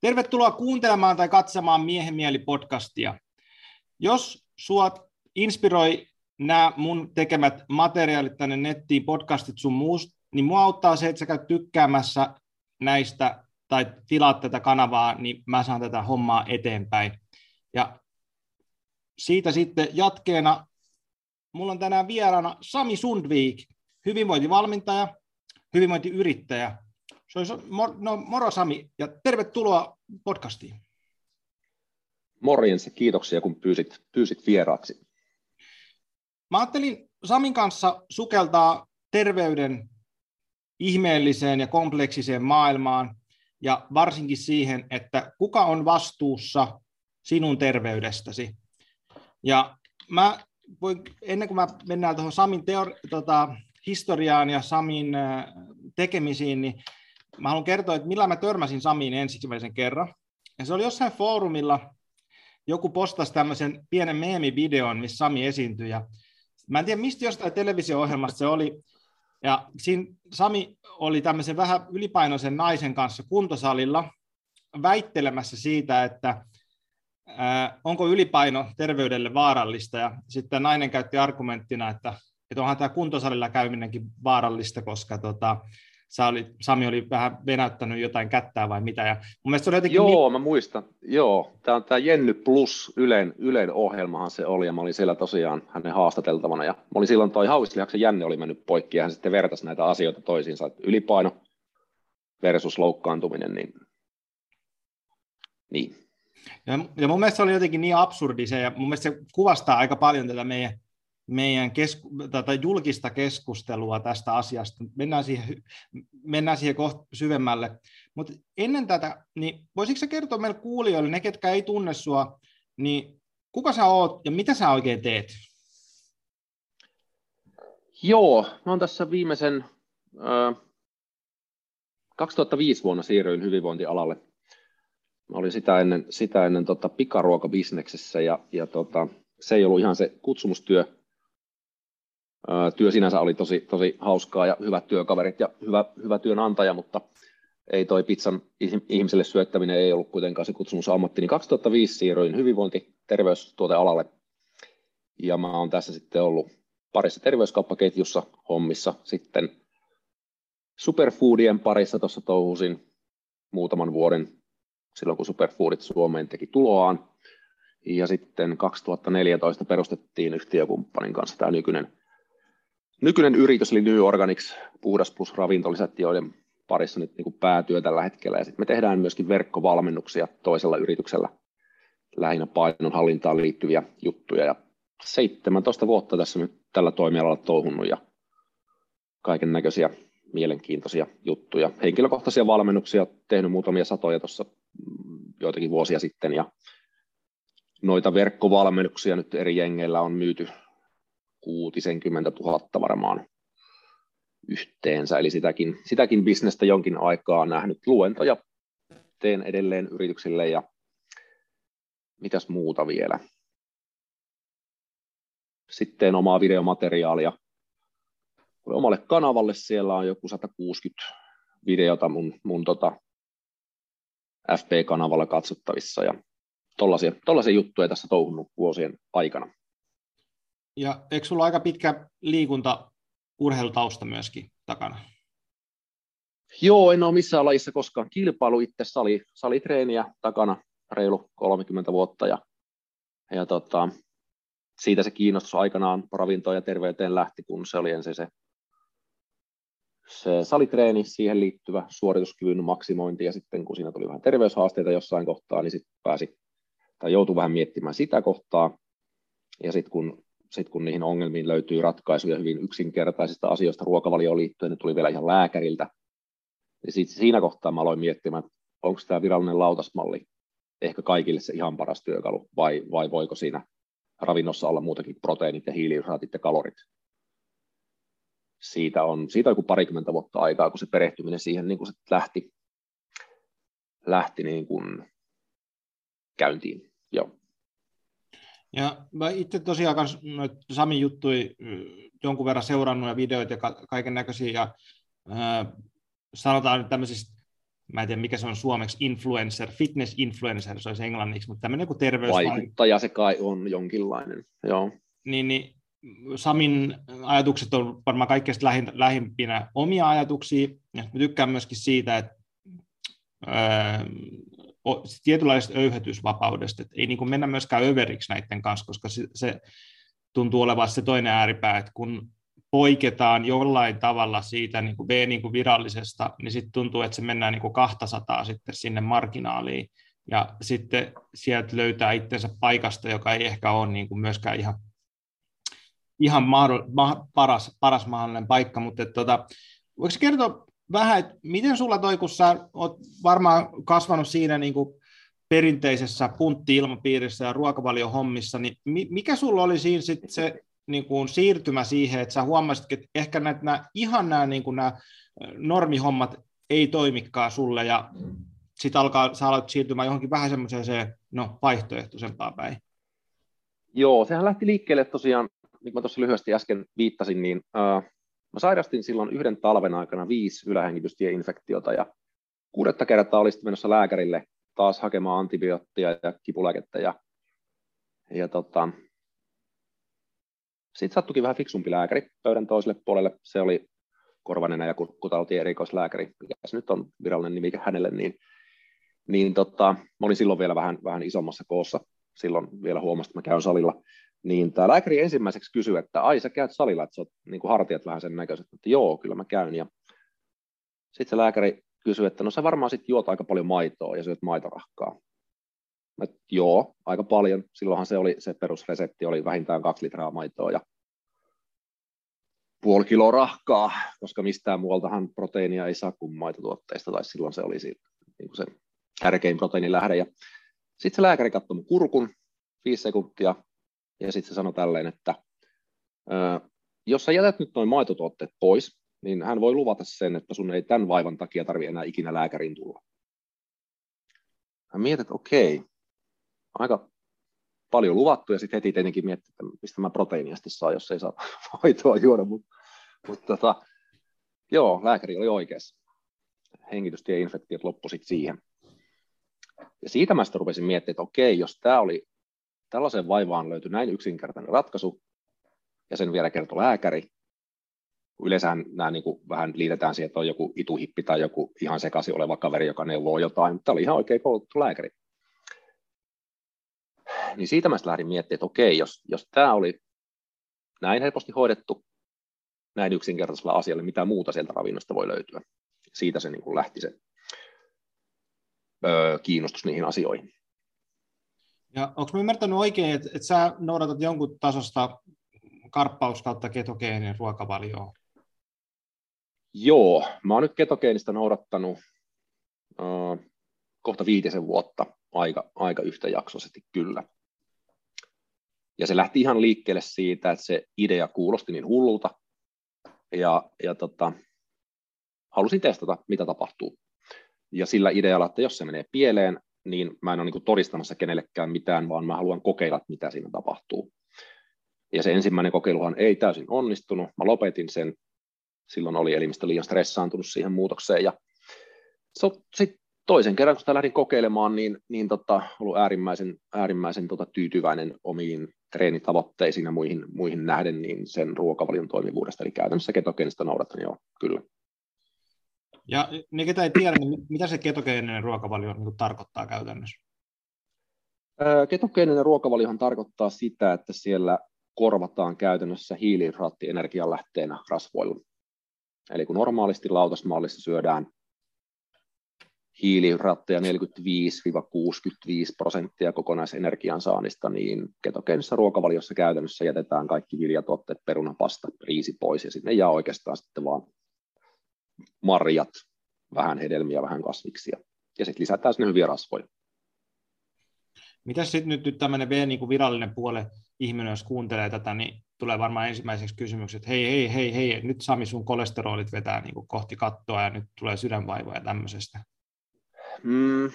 Tervetuloa kuuntelemaan tai katsomaan Miehen mieli podcastia. Jos sua inspiroi nämä mun tekemät materiaalit tänne nettiin, podcastit sun muusta, niin mua auttaa se, että sä käyt tykkäämässä näistä tai tilaat tätä kanavaa, niin mä saan tätä hommaa eteenpäin. Ja siitä sitten jatkeena, mulla on tänään vieraana Sami Sundvik, hyvinvointivalmentaja, hyvinvointiyrittäjä. Se olisi, no, moro Sami ja tervetuloa podcastiin. Morjens kiitoksia kun pyysit, pyysit vieraaksi. Mä ajattelin Samin kanssa sukeltaa terveyden ihmeelliseen ja kompleksiseen maailmaan ja varsinkin siihen, että kuka on vastuussa sinun terveydestäsi. Ja mä voin, ennen kuin mä mennään tuohon Samin teori, tota, historiaan ja Samin äh, tekemisiin, niin mä haluan kertoa, että millä mä törmäsin Samiin ensimmäisen kerran. Ja se oli jossain foorumilla, joku postasi tämmöisen pienen meemivideon, missä Sami esiintyi. Ja mä en tiedä, mistä jostain televisio-ohjelmasta se oli. Ja siinä Sami oli tämmöisen vähän ylipainoisen naisen kanssa kuntosalilla väittelemässä siitä, että ää, onko ylipaino terveydelle vaarallista. Ja sitten nainen käytti argumenttina, että, että onhan tämä kuntosalilla käyminenkin vaarallista, koska tota, sä oli, Sami oli vähän venäyttänyt jotain kättää vai mitä. Ja mun se oli jotenkin Joo, mä muistan. Joo, tämä on tämä Jenny Plus Ylen, Ylen ohjelmahan se oli, ja mä olin siellä tosiaan hänen haastateltavana. Ja mä olin silloin toi Hauislihaksen Jänne oli mennyt poikki, ja hän sitten vertasi näitä asioita toisiinsa, että ylipaino versus loukkaantuminen, niin, niin. Ja, ja mun mielestä se oli jotenkin niin absurdi se, ja mun mielestä se kuvastaa aika paljon tätä meidän meidän kesku, tätä julkista keskustelua tästä asiasta. Mennään siihen, mennään siihen kohta syvemmälle. Mutta ennen tätä, niin voisitko kertoa meille kuulijoille, ne ketkä ei tunne sua, niin kuka sä oot ja mitä sä oikein teet? Joo, mä oon tässä viimeisen, äh, 2005 vuonna siirryin hyvinvointialalle. Mä olin sitä ennen, sitä ennen tota pikaruokabisneksessä ja, ja tota, se ei ollut ihan se kutsumustyö, Työ sinänsä oli tosi, tosi hauskaa ja hyvät työkaverit ja hyvä, hyvä työnantaja, mutta ei toi pizzan ihmiselle syöttäminen ei ollut kuitenkaan se ammatti. Niin 2005 siirryin hyvinvointi- terveystuotealalle ja mä oon tässä sitten ollut parissa terveyskauppaketjussa hommissa sitten superfoodien parissa tuossa touhusin muutaman vuoden silloin, kun superfoodit Suomeen teki tuloaan. Ja sitten 2014 perustettiin yhtiökumppanin kanssa tämä nykyinen nykyinen yritys, eli New Organics, puhdas plus ravintolisät, joiden parissa nyt niin kuin päätyö tällä hetkellä. Ja sitten me tehdään myöskin verkkovalmennuksia toisella yrityksellä, lähinnä painonhallintaan liittyviä juttuja. Ja 17 vuotta tässä nyt tällä toimialalla touhunnut ja kaiken näköisiä mielenkiintoisia juttuja. Henkilökohtaisia valmennuksia tehnyt muutamia satoja tuossa mm, joitakin vuosia sitten ja noita verkkovalmennuksia nyt eri jengeillä on myyty kuutisenkymmentä tuhatta varmaan yhteensä, eli sitäkin, sitäkin bisnestä jonkin aikaa nähnyt luentoja teen edelleen yrityksille ja mitäs muuta vielä. Sitten omaa videomateriaalia omalle kanavalle, siellä on joku 160 videota mun, mun tota FP-kanavalla katsottavissa ja tollaisia juttuja tässä touhunnut vuosien aikana. Ja eikö sulla aika pitkä liikunta urheilutausta myöskin takana? Joo, en ole missään lajissa koskaan kilpailu itse sali, salitreeniä takana reilu 30 vuotta ja, ja tota, siitä se kiinnostus aikanaan ravintoon ja terveyteen lähti, kun se oli ensin se, se salitreeni, siihen liittyvä suorituskyvyn maksimointi ja sitten kun siinä tuli vähän terveyshaasteita jossain kohtaa, niin sitten pääsi tai joutui vähän miettimään sitä kohtaa ja sitten kun sitten kun niihin ongelmiin löytyy ratkaisuja hyvin yksinkertaisista asioista ruokavalioon liittyen, ne tuli vielä ihan lääkäriltä, niin sit siinä kohtaa mä aloin miettimään, onko tämä virallinen lautasmalli ehkä kaikille se ihan paras työkalu, vai, vai voiko siinä ravinnossa olla muutakin proteiinit ja hiilihydraatit ja kalorit. Siitä on, siitä on joku parikymmentä vuotta aikaa, kun se perehtyminen siihen niin kuin se lähti, lähti niin kuin käyntiin. Joo. Ja mä itse tosiaan kans, Sami juttui jonkun verran seurannut ja videoita ja kaiken näköisiä ja äh, sanotaan nyt tämmöisistä mä en tiedä mikä se on suomeksi, influencer, fitness influencer, se olisi englanniksi, mutta tämmöinen kuin terveys... Vaikuttaja se kai on jonkinlainen, joo. Niin, niin Samin ajatukset on varmaan kaikkein lähin, lähimpinä omia ajatuksia, ja mä tykkään myöskin siitä, että öö, tietynlaisesta öyhätysvapaudesta, että ei niin kuin mennä myöskään överiksi näiden kanssa, koska se, se tuntuu olevan se toinen ääripää, että kun poiketaan jollain tavalla siitä niin kuin B niin kuin virallisesta, niin sitten tuntuu, että se mennään niin kuin 200 sitten sinne marginaaliin, ja sitten sieltä löytää itsensä paikasta, joka ei ehkä ole niin kuin myöskään ihan, ihan mahdoll, ma, paras, paras mahdollinen paikka, mutta että, tota, voiko kertoa vähän, että miten sulla toi, kun sä oot varmaan kasvanut siinä niin kuin perinteisessä puntti-ilmapiirissä ja ruokavaliohommissa, niin mikä sulla oli siinä sit se niin kuin siirtymä siihen, että sä huomasit, että ehkä näitä, nämä, ihan nämä, niin kuin nämä normihommat ei toimikaan sulle ja sitten alkaa, sä alat siirtymään johonkin vähän semmoiseen se, no, vaihtoehtoisempaan päin. Joo, sehän lähti liikkeelle tosiaan, niin kuin mä tuossa lyhyesti äsken viittasin, niin äh, mä sairastin silloin yhden talven aikana viisi ylähengitystieinfektiota ja kuudetta kertaa olisin menossa lääkärille taas hakemaan antibioottia ja kipulääkettä ja, ja tota, sitten sattukin vähän fiksumpi lääkäri pöydän toiselle puolelle. Se oli korvanenä ja kurkkutauti erikoislääkäri, mikä se nyt on virallinen nimi hänelle, niin, niin tota, mä olin silloin vielä vähän, vähän isommassa koossa, silloin vielä huomasin, että mä käyn salilla, niin tämä lääkäri ensimmäiseksi kysyi, että ai sä käyt salilla, että sä oot niin kuin hartiat vähän sen näköiset, että joo, kyllä mä käyn, ja sitten se lääkäri kysyi, että no sä varmaan sitten juot aika paljon maitoa ja syöt maitorahkaa. Mä, joo, aika paljon. Silloinhan se oli se perusresetti oli vähintään kaksi litraa maitoa ja puoli kiloa rahkaa, koska mistään muualtahan proteiinia ei saa kuin maitotuotteista, tai silloin se oli siitä, niin kuin se tärkein proteiinilähde. Ja sitten se lääkäri katsoi mun kurkun viisi sekuntia, ja sitten se sanoi tälleen, että jos sä jätät nyt noin maitotuotteet pois, niin hän voi luvata sen, että sun ei tämän vaivan takia tarvitse enää ikinä lääkärin tulla. Hän mietit, että okei, aika paljon luvattu, ja sitten heti tietenkin miettii, että mistä mä proteiinia saa, jos ei saa hoitoa juoda, mutta mut, tota, joo, lääkäri oli oikeassa. Hengitystieinfektiot loppu sitten siihen. Ja siitä mä sitten rupesin miettimään, että okei, jos tämä oli tällaiseen vaivaan löyty näin yksinkertainen ratkaisu, ja sen vielä kertoi lääkäri, yleensä nämä niin kuin vähän liitetään siihen, että on joku ituhippi tai joku ihan sekaisin oleva kaveri, joka neuvoo jotain, mutta tämä oli ihan oikein koulutettu lääkäri niin siitä mä lähdin miettimään, että okei, jos, jos tämä oli näin helposti hoidettu, näin yksinkertaisella asialla, mitä muuta sieltä ravinnosta voi löytyä. Siitä se niin kuin lähti se öö, kiinnostus niihin asioihin. Ja onko mä ymmärtänyt oikein, että, että sä noudatat jonkun tasosta karppaus kautta ketogeenin ruokavalioa? Joo, mä oon nyt ketogeenista noudattanut öö, kohta viitisen vuotta aika, aika yhtäjaksoisesti kyllä. Ja se lähti ihan liikkeelle siitä, että se idea kuulosti niin hullulta, ja, ja tota, halusin testata, mitä tapahtuu. Ja sillä idealla, että jos se menee pieleen, niin mä en ole niin todistamassa kenellekään mitään, vaan mä haluan kokeilla, mitä siinä tapahtuu. Ja se ensimmäinen kokeiluhan ei täysin onnistunut. Mä lopetin sen. Silloin oli elimistö liian stressaantunut siihen muutokseen. Ja sitten toisen kerran, kun sitä lähdin kokeilemaan, niin, niin tota, ollut äärimmäisen, äärimmäisen tota, tyytyväinen omiin treenitavoitteisiin ja muihin, muihin nähden, niin sen ruokavalion toimivuudesta, eli käytännössä ketogeenista noudatan jo kyllä. Ja ne, ketä ei tiedä, niin mitä se ketogeeninen ruokavalio niin tarkoittaa käytännössä? Ketogeeninen ruokavaliohan tarkoittaa sitä, että siellä korvataan käytännössä hiilihydraatti energianlähteenä rasvoilla. Eli kun normaalisti lautasmallissa syödään hiilihydraatteja 45-65 prosenttia kokonaisenergian saannista, niin ketogeenisessä ruokavaliossa käytännössä jätetään kaikki viljatuotteet, perunapasta, riisi pois ja sinne jää oikeastaan sitten vaan marjat, vähän hedelmiä, vähän kasviksia ja sitten lisätään sinne hyviä rasvoja. Mitä sitten nyt, nyt tämmöinen V niin virallinen puole ihminen, jos kuuntelee tätä, niin tulee varmaan ensimmäiseksi kysymykset, että hei, hei, hei, hei, nyt Sami sun kolesterolit vetää niin kohti kattoa ja nyt tulee sydänvaivoja ja tämmöisestä. Mm,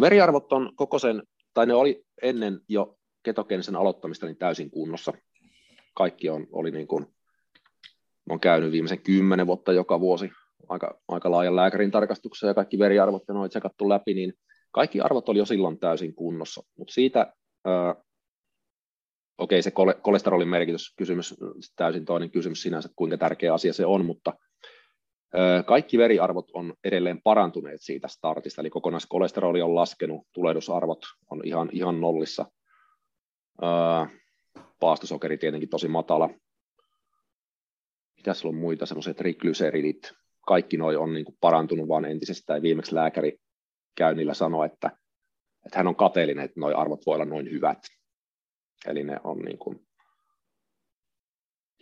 veriarvot on koko sen, tai ne oli ennen jo ketogeenisen aloittamista niin täysin kunnossa. Kaikki on, oli niin kuin, on käynyt viimeisen kymmenen vuotta joka vuosi aika, aika laajan lääkärin tarkastuksen ja kaikki veriarvot ja noin tsekattu läpi, niin kaikki arvot oli jo silloin täysin kunnossa, mutta siitä, äh, okei okay, se kolesterolin merkitys kysymys, täysin toinen kysymys sinänsä, kuinka tärkeä asia se on, mutta äh, kaikki veriarvot on edelleen parantuneet siitä startista, eli kokonaiskolesteroli on laskenut, tulehdusarvot on ihan, ihan nollissa, äh, paastosokeri tietenkin tosi matala, mitä on muita semmoisia triglyceridit, kaikki noi on niin kuin parantunut vaan entisestään. Viimeksi lääkäri käynnillä sanoi, että, että hän on kateellinen, että nuo arvot voi olla noin hyvät. Eli ne on niin kuin...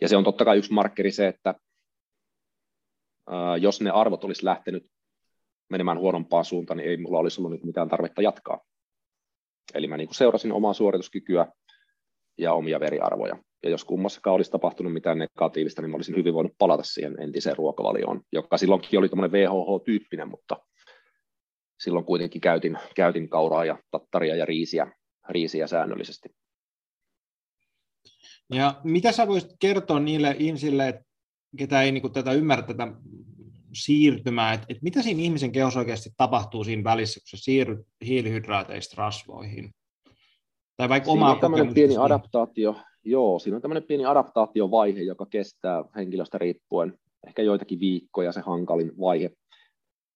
Ja se on totta kai yksi markkeri se, että ää, jos ne arvot olisi lähtenyt menemään huonompaan suuntaan, niin ei mulla olisi ollut nyt mitään tarvetta jatkaa. Eli mä niin kuin seurasin omaa suorituskykyä ja omia veriarvoja. Ja jos kummassakaan olisi tapahtunut mitään negatiivista, niin mä olisin hyvin voinut palata siihen entiseen ruokavalioon, joka silloinkin oli tämmöinen VHH-tyyppinen, mutta silloin kuitenkin käytin, käytin kauraa ja tattaria ja riisiä, riisiä säännöllisesti. Ja mitä sä voisit kertoa niille ihmisille, ketä ei niin tätä ymmärrä tätä siirtymää, että, että mitä siinä ihmisen kehossa oikeasti tapahtuu siinä välissä, kun sä siirryt hiilihydraateista rasvoihin? Tai vaikka siinä on tämmöinen pieni adaptaatio, joo, siinä on tämmöinen pieni adaptaatiovaihe, joka kestää henkilöstä riippuen ehkä joitakin viikkoja, se hankalin vaihe.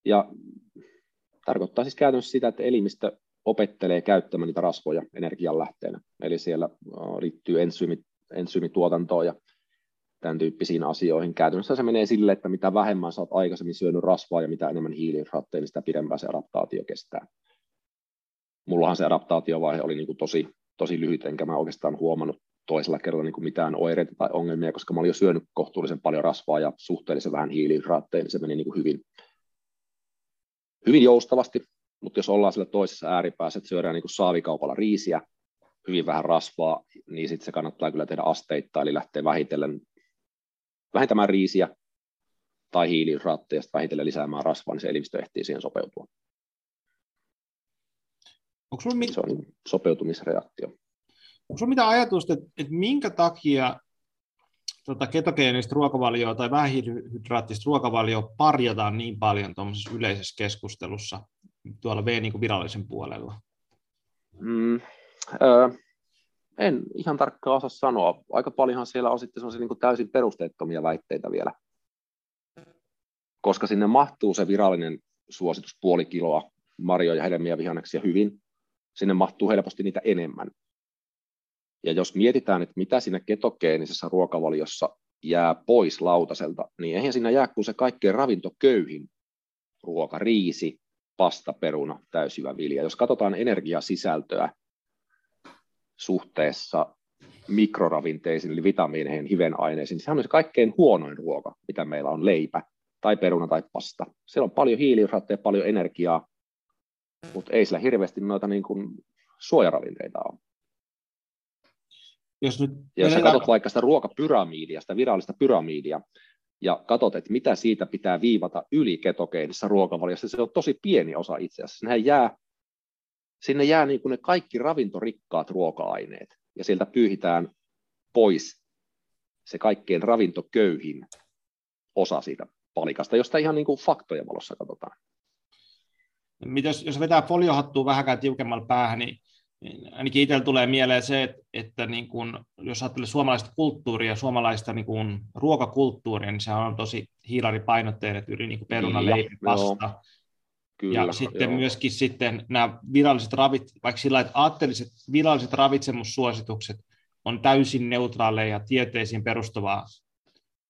Ja tarkoittaa siis käytännössä sitä, että elimistö opettelee käyttämään niitä rasvoja energianlähteenä. Eli siellä liittyy ensyymit, ensyymituotantoon ja tämän tyyppisiin asioihin. Käytännössä se menee sille, että mitä vähemmän oot aikaisemmin syönyt rasvaa ja mitä enemmän hiilihydraatteja, niin sitä pidempään se adaptaatio kestää. Mullahan se adaptaatiovaihe oli niin kuin tosi, tosi lyhyt, enkä mä oikeastaan huomannut toisella kerralla niin kuin mitään oireita tai ongelmia, koska mä olin jo syönyt kohtuullisen paljon rasvaa ja suhteellisen vähän hiilihydraatteja, niin se meni niin kuin hyvin, hyvin joustavasti, mutta jos ollaan sillä toisessa ääripäässä, että syödään niin kuin saavikaupalla riisiä, hyvin vähän rasvaa, niin sitten se kannattaa kyllä tehdä asteittain, eli lähteä vähitellen vähentämään riisiä tai hiilihydraatteja, ja vähitellen lisäämään rasvaa, niin se elimistö ehtii siihen sopeutua. Onko mit... Se on sopeutumisreaktio. Onko sinulla mitään ajatusta, että, että minkä takia tota ketogeenistä ruokavalioa tai vähähidraattista ruokavalioa parjataan niin paljon tuollaisessa yleisessä keskustelussa tuolla V niin virallisen puolella? Mm, öö, en ihan tarkkaan osaa sanoa. Aika paljonhan siellä on sitten niin täysin perusteettomia väitteitä vielä. Koska sinne mahtuu se virallinen suositus puoli kiloa marjoja, hedelmiä, vihanneksia hyvin. Sinne mahtuu helposti niitä enemmän. Ja jos mietitään, että mitä siinä ketogeenisessä ruokavaliossa jää pois lautaselta, niin eihän siinä jää kuin se kaikkein ravintoköyhin ruoka, riisi, pasta, peruna, täysjyvä vilja. Jos katsotaan energiasisältöä suhteessa mikroravinteisiin, eli vitamiineihin, hivenaineisiin, niin sehän on se kaikkein huonoin ruoka, mitä meillä on leipä tai peruna tai pasta. Siellä on paljon hiilihydraatteja, paljon energiaa, mutta ei sillä hirveästi noita niin kuin suojaravinteita ole. Jos, nyt ja jos sä katsot vaikka sitä ruokapyramiidia, sitä virallista pyramiidia, ja katsot, että mitä siitä pitää viivata yli ketogeenissa ruokavaliossa, se on tosi pieni osa itse asiassa. Sinne jää, sinne jää niin kuin ne kaikki ravintorikkaat ruoka-aineet, ja sieltä pyyhitään pois se kaikkein ravintoköyhin osa siitä palikasta, josta ihan niin kuin faktojen valossa katsotaan. Mitäs, jos vetää foliohattua vähänkään tiukemmalle päähän, niin niin ainakin itsellä tulee mieleen se, että, että niin kun, jos ajattelee suomalaista kulttuuria, suomalaista niin kun ruokakulttuuria, niin se on tosi hiilaripainotteinen, yli niin peruna, leipä, pasta. Kyllä, ja sitten joo. myöskin sitten nämä viralliset ravit, vaikka sillä että ajatteliset viralliset ravitsemussuositukset on täysin neutraaleja ja tieteisiin perustuvaa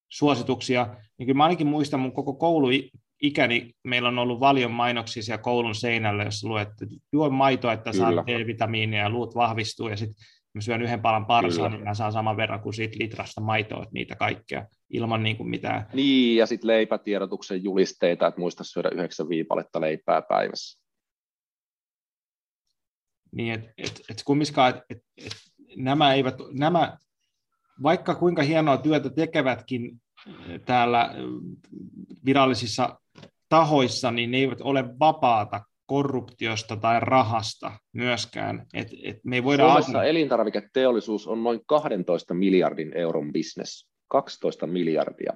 suosituksia, niin kyllä mä ainakin muistan mun koko koulu ikäni meillä on ollut paljon mainoksia siellä koulun seinällä, jossa luet, että juo maitoa, että saa D-vitamiinia ja luut vahvistuu, ja sitten mä syön yhden palan parsaa, niin mä saan saman verran kuin siitä litrasta maitoa, että niitä kaikkea ilman niin kuin mitään. Niin, ja sitten leipätiedotuksen julisteita, että muista syödä yhdeksän viipaletta leipää päivässä. Niin, että et, et kumminkaan, että et, et, nämä eivät, nämä, vaikka kuinka hienoa työtä tekevätkin täällä virallisissa tahoissa, niin ne eivät ole vapaata korruptiosta tai rahasta myöskään. Et, et me ei voida Suomessa ajatella... elintarviketeollisuus on noin 12 miljardin euron bisnes. 12 miljardia.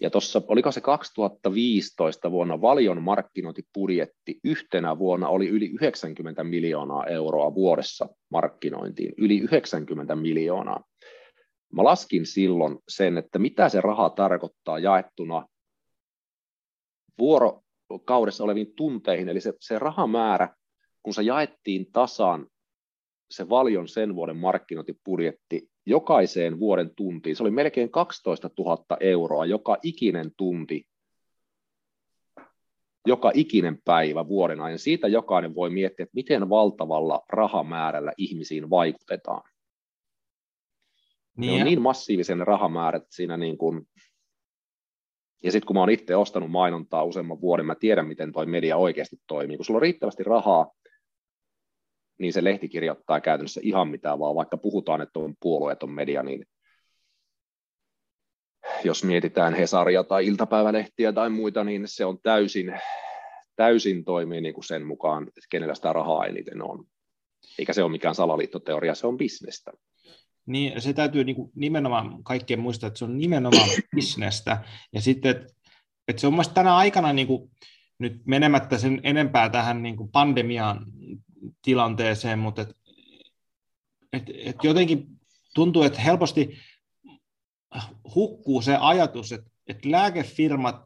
Ja tuossa, oliko se 2015 vuonna Valion markkinointibudjetti yhtenä vuonna oli yli 90 miljoonaa euroa vuodessa markkinointiin, yli 90 miljoonaa. Mä laskin silloin sen, että mitä se raha tarkoittaa jaettuna vuorokaudessa oleviin tunteihin, eli se, se rahamäärä, kun se jaettiin tasan se Valion sen vuoden markkinointibudjetti jokaiseen vuoden tuntiin. Se oli melkein 12 000 euroa joka ikinen tunti, joka ikinen päivä vuoden ajan. Siitä jokainen voi miettiä, että miten valtavalla rahamäärällä ihmisiin vaikutetaan. Niin, ne on niin massiivisen rahamäärät siinä niin kuin, ja sitten kun mä oon itse ostanut mainontaa useamman vuoden, mä tiedän, miten toi media oikeasti toimii. Kun sulla on riittävästi rahaa, niin se lehti kirjoittaa käytännössä ihan mitä vaan, vaikka puhutaan, että on puolueeton media, niin jos mietitään Hesaria tai iltapäivälehtiä tai muita, niin se on täysin, täysin toimii niin kuin sen mukaan, että kenellä sitä rahaa eniten on. Eikä se ole mikään salaliittoteoria, se on bisnestä. Niin, se täytyy niin kuin nimenomaan kaikkien muistaa, että se on nimenomaan bisnestä. Ja sitten, että, että se on mielestäni tänä aikana niin kuin, nyt menemättä sen enempää tähän niin kuin pandemiaan tilanteeseen, mutta et, et, et jotenkin tuntuu, että helposti hukkuu se ajatus, että, että lääkefirmat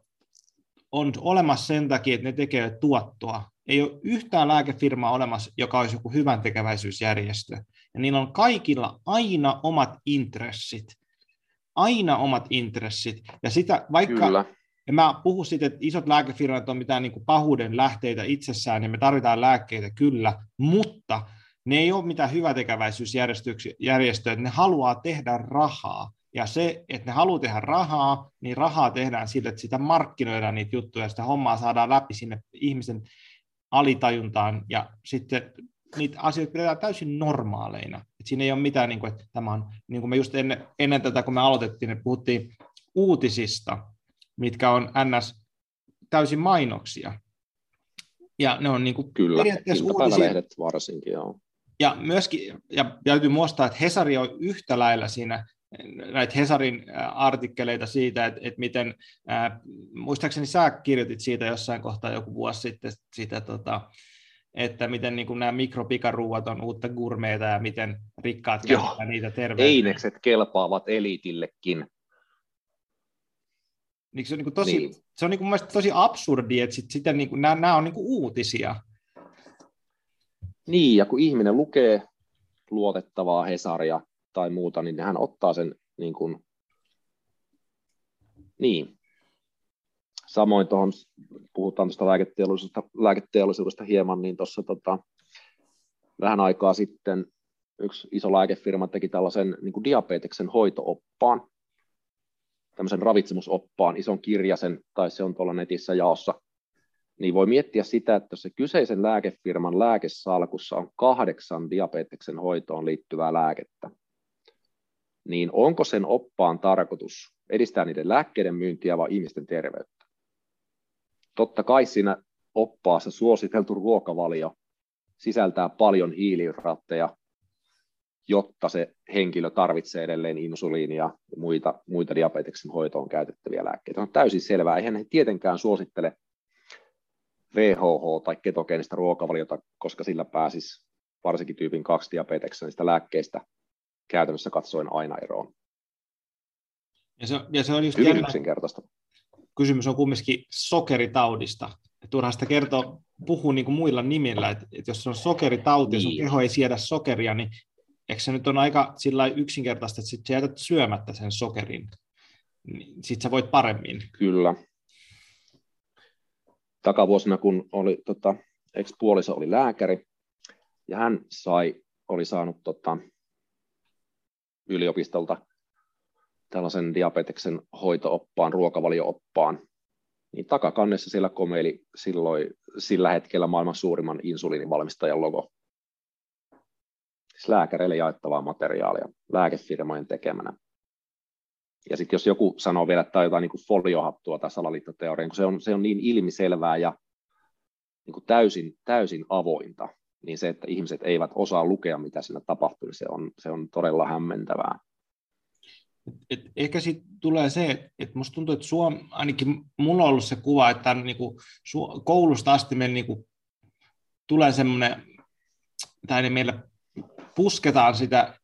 on olemassa sen takia, että ne tekevät tuottoa. Ei ole yhtään lääkefirmaa olemassa, joka olisi joku hyvän tekeväisyysjärjestö. Ja niillä on kaikilla aina omat intressit. Aina omat intressit. Ja sitä, vaikka, Kyllä. Ja mä puhun siitä, että isot lääkefirmat on mitään niin kuin pahuuden lähteitä itsessään, niin me tarvitaan lääkkeitä kyllä, mutta ne ei ole mitään hyvätekäväisyysjärjestöjä, että ne haluaa tehdä rahaa. Ja se, että ne haluaa tehdä rahaa, niin rahaa tehdään sillä, että sitä markkinoidaan niitä juttuja, ja sitä hommaa saadaan läpi sinne ihmisen alitajuntaan, ja sitten niitä asioita pidetään täysin normaaleina. Et siinä ei ole mitään, niin kuin, että tämä on, niin kuin me just ennen, ennen tätä, kun me aloitettiin, niin puhuttiin uutisista, mitkä on ns. täysin mainoksia. Ja ne on niin kuin Kyllä, iltapäivälehdet varsinkin, joo. Ja myöskin, ja täytyy muistaa, että Hesari on yhtä lailla siinä näitä Hesarin artikkeleita siitä, että, että miten, ää, muistaakseni sä kirjoitit siitä jossain kohtaa joku vuosi sitten, sitä, tota, että miten niin kuin nämä mikropikaruuat on uutta gurmeita ja miten rikkaat käyttävät niitä terveyttä. Einekset kelpaavat eliitillekin. Niin se on, niin tosi, niin. Se on niin kuin tosi absurdi, että sit, sitten niin kuin, nämä, nämä on niin kuin uutisia. Niin, ja kun ihminen lukee luotettavaa Hesaria tai muuta, niin hän ottaa sen niin kuin, niin. Samoin tuohon, puhutaan tuosta lääketeollisuudesta, lääketeollisuudesta hieman, niin tuossa tota, vähän aikaa sitten yksi iso lääkefirma teki tällaisen niin kuin diabeteksen hoitooppaan, tämmöisen ravitsemusoppaan, ison kirjasen, tai se on tuolla netissä jaossa, niin voi miettiä sitä, että jos se kyseisen lääkefirman lääkesalkussa on kahdeksan diabeteksen hoitoon liittyvää lääkettä, niin onko sen oppaan tarkoitus edistää niiden lääkkeiden myyntiä vai ihmisten terveyttä? Totta kai siinä oppaassa suositeltu ruokavalio sisältää paljon hiilihydraatteja, jotta se henkilö tarvitsee edelleen insuliinia ja muita, muita diabeteksen hoitoon käytettäviä lääkkeitä. On täysin selvää. Eihän he tietenkään suosittele VHH tai ketogeenistä ruokavaliota, koska sillä pääsisi varsinkin tyypin 2 diabeteksen lääkkeistä käytännössä katsoen aina eroon. Ja se, ja se on just Hyvin yksinkertaista. Kysymys on kumminkin sokeritaudista. Turhaa sitä kertoa, puhuu niin kuin muilla nimillä, että, että jos on sokeritauti niin. ja sun keho ei siedä sokeria, niin eikö se nyt on aika sillä yksinkertaista, että sit sä jätät syömättä sen sokerin, niin sit sä voit paremmin. Kyllä. Takavuosina, kun oli, tota, ex-puoliso oli lääkäri, ja hän sai, oli saanut tota, yliopistolta tällaisen diabeteksen hoitooppaan, ruokavaliooppaan, niin takakannessa siellä komeili silloin, sillä hetkellä maailman suurimman insuliinivalmistajan logo siis lääkäreille jaettavaa materiaalia lääkefirmojen tekemänä. Ja sitten jos joku sanoo vielä, että tämä on jotain niin foliohattua tai salaliittoteoria, kun se on, se on niin ilmiselvää ja niin kuin täysin, täysin avointa, niin se, että ihmiset eivät osaa lukea, mitä siinä tapahtuu, niin se on, se on todella hämmentävää. Et, et ehkä sitten tulee se, että et musta tuntuu, että Suom, ainakin mulla on ollut se kuva, että niinku, su, koulusta asti me niinku, tulee semmoinen, tai meillä pusketaan sitä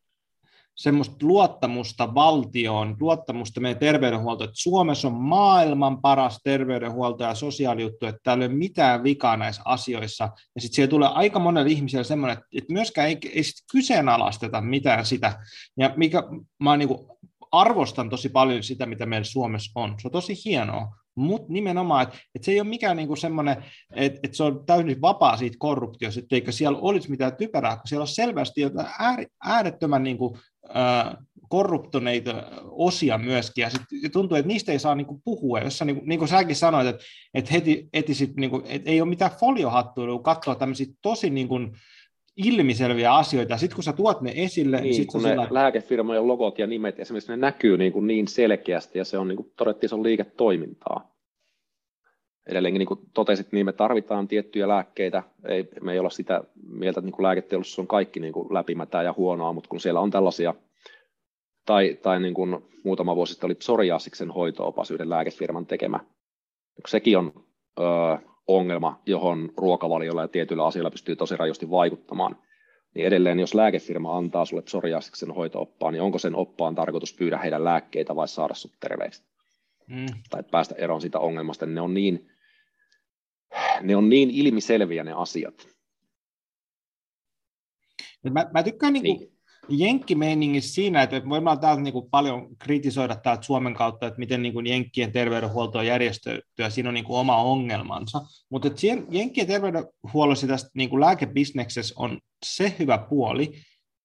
semmoista luottamusta valtioon, luottamusta meidän terveydenhuoltoon, että Suomessa on maailman paras terveydenhuolto ja sosiaalijuttu, että täällä ei ole mitään vikaa näissä asioissa. Ja sitten siellä tulee aika monelle ihmiselle semmoinen, että myöskään ei, ei sit kyseenalaisteta mitään sitä. Ja mikä mä niin kuin arvostan tosi paljon sitä, mitä meillä Suomessa on. Se on tosi hienoa, mutta nimenomaan, että, että se ei ole mikään niin semmoinen, että, että se on täysin vapaa siitä korruptiosta, eikä siellä olisi mitään typerää, kun siellä on selvästi jotain äärettömän niin kuin, korruptoneita osia myöskin, ja sitten tuntuu, että niistä ei saa niinku puhua, jossa niin, niin kuin säkin sanoit, että, että heti, heti sit, niin kuin, että ei ole mitään foliohattuilua katsoa tämmöisiä tosi niin kuin, ilmiselviä asioita, sitten kun sä tuot ne esille... Niin, sit kun ne sillä... lääkefirmojen logot ja nimet, esimerkiksi ne näkyy niin, kuin niin selkeästi, ja se on, niin kuin todettiin, se on liiketoimintaa. Edelleenkin niin kuin totesit, niin me tarvitaan tiettyjä lääkkeitä, ei, me ei olla sitä mieltä, että niin kuin lääketeollisuus on kaikki niin kuin läpimätää ja huonoa, mutta kun siellä on tällaisia, tai, tai niin kuin muutama vuosi sitten oli psoriasiksen hoitoopas yhden lääkefirman tekemä, sekin on ö, ongelma, johon ruokavaliolla ja tietyillä asioilla pystyy tosi rajusti vaikuttamaan, niin edelleen jos lääkefirma antaa sulle psoriasiksen hoitooppaan, niin onko sen oppaan tarkoitus pyydä heidän lääkkeitä vai saada sut terveeksi? Mm. Tai päästä eroon siitä ongelmasta, niin ne on niin, ne on niin ilmiselviä ne asiat. Mä, mä tykkään niinku niin jenkkimeiningissä siinä, että voimme täältä niin kuin paljon kritisoida täältä Suomen kautta, että miten niin kuin jenkkien terveydenhuolto on järjestettyä, siinä on niin kuin oma ongelmansa, mutta että jenkkien terveydenhuollossa tästä niin kuin lääkebisneksessä on se hyvä puoli,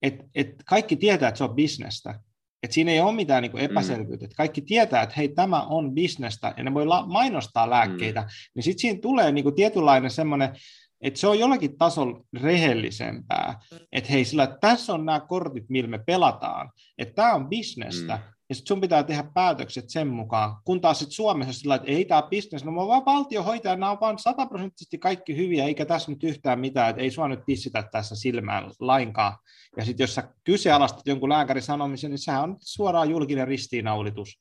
että, että kaikki tietää, että se on bisnestä, että siinä ei ole mitään niin epäselvyyttä, että kaikki tietää, että hei, tämä on bisnestä, ja ne voi la- mainostaa lääkkeitä, mm. niin sitten siinä tulee niin kuin tietynlainen semmoinen että se on jollakin tasolla rehellisempää, että hei, sillä tässä on nämä kortit, millä me pelataan, että tämä on bisnestä, mm. ja sitten sun pitää tehdä päätökset sen mukaan, kun taas sitten Suomessa sillä että ei tämä bisnes, no vaan valtio hoitaa, nämä on vaan sataprosenttisesti kaikki hyviä, eikä tässä nyt yhtään mitään, että ei sua nyt pissitä tässä silmään lainkaan, ja sitten jos sä kyseenalaistat jonkun lääkärin sanomisen, niin sehän on suoraan julkinen ristiinnaulitus,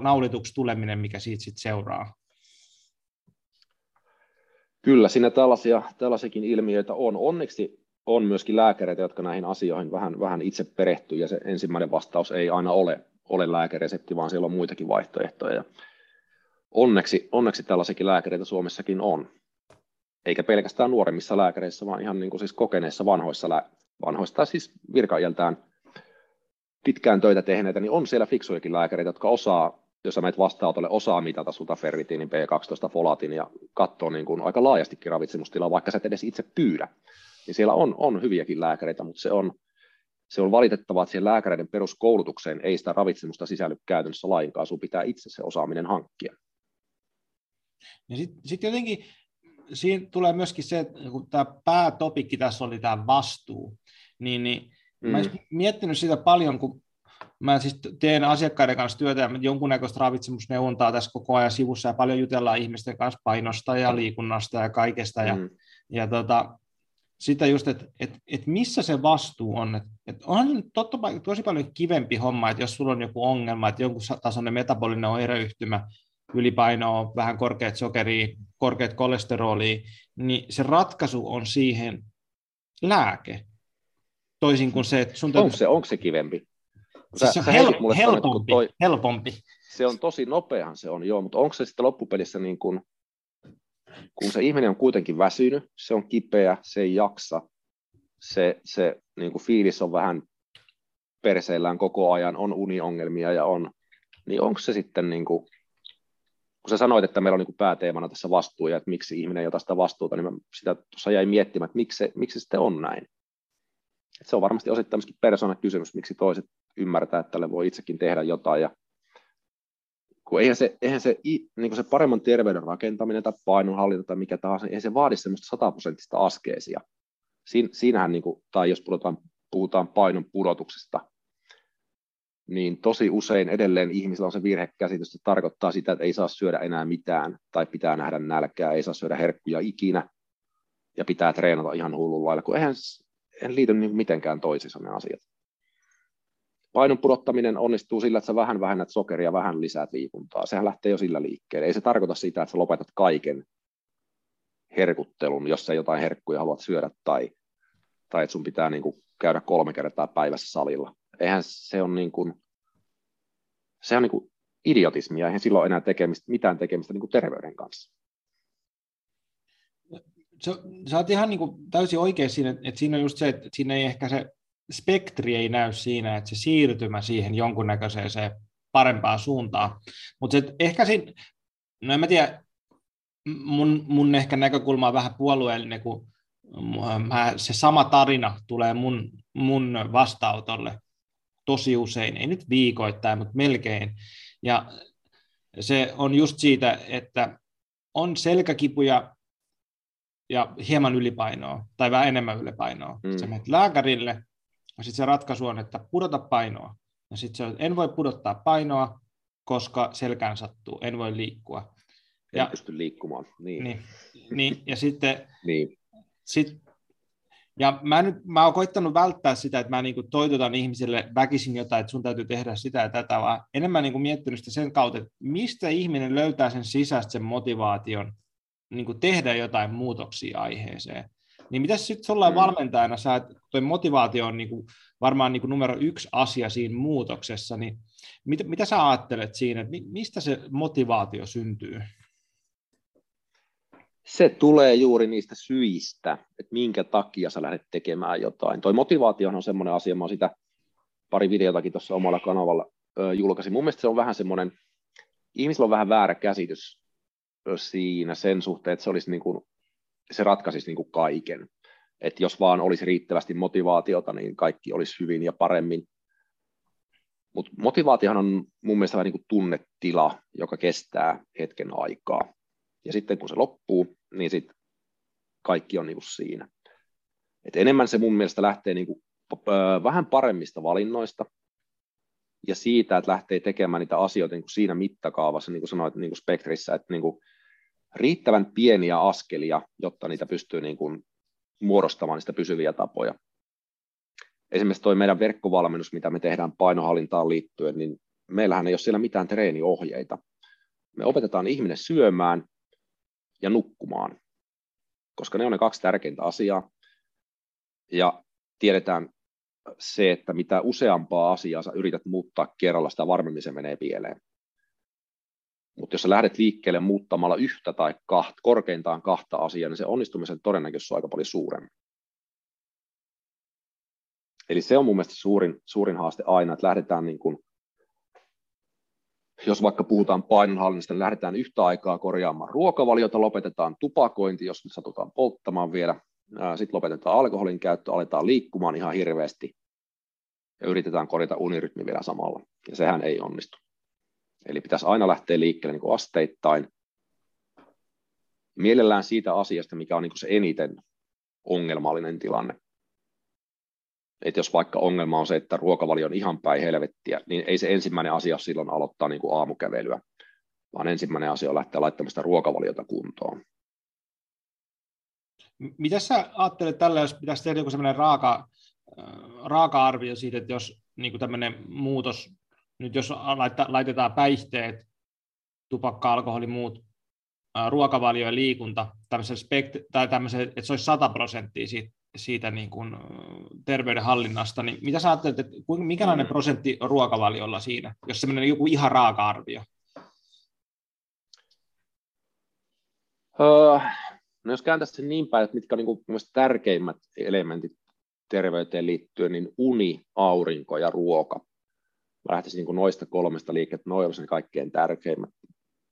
naulituksi tuleminen, mikä siitä sitten seuraa. Kyllä, siinä tällaisia, tällaisiakin ilmiöitä on. Onneksi on myöskin lääkäreitä, jotka näihin asioihin vähän, vähän itse perehtyy, ja se ensimmäinen vastaus ei aina ole, ole lääkeresepti, vaan siellä on muitakin vaihtoehtoja. Ja onneksi, onneksi tällaisiakin lääkäreitä Suomessakin on. Eikä pelkästään nuoremmissa lääkäreissä, vaan ihan niin kuin siis kokeneissa vanhoissa, lää, vanhoissa tai siis virkaieltään pitkään töitä tehneitä, niin on siellä fiksujakin lääkäreitä, jotka osaa jos sä menet vastaanotolle, osaa mitata sulta ferritiinin, B12, folaatin ja katsoo niin kuin aika laajastikin ravitsemustilaa, vaikka sä et edes itse pyydä. Niin siellä on, on hyviäkin lääkäreitä, mutta se on, se on valitettavaa, että siihen lääkäreiden peruskoulutukseen ei sitä ravitsemusta sisälly käytännössä lainkaan, sun pitää itse se osaaminen hankkia. Ja sitten sit jotenkin siinä tulee myöskin se, että kun tämä päätopikki tässä oli tämä vastuu, niin, niin mm. mä miettinyt sitä paljon, kun Mä siis teen asiakkaiden kanssa työtä ja jonkunnäköistä ravitsemusneuvontaa tässä koko ajan sivussa ja paljon jutellaan ihmisten kanssa painosta ja liikunnasta ja kaikesta. Ja, mm. ja tota, sitä just, että et, et missä se vastuu on. että et on totta, tosi paljon kivempi homma, että jos sulla on joku ongelma, että jonkun tasoinen metabolinen oireyhtymä, ylipainoa, vähän korkeat sokeria, korkeat kolesterolia, niin se ratkaisu on siihen lääke. Toisin kuin se, että sun täytyy... Onko se, onko se kivempi? Sä, siis se on hel- mulle helpompi, sanot, toi, helpompi. Se on tosi nopeahan se on, joo, mutta onko se sitten loppupelissä niin kuin, kun se ihminen on kuitenkin väsynyt, se on kipeä, se ei jaksa, se, se niin kuin fiilis on vähän perseillään koko ajan, on uniongelmia ja on, niin onko se sitten niin kuin, kun sä sanoit, että meillä on niin kuin pääteemana tässä vastuu ja että miksi ihminen ei ota sitä vastuuta, niin mä sitä tuossa jäin miettimään, että miksi se, miksi se sitten on näin. Se on varmasti osittain myöskin persoonakysymys, miksi toiset ymmärtää, että tälle voi itsekin tehdä jotain. Ja kun eihän se, eihän se, niin kuin se paremman terveyden rakentaminen tai painonhallinta tai mikä tahansa, eihän se vaadi semmoista sataprosenttista askeesia. Siin, siinähän, niin kuin, tai jos puhutaan, puhutaan painon pudotuksesta, niin tosi usein edelleen ihmisillä on se virhekäsitys, että tarkoittaa sitä, että ei saa syödä enää mitään, tai pitää nähdä nälkää, ei saa syödä herkkuja ikinä, ja pitää treenata ihan hullun lailla, kun eihän en liity niin mitenkään toisiinsa ne asiat painon pudottaminen onnistuu sillä, että sä vähän vähennät sokeria, vähän lisäät liikuntaa. Sehän lähtee jo sillä liikkeelle. Ei se tarkoita sitä, että sä lopetat kaiken herkuttelun, jos sä jotain herkkuja haluat syödä tai, tai että sun pitää niin kuin käydä kolme kertaa päivässä salilla. Eihän se on niin kuin, se on niin kuin idiotismia, eihän silloin enää tekemistä, mitään tekemistä niin kuin terveyden kanssa. Sä, sä oot ihan niin kuin täysin oikein siinä, että siinä on just se, että siinä ei ehkä se spektri ei näy siinä, että se siirtymä siihen jonkunnäköiseen se parempaan suuntaan. Mutta ehkä siinä, no en mä tiedä, mun, mun ehkä näkökulma on vähän puolueellinen, kun mä, se sama tarina tulee mun, mun vastaanotolle tosi usein, ei nyt viikoittain, mutta melkein. Ja se on just siitä, että on selkäkipuja ja hieman ylipainoa tai vähän enemmän ylipainoa. Mm. Sä menet lääkärille ja sitten se ratkaisu on, että pudota painoa. Ja sitten se on, en voi pudottaa painoa, koska selkään sattuu, en voi liikkua. En ja, pysty liikkumaan. Niin. Niin, niin ja sitten niin. Sit, ja mä, nyt, mä oon koittanut välttää sitä, että mä niin kuin toitotan ihmisille väkisin jotain, että sun täytyy tehdä sitä ja tätä, vaan enemmän niin kuin miettinyt sitä sen kautta, että mistä ihminen löytää sen sisäistä sen motivaation niin kuin tehdä jotain muutoksia aiheeseen. Niin mitä sitten sulla mm. valmentajana, sä, toi motivaatio on niin kuin varmaan niin kuin numero yksi asia siinä muutoksessa, niin mitä, mitä sä ajattelet siinä, että mistä se motivaatio syntyy? Se tulee juuri niistä syistä, että minkä takia sä lähdet tekemään jotain. Toi motivaatio on semmoinen asia, mä sitä pari videotakin tuossa omalla kanavalla ö, julkaisin. Mun mielestä se on vähän semmoinen, ihmisillä on vähän väärä käsitys siinä sen suhteen, että se olisi niin kuin se ratkaisisi niin kuin kaiken. Että jos vaan olisi riittävästi motivaatiota, niin kaikki olisi hyvin ja paremmin. Mutta motivaatiohan on mun mielestä vähän niin kuin tunnetila, joka kestää hetken aikaa. Ja sitten kun se loppuu, niin sitten kaikki on niin kuin siinä. Et enemmän se mun mielestä lähtee niin kuin, vähän paremmista valinnoista ja siitä, että lähtee tekemään niitä asioita niin kuin siinä mittakaavassa, niin kuin sanoit niin kuin spektrissä, että niin kuin riittävän pieniä askelia, jotta niitä pystyy niin kuin muodostamaan niistä pysyviä tapoja. Esimerkiksi tuo meidän verkkovalmennus, mitä me tehdään painohallintaan liittyen, niin meillähän ei ole siellä mitään treeniohjeita. Me opetetaan ihminen syömään ja nukkumaan, koska ne on ne kaksi tärkeintä asiaa. Ja tiedetään se, että mitä useampaa asiaa sä yrität muuttaa kerralla, sitä varmemmin se menee pieleen. Mutta jos sä lähdet liikkeelle muuttamalla yhtä tai kahta, korkeintaan kahta asiaa, niin se onnistumisen todennäköisyys on aika paljon suurempi. Eli se on mun mielestä suurin, suurin haaste aina, että lähdetään niin kuin, jos vaikka puhutaan painonhallinnasta, niin lähdetään yhtä aikaa korjaamaan ruokavaliota, lopetetaan tupakointi, jos nyt satutaan polttamaan vielä, sitten lopetetaan alkoholin käyttö, aletaan liikkumaan ihan hirveästi ja yritetään korjata unirytmi vielä samalla, ja sehän ei onnistu. Eli pitäisi aina lähteä liikkeelle niin kuin asteittain. Mielellään siitä asiasta, mikä on niin kuin se eniten ongelmallinen tilanne. Et jos vaikka ongelma on se, että ruokavalio on ihan päin helvettiä, niin ei se ensimmäinen asia silloin aloittaa niin kuin aamukävelyä, vaan ensimmäinen asia on lähteä laittamaan sitä ruokavaliota kuntoon. Mitä sä ajattelet tällä, jos pitäisi tehdä joku sellainen raaka, raaka-arvio siitä, että jos niin tämmöinen muutos nyt jos laitetaan päihteet, tupakka, alkoholi, muut, ruokavalio ja liikunta, spekt- tai että se olisi 100 prosenttia siitä, siitä niin kuin terveydenhallinnasta, niin mitä sä ajattelet, että mikälainen mm. prosentti ruokavaliolla siinä, jos semmoinen joku ihan raaka-arvio? Öö, no jos kääntäisi sen niin päin, että mitkä on niin kuin tärkeimmät elementit terveyteen liittyen, niin uni, aurinko ja ruoka mä lähtisin niin noista kolmesta liikkeestä, noin olisi ne kaikkein tärkeimmät.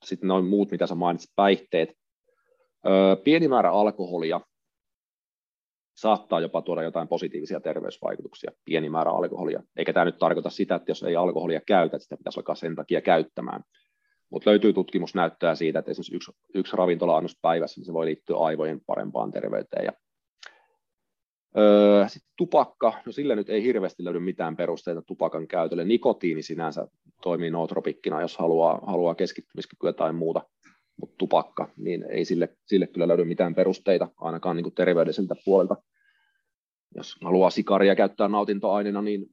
Sitten noin muut, mitä sä mainitsit, päihteet. Öö, pieni määrä alkoholia saattaa jopa tuoda jotain positiivisia terveysvaikutuksia, pieni määrä alkoholia. Eikä tämä nyt tarkoita sitä, että jos ei alkoholia käytä, sitä pitäisi alkaa sen takia käyttämään. Mutta löytyy tutkimusnäyttöä siitä, että esimerkiksi yksi, yksi ravintola-annos päivässä, niin se voi liittyä aivojen parempaan terveyteen ja Öö, sitten tupakka, no sillä nyt ei hirveästi löydy mitään perusteita tupakan käytölle. Nikotiini sinänsä toimii nootropikkina, jos haluaa, haluaa keskittymiskykyä tai muuta, mutta tupakka, niin ei sille, sille kyllä löydy mitään perusteita, ainakaan niin kuin terveydelliseltä puolelta. Jos haluaa sikaria käyttää nautintoaineena, niin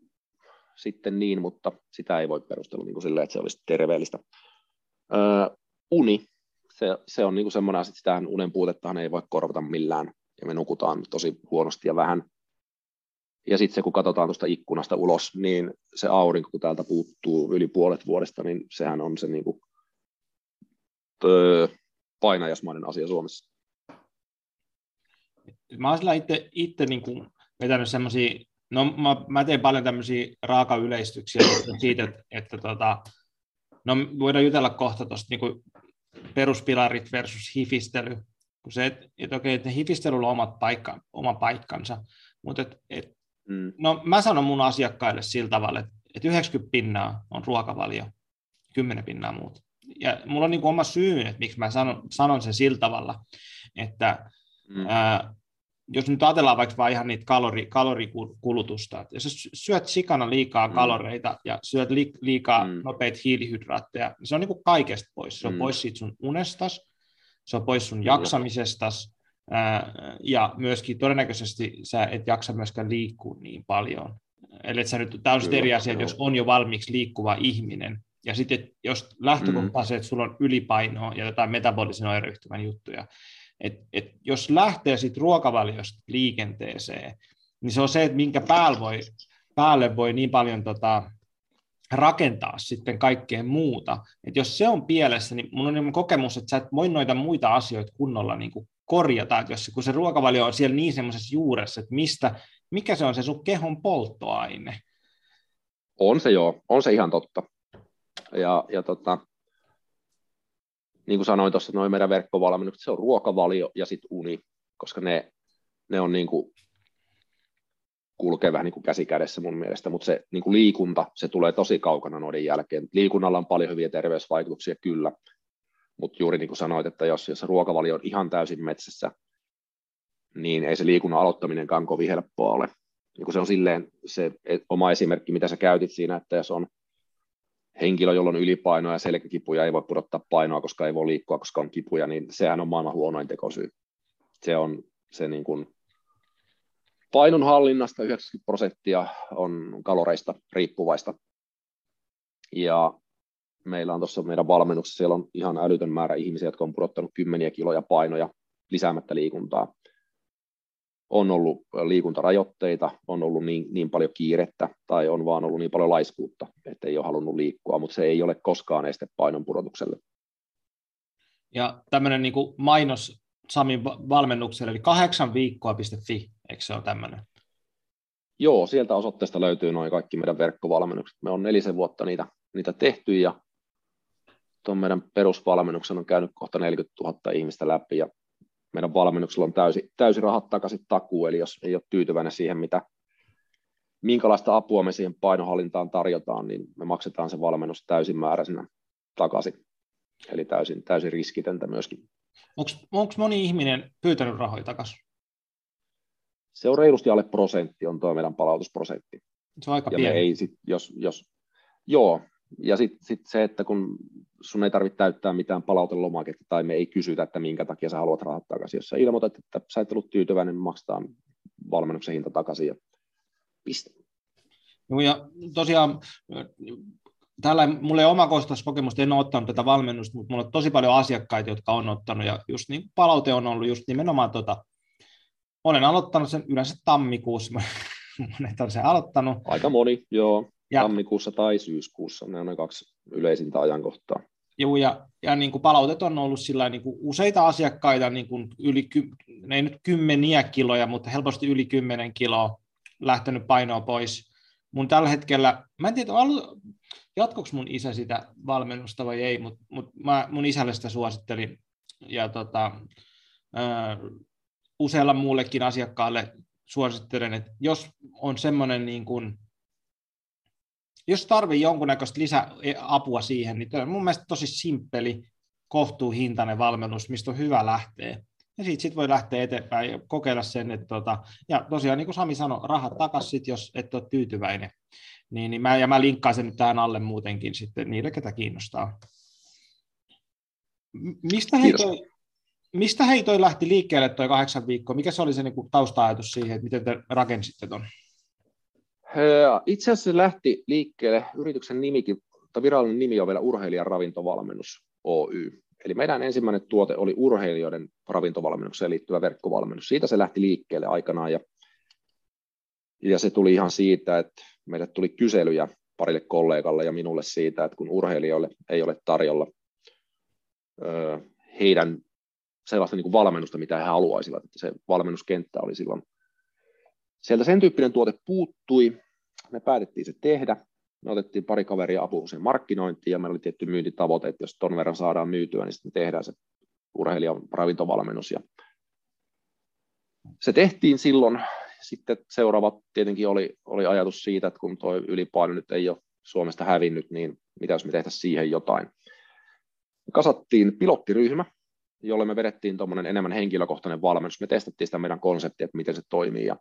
sitten niin, mutta sitä ei voi perustella niin kuin silleen, että se olisi terveellistä. Öö, uni, se, se on niin kuin semmoinen että sitä unen puutettahan ei voi korvata millään, ja me nukutaan tosi huonosti ja vähän. Ja sitten se, kun katsotaan tuosta ikkunasta ulos, niin se aurinko, kun täältä puuttuu yli puolet vuodesta, niin sehän on se niin kuin, öö, painajasmainen asia Suomessa. Mä oon sillä itse, itse niin kuin vetänyt semmoisia, no mä, mä teen paljon tämmöisiä raakayleistyksiä siitä, että, että tota, no voidaan jutella kohta tuosta niin peruspilarit versus hifistely, kun se, että, että okei, että hifistelyllä on omat paikka, oma paikkansa, mutta et, et, mm. no mä sanon mun asiakkaille sillä tavalla, että, että 90 pinnaa on ruokavalio, 10 pinnaa muuta. Ja mulla on niin oma syy, että miksi mä sanon, sanon sen sillä tavalla, että mm. ää, jos nyt ajatellaan vaikka vain ihan niitä kalori, kalorikulutusta, että jos syöt sikana liikaa mm. kaloreita ja syöt li, liikaa mm. nopeita hiilihydraatteja, niin se on niin kuin kaikesta pois. Se on mm. pois siitä sun unestas, se on pois sun jaksamisestas, ja myöskin todennäköisesti sä et jaksa myöskään liikkua niin paljon. Eli sä nyt, tämä on sitten eri asia, että jos on jo valmiiksi liikkuva ihminen, ja sitten jos lähtökohta on se, että sulla on ylipainoa ja jotain metabolisen oireyhtymän juttuja, et, et jos lähtee sitten ruokavaliosta liikenteeseen, niin se on se, että minkä päälle voi, päälle voi niin paljon tota, rakentaa sitten kaikkea muuta. Et jos se on pielessä, niin mun on niin kokemus, että sä et voi noita muita asioita kunnolla niin kuin korjata, että jos, kun se ruokavalio on siellä niin semmoisessa juuressa, että mistä, mikä se on se sun kehon polttoaine. On se joo, on se ihan totta. Ja, ja tota, niin kuin sanoin tuossa, noin meidän verkkovalmennukset, se on ruokavalio ja sitten uni, koska ne, ne on niin kuin, kulkee vähän niin kuin käsi kädessä mun mielestä, mutta se niin kuin liikunta, se tulee tosi kaukana noiden jälkeen. Liikunnalla on paljon hyviä terveysvaikutuksia kyllä, mutta juuri niin kuin sanoit, että jos, jos ruokavalio on ihan täysin metsässä, niin ei se liikunnan aloittaminenkaan kovin helppoa ole. Niin kuin se on silleen se oma esimerkki, mitä sä käytit siinä, että jos on henkilö, jolla on ylipainoa ja selkäkipuja, ei voi pudottaa painoa, koska ei voi liikkua, koska on kipuja, niin sehän on maailman huonoin tekosyy. Se on se niin kuin painon hallinnasta 90 prosenttia on kaloreista riippuvaista. Ja meillä on tuossa meidän valmennuksessa, siellä on ihan älytön määrä ihmisiä, jotka on pudottanut kymmeniä kiloja painoja lisäämättä liikuntaa on ollut liikuntarajoitteita, on ollut niin, niin paljon kiirettä tai on vaan ollut niin paljon laiskuutta, että ei ole halunnut liikkua, mutta se ei ole koskaan este painon pudotukselle. Ja tämmöinen niin mainos Samin valmennukselle, eli kahdeksan viikkoa.fi, eikö se ole tämmöinen? Joo, sieltä osoitteesta löytyy noin kaikki meidän verkkovalmennukset. Me on nelisen vuotta niitä, niitä tehty ja tuon meidän perusvalmennuksen on käynyt kohta 40 000 ihmistä läpi ja meidän valmennuksella on täysi, täysi rahat takaisin takuu, eli jos ei ole tyytyväinen siihen, mitä, minkälaista apua me siihen painohallintaan tarjotaan, niin me maksetaan se valmennus täysimääräisenä takaisin. Eli täysin, täysin riskitöntä myöskin. Onko moni ihminen pyytänyt rahoja takaisin? Se on reilusti alle prosentti, on tuo meidän palautusprosentti. Se on aika ja pieni. Ei sit, jos, jos, joo, ja sitten sit se, että kun sun ei tarvitse täyttää mitään palautelomaketta tai me ei kysytä, että minkä takia sä haluat rahat takaisin. Jos sä ilmoitat, että sä et ollut tyytyväinen, niin maksetaan valmennuksen hinta takaisin ja piste. No ja tosiaan täällä mulla ei omakohtaista kokemusta, en ole ottanut tätä valmennusta, mutta mulla on tosi paljon asiakkaita, jotka on ottanut, ja just niin palaute on ollut just nimenomaan tota, olen aloittanut sen yleensä tammikuussa, monet on sen aloittanut. Aika moni, joo. Ja, Tammikuussa tai syyskuussa, ne on ne kaksi yleisintä ajankohtaa. Joo, ja, ja niin kuin palautet on ollut sillä niin kuin useita asiakkaita, niin kuin yli, ei nyt kymmeniä kiloja, mutta helposti yli kymmenen kiloa lähtenyt painoa pois. Mun tällä hetkellä, mä en tiedä, jatkoiko mun isä sitä valmennusta vai ei, mutta, mutta mä mun isälle sitä suosittelin. Ja tota, usealla muullekin asiakkaalle suosittelen, että jos on semmoinen niin kuin, jos tarvii jonkunnäköistä lisäapua siihen, niin tämä on mun mielestä tosi simppeli, kohtuuhintainen valmennus, mistä on hyvä lähteä. Ja siitä sit voi lähteä eteenpäin ja kokeilla sen, että tota, ja tosiaan niin kuin Sami sanoi, rahat takaisin, jos et ole tyytyväinen. Niin, niin mä, ja mä linkkaan sen nyt tähän alle muutenkin sitten niille, ketä kiinnostaa. Mistä hei, toi, mistä hei toi lähti liikkeelle toi kahdeksan viikkoa? Mikä se oli se niin tausta-ajatus siihen, että miten te rakensitte ton? Itse asiassa se lähti liikkeelle, yrityksen nimikin, tai virallinen nimi on vielä Urheilijan ravintovalmennus Oy. Eli meidän ensimmäinen tuote oli urheilijoiden ravintovalmennukseen liittyvä verkkovalmennus. Siitä se lähti liikkeelle aikanaan ja, ja se tuli ihan siitä, että meille tuli kyselyjä parille kollegalle ja minulle siitä, että kun urheilijoille ei ole tarjolla ö, heidän sellaista niin kuin valmennusta, mitä he haluaisivat, että se valmennuskenttä oli silloin. Sieltä sen tyyppinen tuote puuttui, me päätettiin se tehdä, me otettiin pari kaveria apuun sen markkinointiin ja meillä oli tietty myyntitavoite, että jos ton verran saadaan myytyä, niin sitten tehdään se urheilijan ravintovalmennus. Ja se tehtiin silloin. Sitten seuraava tietenkin oli, oli ajatus siitä, että kun tuo ylipaino nyt ei ole Suomesta hävinnyt, niin mitä jos me tehtäisiin siihen jotain. Kasattiin pilottiryhmä, jolle me vedettiin tuommoinen enemmän henkilökohtainen valmennus. Me testattiin sitä meidän konseptia, että miten se toimii ja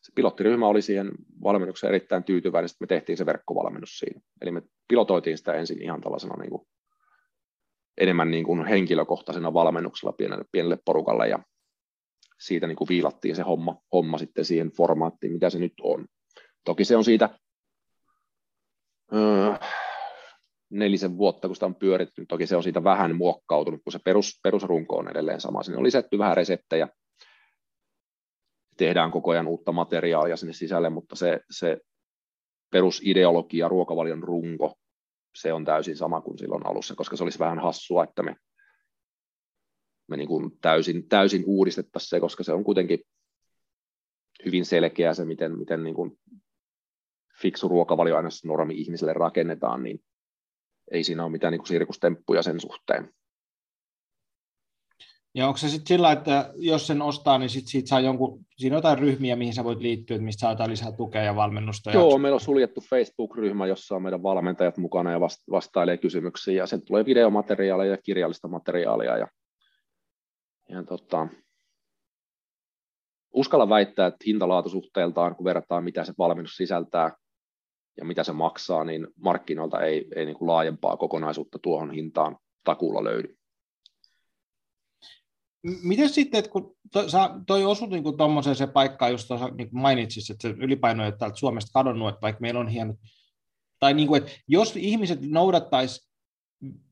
se pilottiryhmä oli siihen valmennukseen erittäin tyytyväinen, sitten me tehtiin se verkkovalmennus siinä. Eli me pilotoitiin sitä ensin ihan tällaisena niin kuin enemmän niin kuin henkilökohtaisena valmennuksella pienelle, pienelle porukalle ja siitä niin kuin viilattiin se homma, homma sitten siihen formaattiin, mitä se nyt on. Toki se on siitä öö, nelisen vuotta, kun sitä on pyöritty, toki se on siitä vähän muokkautunut, kun se perus, perusrunko on edelleen sama. Sinne on lisätty vähän reseptejä, tehdään koko ajan uutta materiaalia sinne sisälle, mutta se, se perusideologia, ruokavalion runko, se on täysin sama kuin silloin alussa, koska se olisi vähän hassua, että me, me niin kuin täysin, täysin uudistettaisiin se, koska se on kuitenkin hyvin selkeä se, miten, miten niin kuin fiksu ruokavalio aina normi ihmiselle rakennetaan, niin ei siinä ole mitään niin kuin sirkustemppuja sen suhteen. Ja onko se sitten sillä, että jos sen ostaa, niin sit siitä saa jonkun, siinä on jotain ryhmiä, mihin sä voit liittyä, että mistä saa jotain lisää tukea ja valmennusta? Joo, ja... meillä on suljettu Facebook-ryhmä, jossa on meidän valmentajat mukana ja vastailee kysymyksiin, ja sen tulee videomateriaalia ja kirjallista materiaalia, ja, ja tota, uskalla väittää, että hintalaatusuhteeltaan, kun verrataan, mitä se valmennus sisältää ja mitä se maksaa, niin markkinoilta ei, ei niin kuin laajempaa kokonaisuutta tuohon hintaan takuulla löydy. Miten sitten, että kun to, sä, toi osut niin tuommoiseen se paikkaan, just tuossa niin mainitsit, että se ylipaino ei ole täältä Suomesta kadonnut, että vaikka meillä on hieno, tai niin kuin, että jos ihmiset noudattaisi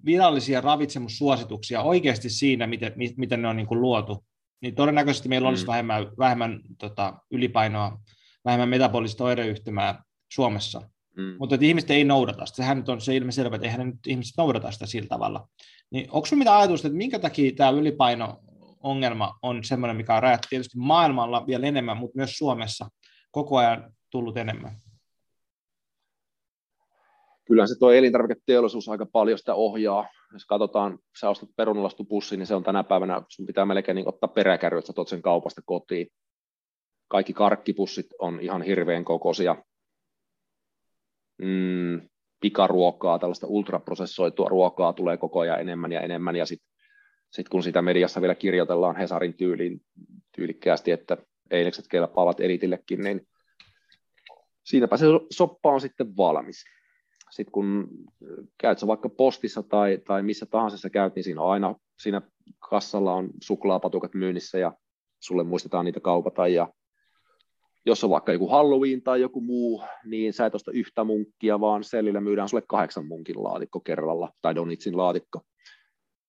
virallisia ravitsemussuosituksia oikeasti siinä, miten, miten ne on niin kuin luotu, niin todennäköisesti meillä olisi mm. vähemmän, vähemmän tota, ylipainoa, vähemmän metabolista oireyhtymää Suomessa. Mm. Mutta että ihmiset ei noudata sitä. Sehän nyt on se ilmiselvä, että eihän nyt ihmiset noudata sitä sillä tavalla. Niin onko sinulla mitään ajatusta, että minkä takia tämä ylipaino ongelma on sellainen, mikä on rajattu tietysti maailmalla vielä enemmän, mutta myös Suomessa koko ajan tullut enemmän? Kyllä se tuo elintarviketeollisuus aika paljon sitä ohjaa. Jos katsotaan, sä ostat perunalastupussin, niin se on tänä päivänä, sun pitää melkein niin ottaa peräkärry, että sä tuot sen kaupasta kotiin. Kaikki karkkipussit on ihan hirveän kokoisia. Mm, pikaruokaa, tällaista ultraprosessoitua ruokaa tulee koko ajan enemmän ja enemmän, ja sitten sitten kun sitä mediassa vielä kirjoitellaan Hesarin tyyliin, tyylikkäästi, että einekset kelpaavat elitillekin, niin siinäpä se soppa on sitten valmis. Sitten kun käyt sä vaikka postissa tai, tai missä tahansa sä käyt, niin siinä on aina siinä kassalla on suklaapatukat myynnissä ja sulle muistetaan niitä kaupata ja jos on vaikka joku Halloween tai joku muu, niin sä et osta yhtä munkkia, vaan sellillä myydään sulle kahdeksan munkin laatikko kerralla, tai Donitsin laatikko.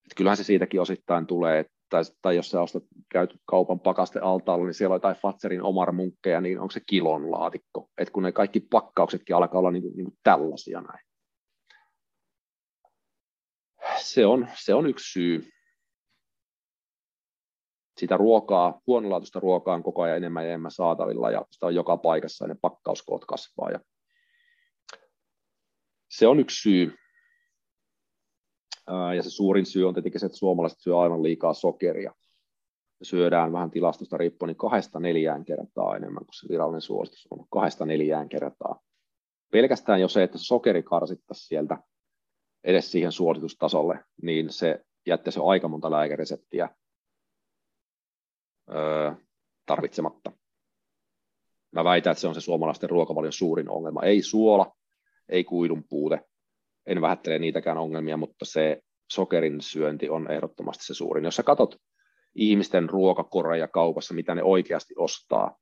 Et kyllähän se siitäkin osittain tulee, tai, tai jos sä ostat, käyt kaupan pakaste altaalla, niin siellä on jotain Fatserin omar munkkeja, niin onko se kilon laatikko. Et kun ne kaikki pakkauksetkin alkaa olla niin kuin, niin kuin tällaisia näin. Se on, se on yksi syy. Sitä ruokaa, huonolaatuista ruokaa on koko ajan enemmän ja enemmän saatavilla ja sitä on joka paikassa ja ne pakkauskoot kasvaa. Ja se on yksi syy, ja se suurin syy on tietenkin se, että suomalaiset syö aivan liikaa sokeria. Syödään vähän tilastosta riippuen niin kahdesta neljään kertaa enemmän kuin se virallinen suositus on, kahdesta neljään kertaa. Pelkästään jo se, että sokeri karsittaisiin sieltä edes siihen suositustasolle, niin se jättäisi aika monta lääkereseptiä öö, tarvitsematta. Mä väitän, että se on se suomalaisten ruokavalion suurin ongelma. Ei suola, ei kuidun puute, en vähättele niitäkään ongelmia, mutta se sokerin syönti on ehdottomasti se suurin. Jos sä katsot ihmisten ruokakoreja kaupassa, mitä ne oikeasti ostaa,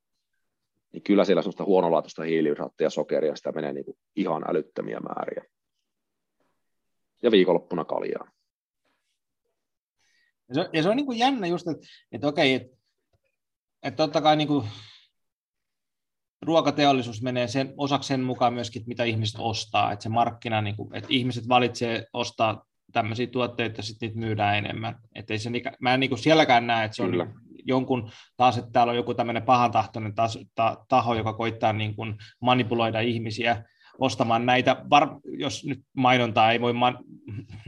niin kyllä siellä sellaista huonolaatuista hiilihydraattia ja sokeria, sitä menee niin kuin ihan älyttömiä määriä. Ja viikonloppuna kaljaa. Ja se, ja se on niin kuin jännä just, että, että okei, että, että totta kai niin kuin ruokateollisuus menee sen, osaksi sen mukaan myöskin, mitä ihmiset ostaa, että se markkina, niin kuin, että ihmiset valitsee ostaa tämmöisiä tuotteita, että sitten niitä myydään enemmän. Että ei se, mä en niin kuin sielläkään näe, että se on Kyllä. jonkun, taas että täällä on joku tämmöinen pahantahtoinen ta, taho, joka koittaa niin kuin manipuloida ihmisiä ostamaan näitä, var, jos nyt mainontaa ei voi, man,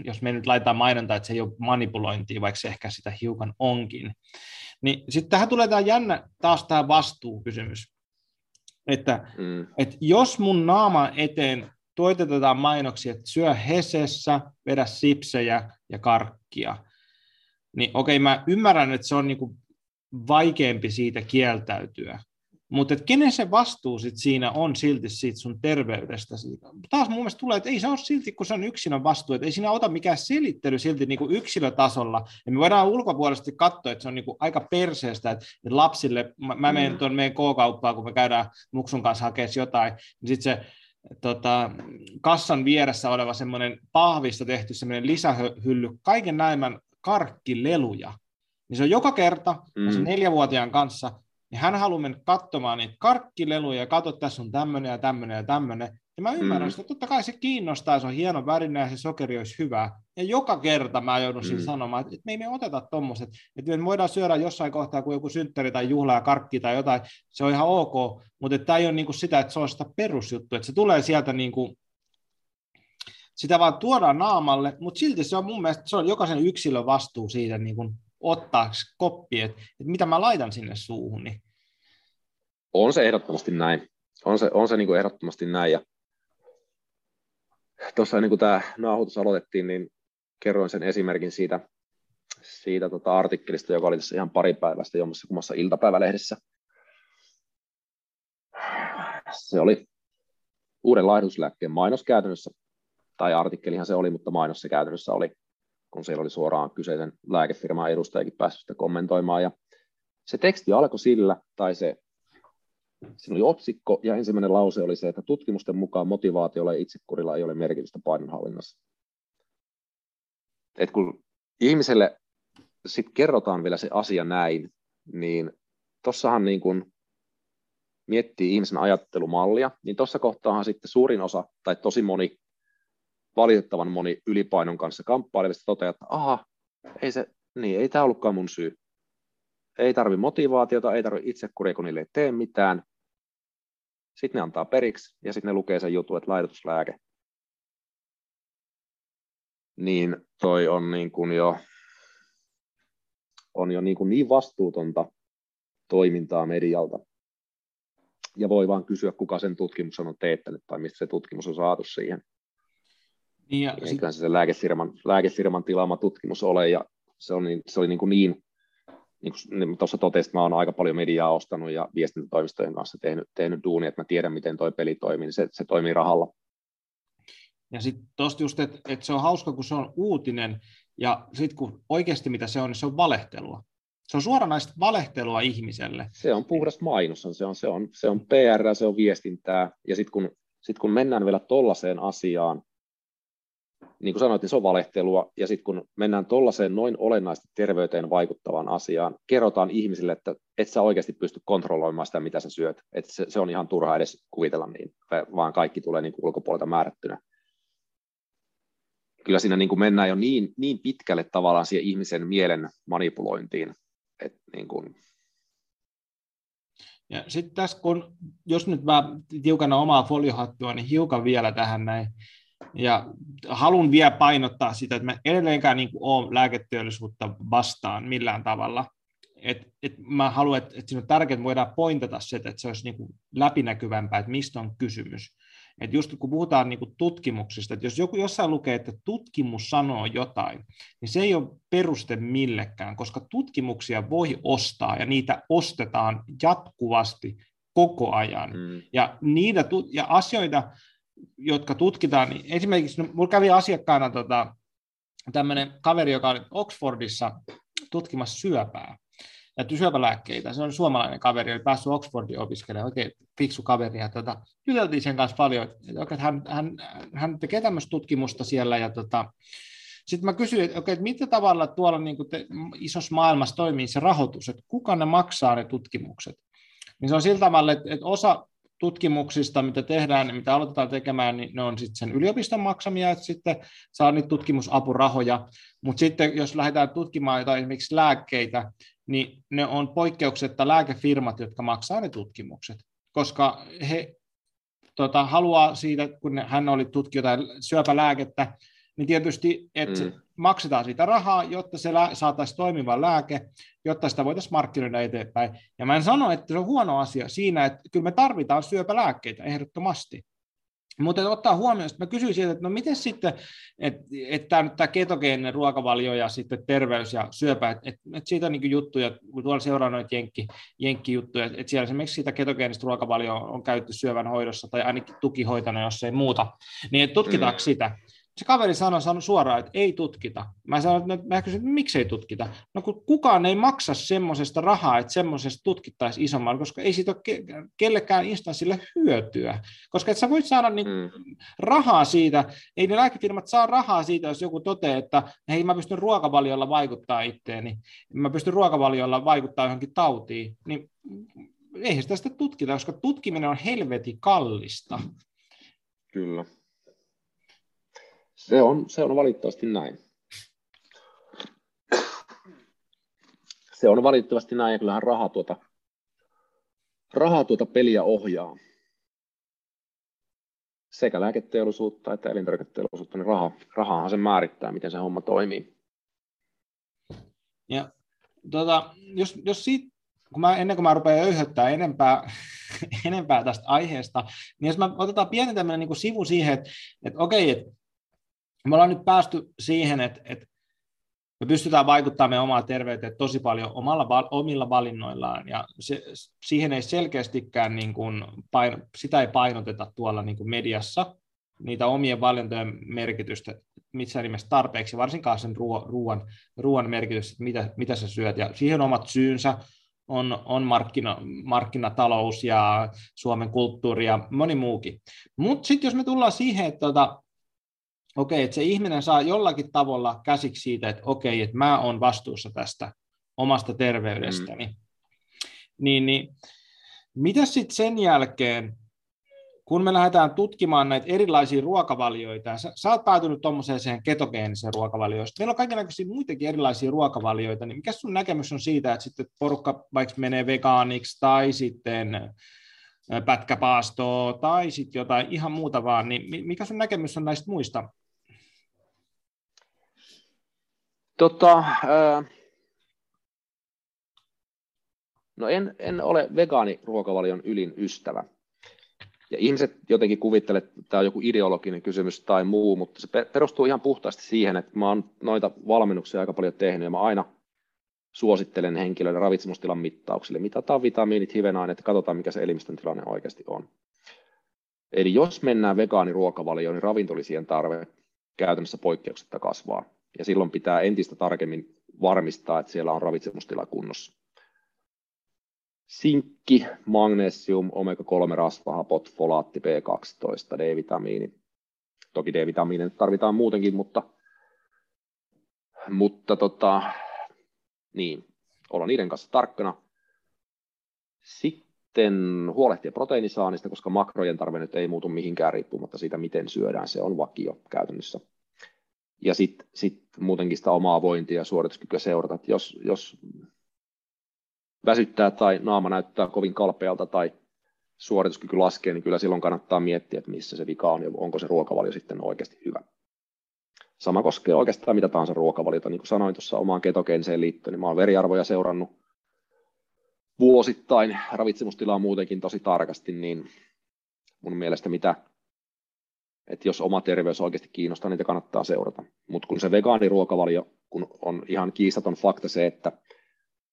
jos me nyt laitetaan mainontaa, että se ei ole manipulointia, vaikka se ehkä sitä hiukan onkin. Niin sitten tähän tulee tämä jännä taas tämä vastuukysymys. Että, mm. että jos mun naama eteen tuotetaan mainoksia, että syö hesessä, vedä sipsejä ja karkkia, niin okei, mä ymmärrän, että se on niinku vaikeampi siitä kieltäytyä. Mutta kenen se vastuu sit siinä on silti siitä sun terveydestä? Taas mun mielestä tulee, että ei se ole silti, kun se on yksilön vastuu, että ei siinä ota mikään selittely silti niin kuin yksilötasolla. Ja me voidaan ulkopuolisesti katsoa, että se on niin kuin aika perseestä, että lapsille, mä, mä menen mm. tuon meidän K-kauppaan, kun me käydään muksun kanssa hakemaan jotain, niin sitten se tota, kassan vieressä oleva semmoinen pahvista tehty semmoinen lisähylly, kaiken näemmän karkkileluja. Niin se on joka kerta, mm. se neljävuotiaan kanssa, niin hän haluaa mennä katsomaan niitä karkkileluja ja katsoa, että tässä on tämmöinen ja tämmöinen ja tämmöinen. Ja mä ymmärrän mm. sitä, totta kai se kiinnostaa, se on hieno värinen ja se sokeri olisi hyvä. Ja joka kerta mä joudun mm. sanomaan, että, me ei me oteta tuommoiset, että me voidaan syödä jossain kohtaa, kun joku synttäri tai juhla ja karkki tai jotain, se on ihan ok, mutta tämä ei ole niinku sitä, että se on sitä perusjuttu, että se tulee sieltä niinku, sitä vaan tuodaan naamalle, mutta silti se on mun mielestä, se on jokaisen yksilön vastuu siitä niin kuin ottaa koppi, että, että mitä mä laitan sinne suuhun. Niin. On se ehdottomasti näin. On se, on se niin kuin ehdottomasti näin. Ja tuossa niin kuin tämä nauhoitus aloitettiin, niin kerroin sen esimerkin siitä, siitä tota artikkelista, joka oli tässä ihan pari päivästä jommassa kummassa iltapäivälehdessä. Se oli uuden laihduslääkkeen mainos käytännössä, tai artikkelihan se oli, mutta mainos se käytännössä oli kun siellä oli suoraan kyseisen lääkefirman edustajakin päässyt sitä kommentoimaan. Ja se teksti alkoi sillä, tai se, siinä oli otsikko, ja ensimmäinen lause oli se, että tutkimusten mukaan motivaatiolla ja itsekurilla ei ole merkitystä painonhallinnassa. Et kun ihmiselle sitten kerrotaan vielä se asia näin, niin tuossahan niin kun miettii ihmisen ajattelumallia, niin tuossa kohtaahan sitten suurin osa, tai tosi moni valitettavan moni ylipainon kanssa kamppailevista toteaa, että aha, ei, se, niin, ei tämä ollutkaan mun syy. Ei tarvi motivaatiota, ei tarvi itsekuria, kun niille ei tee mitään. Sitten ne antaa periksi ja sitten ne lukee sen jutun, että laitotuslääke. Niin toi on niin kuin jo, on jo niin, kuin niin vastuutonta toimintaa medialta. Ja voi vaan kysyä, kuka sen tutkimuksen on teettänyt tai mistä se tutkimus on saatu siihen. Niin ja Eiköhän sit... se lääkefirman, lääkefirman tilaama tutkimus ole, ja se, on niin, se oli niin, kuin niin niin kuin niin tuossa totesin, mä olen aika paljon mediaa ostanut ja viestintätoimistojen kanssa tehnyt, tehnyt duunia, että mä tiedän, miten toi peli toimii, niin se, se toimii rahalla. Ja sitten tuosta just, että, että se on hauska, kun se on uutinen, ja sitten kun oikeasti mitä se on, niin se on valehtelua. Se on suoranaista valehtelua ihmiselle. Se on puhdas mainos, se on, se on, se on PR, se on viestintää, ja sitten kun, sit kun mennään vielä tollaiseen asiaan, niin kuin sanoit, niin se on valehtelua, ja sitten kun mennään tuollaiseen noin olennaisesti terveyteen vaikuttavaan asiaan, kerrotaan ihmisille, että et sä oikeasti pysty kontrolloimaan sitä, mitä sä syöt, että se, se on ihan turha edes kuvitella niin, vaan kaikki tulee niin kuin ulkopuolelta määrättynä. Kyllä siinä niin kuin mennään jo niin, niin pitkälle tavallaan siihen ihmisen mielen manipulointiin, että niin kuin, ja sitten tässä, kun, jos nyt mä tiukana omaa foliohattua, niin hiukan vielä tähän näin, ja haluan vielä painottaa sitä, että mä edelleenkään niin ole lääketeollisuutta vastaan millään tavalla. Et, et mä haluan, että, että siinä on tärkeää, että voidaan pointata se, että se olisi niin kuin läpinäkyvämpää, että mistä on kysymys. Et just kun puhutaan niin kuin tutkimuksista, että jos joku jossain lukee, että tutkimus sanoo jotain, niin se ei ole peruste millekään, koska tutkimuksia voi ostaa ja niitä ostetaan jatkuvasti koko ajan. Mm. Ja, niitä, ja asioita, jotka tutkitaan, niin esimerkiksi no, minulla kävi asiakkaana tota, tämmöinen kaveri, joka oli Oxfordissa tutkimassa syöpää. ja syöpälääkkeitä. Se on suomalainen kaveri, oli päässyt Oxfordin opiskelemaan, oikein fiksu kaveri. Ja tota, juteltiin sen kanssa paljon, että hän, hän, hän tekee tämmöistä tutkimusta siellä. Ja tota, sitten mä kysyin, että, okay, että mitä tavalla tuolla niin te, isossa maailmassa toimii se rahoitus, että kuka ne maksaa ne tutkimukset. Niin se on sillä tavalla, että, että osa tutkimuksista, mitä tehdään, mitä aloitetaan tekemään, niin ne on sitten sen yliopiston maksamia, että sitten saa niitä tutkimusapurahoja, mutta sitten jos lähdetään tutkimaan jotain esimerkiksi lääkkeitä, niin ne on poikkeuksetta lääkefirmat, jotka maksaa ne tutkimukset, koska he tota, haluaa siitä, kun hän oli tutki syöpälääkettä, niin tietysti, että mm. Maksetaan siitä rahaa, jotta se saataisiin toimiva lääke, jotta sitä voitaisiin markkinoida eteenpäin. Ja mä en sano, että se on huono asia siinä, että kyllä me tarvitaan syöpälääkkeitä ehdottomasti. Mutta ottaa huomioon, että mä kysyin sieltä, että no miten sitten, että et tämä, tämä ketogeeninen ruokavalio ja sitten terveys ja syöpä, että et, et siitä on niin juttuja, kun tuolla seuraa noita jenkki, jenkkijuttuja, että et siellä esimerkiksi sitä ketogeenistä ruokavalio on käytetty syövän hoidossa tai ainakin tukihoitona, jos ei muuta, niin tutkitaanko mm. sitä se kaveri sanoi, sanoi suoraan, että ei tutkita. Mä sanoin, että mä kysyin, että miksi ei tutkita? No kun kukaan ei maksa semmoisesta rahaa, että semmoisesta tutkittaisiin isommalla, koska ei siitä ole kellekään instanssille hyötyä. Koska et sä voit saada niin mm. rahaa siitä, ei ne lääkefirmat saa rahaa siitä, jos joku toteaa, että hei mä pystyn ruokavaliolla vaikuttaa itteeni, mä pystyn ruokavaliolla vaikuttaa johonkin tautiin, niin eihän sitä sitä tutkita, koska tutkiminen on helvetin kallista. Kyllä. Se on, se on valitettavasti näin. Se on valitettavasti näin, ja kyllähän raha tuota, raha tuota peliä ohjaa. Sekä lääketeollisuutta että elintarviketeollisuutta, niin raha, rahahan se määrittää, miten se homma toimii. Ja tota, jos, jos siitä, kun mä, ennen kuin mä rupean öyhöttää enempää, enempää tästä aiheesta, niin jos mä otetaan pieni tämmöinen niin sivu siihen, että, että okei, että me ollaan nyt päästy siihen, että, että me pystytään vaikuttamaan meidän omaan terveyteen tosi paljon omalla, omilla valinnoillaan, ja se, siihen ei selkeästikään, niin kuin, paino, sitä ei painoteta tuolla niin kuin mediassa, niitä omien valintojen merkitystä missään nimessä tarpeeksi, varsinkaan sen ruoan, ruoan merkitys, että mitä, mitä sä syöt, ja siihen omat syynsä, on, on markkina, markkinatalous ja Suomen kulttuuri ja moni muukin. Mutta sitten jos me tullaan siihen, että tota, okei, että se ihminen saa jollakin tavalla käsiksi siitä, että okei, että mä oon vastuussa tästä omasta terveydestäni. Mm. Niin, niin mitä sitten sen jälkeen, kun me lähdetään tutkimaan näitä erilaisia ruokavalioita, sä, sä oot päätynyt tuommoiseen ketogeeniseen ruokavalioon, meillä on kaikenlaisia muitakin erilaisia ruokavalioita, niin mikä sun näkemys on siitä, että sitten porukka vaikka menee vegaaniksi tai sitten pätkäpaastoa tai sitten jotain ihan muuta vaan, niin mikä sun näkemys on näistä muista Tota, ää, no en, en ole vegaaniruokavalion ylin ystävä. Ja ihmiset jotenkin kuvittelevat, että tämä on joku ideologinen kysymys tai muu, mutta se perustuu ihan puhtaasti siihen, että mä oon noita valmennuksia aika paljon tehnyt ja mä aina suosittelen henkilöille ravitsemustilan mittauksille. Mitataan vitamiinit, hivenaineet ja katsotaan, mikä se elimistön tilanne oikeasti on. Eli jos mennään vegaaniruokavalioon, niin ravintolisien tarve käytännössä poikkeuksetta kasvaa ja silloin pitää entistä tarkemmin varmistaa, että siellä on ravitsemustila kunnossa. Sinkki, magnesium, omega-3 rasvahapot, folaatti, B12, D-vitamiini. Toki D-vitamiini tarvitaan muutenkin, mutta, mutta tota, niin, olla niiden kanssa tarkkana. Sitten huolehtia proteiinisaannista, koska makrojen tarve nyt ei muutu mihinkään riippumatta siitä, miten syödään. Se on vakio käytännössä ja sitten sit muutenkin sitä omaa vointia ja suorituskykyä seurata. Et jos, jos väsyttää tai naama näyttää kovin kalpealta tai suorituskyky laskee, niin kyllä silloin kannattaa miettiä, että missä se vika on ja onko se ruokavalio sitten oikeasti hyvä. Sama koskee oikeastaan mitä tahansa ruokavaliota. Niin kuin sanoin tuossa omaan ketogeeniseen liittyen, niin mä olen veriarvoja seurannut vuosittain, ravitsemustilaa muutenkin tosi tarkasti, niin mun mielestä mitä että jos oma terveys oikeasti kiinnostaa, niitä kannattaa seurata. Mutta kun se vegaaniruokavalio, kun on ihan kiistaton fakta se, että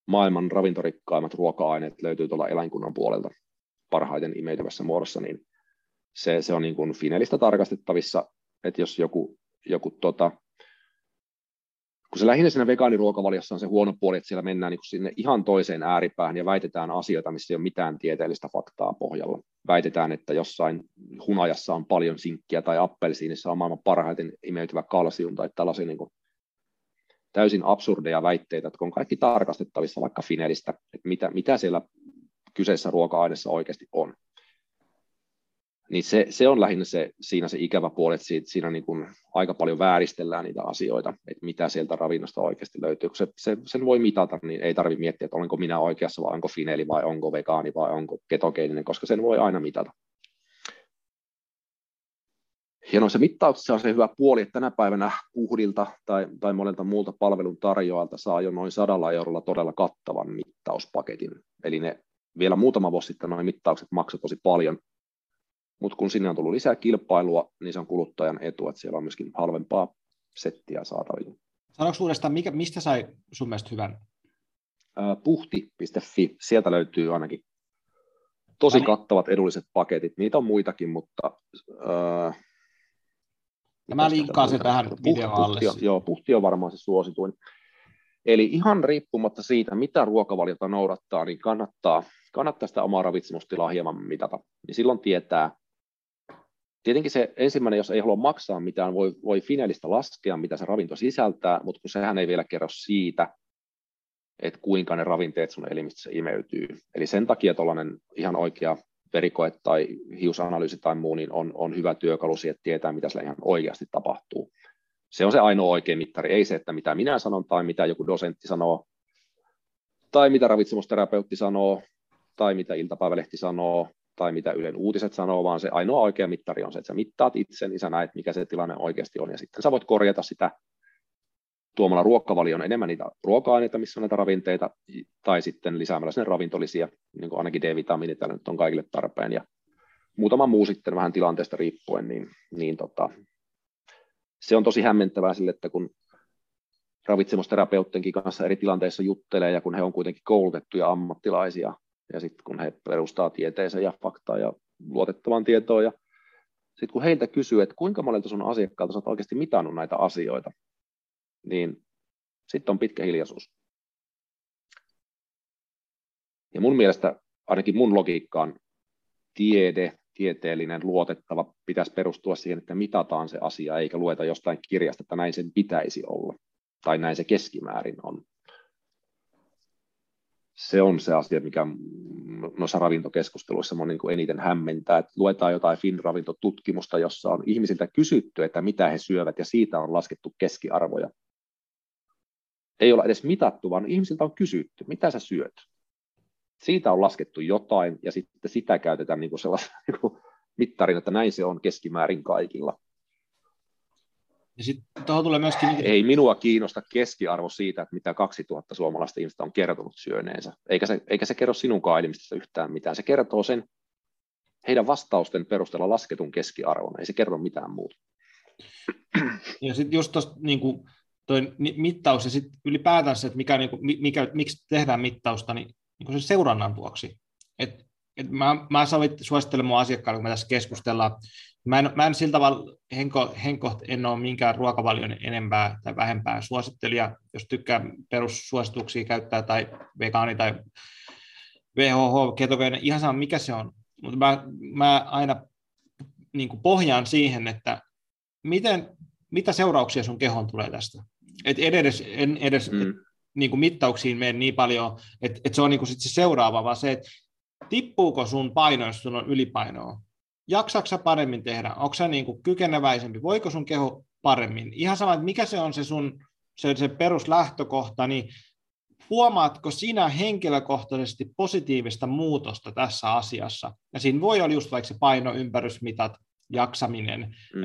maailman ravintorikkaimmat ruoka-aineet löytyy tuolla eläinkunnan puolelta parhaiten imeytyvässä muodossa, niin se, se on niin kuin Finelistä tarkastettavissa, että jos joku, joku tota, kun se lähinnä siinä vegaaniruokavaliossa on se huono puoli, että siellä mennään niin sinne ihan toiseen ääripäähän ja väitetään asioita, missä ei ole mitään tieteellistä faktaa pohjalla. Väitetään, että jossain hunajassa on paljon sinkkiä tai appelsiinissa on maailman parhaiten imeytyvä kalsium tai tällaisia niin kuin täysin absurdeja väitteitä, että on kaikki tarkastettavissa vaikka Finelistä, että mitä, mitä siellä kyseessä ruoka-aineessa oikeasti on. Niin se, se on lähinnä se, siinä se ikävä puoli, että siitä, siinä niin kuin aika paljon vääristellään niitä asioita, että mitä sieltä ravinnosta oikeasti löytyy. Kun se, se, sen voi mitata, niin ei tarvitse miettiä, että olenko minä oikeassa vai onko fineli vai onko vegaani vai onko ketogeeninen, koska sen voi aina mitata. Ja noissa mittauksissa on se hyvä puoli, että tänä päivänä puhdilta tai, tai monelta muulta palvelun tarjoajalta saa jo noin sadalla eurolla todella kattavan mittauspaketin. Eli ne vielä muutama vuosi sitten noin mittaukset maksavat tosi paljon, mutta kun sinne on tullut lisää kilpailua, niin se on kuluttajan etu, että siellä on myöskin halvempaa settiä saatavilla. Sanoiko uudestaan, mikä, mistä sai sun mielestä hyvän? puhti.fi, sieltä löytyy ainakin tosi niin. kattavat edulliset paketit. Niitä on muitakin, mutta... Äh, ja mä linkkaan sen tähän videon alle. Puhti, joo, puhti on varmaan se suosituin. Eli ihan riippumatta siitä, mitä ruokavaliota noudattaa, niin kannattaa, kannattaa sitä omaa ravitsemustilaa hieman mitata. Niin silloin tietää, Tietenkin se ensimmäinen, jos ei halua maksaa mitään, voi, voi Finelistä laskea, mitä se ravinto sisältää, mutta kun sehän ei vielä kerro siitä, että kuinka ne ravinteet sun elimistössä imeytyy. Eli sen takia tuollainen ihan oikea verikoe tai hiusanalyysi tai muu, niin on, on hyvä työkalu siihen, että tietää, mitä siellä ihan oikeasti tapahtuu. Se on se ainoa oikea mittari, ei se, että mitä minä sanon tai mitä joku dosentti sanoo, tai mitä ravitsemusterapeutti sanoo, tai mitä iltapäivälehti sanoo, tai mitä Ylen uutiset sanoo, vaan se ainoa oikea mittari on se, että sä mittaat itse, niin sä näet, mikä se tilanne oikeasti on, ja sitten sä voit korjata sitä tuomalla ruokavalion enemmän niitä ruoka-aineita, missä on näitä ravinteita, tai sitten lisäämällä sinne ravintolisia, niin kuin ainakin D-vitamiinit nyt on kaikille tarpeen, ja muutama muu sitten vähän tilanteesta riippuen, niin, niin tota, se on tosi hämmentävää sille, että kun ravitsemusterapeuttenkin kanssa eri tilanteissa juttelee, ja kun he on kuitenkin koulutettuja ammattilaisia, ja sitten kun he perustaa tieteeseen ja faktaa ja luotettavan tietoon, ja sitten kun heiltä kysyy, että kuinka monelta sun asiakkaalta sä oot oikeasti mitannut näitä asioita, niin sitten on pitkä hiljaisuus. Ja mun mielestä ainakin mun logiikkaan tiede, tieteellinen, luotettava pitäisi perustua siihen, että mitataan se asia, eikä lueta jostain kirjasta, että näin sen pitäisi olla, tai näin se keskimäärin on se on se asia, mikä noissa ravintokeskusteluissa on niin eniten hämmentää. Että luetaan jotain FIN-ravintotutkimusta, jossa on ihmisiltä kysytty, että mitä he syövät, ja siitä on laskettu keskiarvoja. Ei olla edes mitattu, vaan ihmisiltä on kysytty, mitä sä syöt. Siitä on laskettu jotain, ja sitten sitä käytetään niin kuin sellaisena niin kuin mittarin, että näin se on keskimäärin kaikilla. Ja sitten tuohon tulee myöskin... Ei minua kiinnosta keskiarvo siitä, että mitä 2000 suomalaista ihmistä on kertonut syöneensä. Eikä se, eikä se kerro sinunkaan elimistöstä yhtään mitään. Se kertoo sen heidän vastausten perusteella lasketun keskiarvon. Ei se kerro mitään muuta. Ja sitten just tuosta niin toi mittaus ja sitten ylipäätään se, että mikä, niin kuin, mikä, miksi tehdään mittausta, niin, niin kuin sen seurannan vuoksi. Et, et mä, mä suosittelen mun asiakkaille, kun me tässä keskustellaan, Mä en, mä en sillä tavalla henko, henko, en ole minkään ruokavalion enempää tai vähempää suosittelija. Jos tykkää perussuosituksia käyttää tai vegaani tai VHH, ketogeeninen, ihan sama mikä se on. Mutta mä, mä aina niin kuin pohjaan siihen, että miten, mitä seurauksia sun kehon tulee tästä. Et edes, en edes mm. niin kuin mittauksiin mene niin paljon, että et se on niin kuin sit se seuraava, vaan se, että tippuuko sun paino, jos sun on ylipainoa jaksaksa paremmin tehdä, onko sä niin kuin kykeneväisempi, voiko sun keho paremmin, ihan sama, että mikä se on se sun se, se peruslähtökohta, niin huomaatko sinä henkilökohtaisesti positiivista muutosta tässä asiassa? Ja siinä voi olla just vaikka se paino, ympärysmitat, jaksaminen, mm,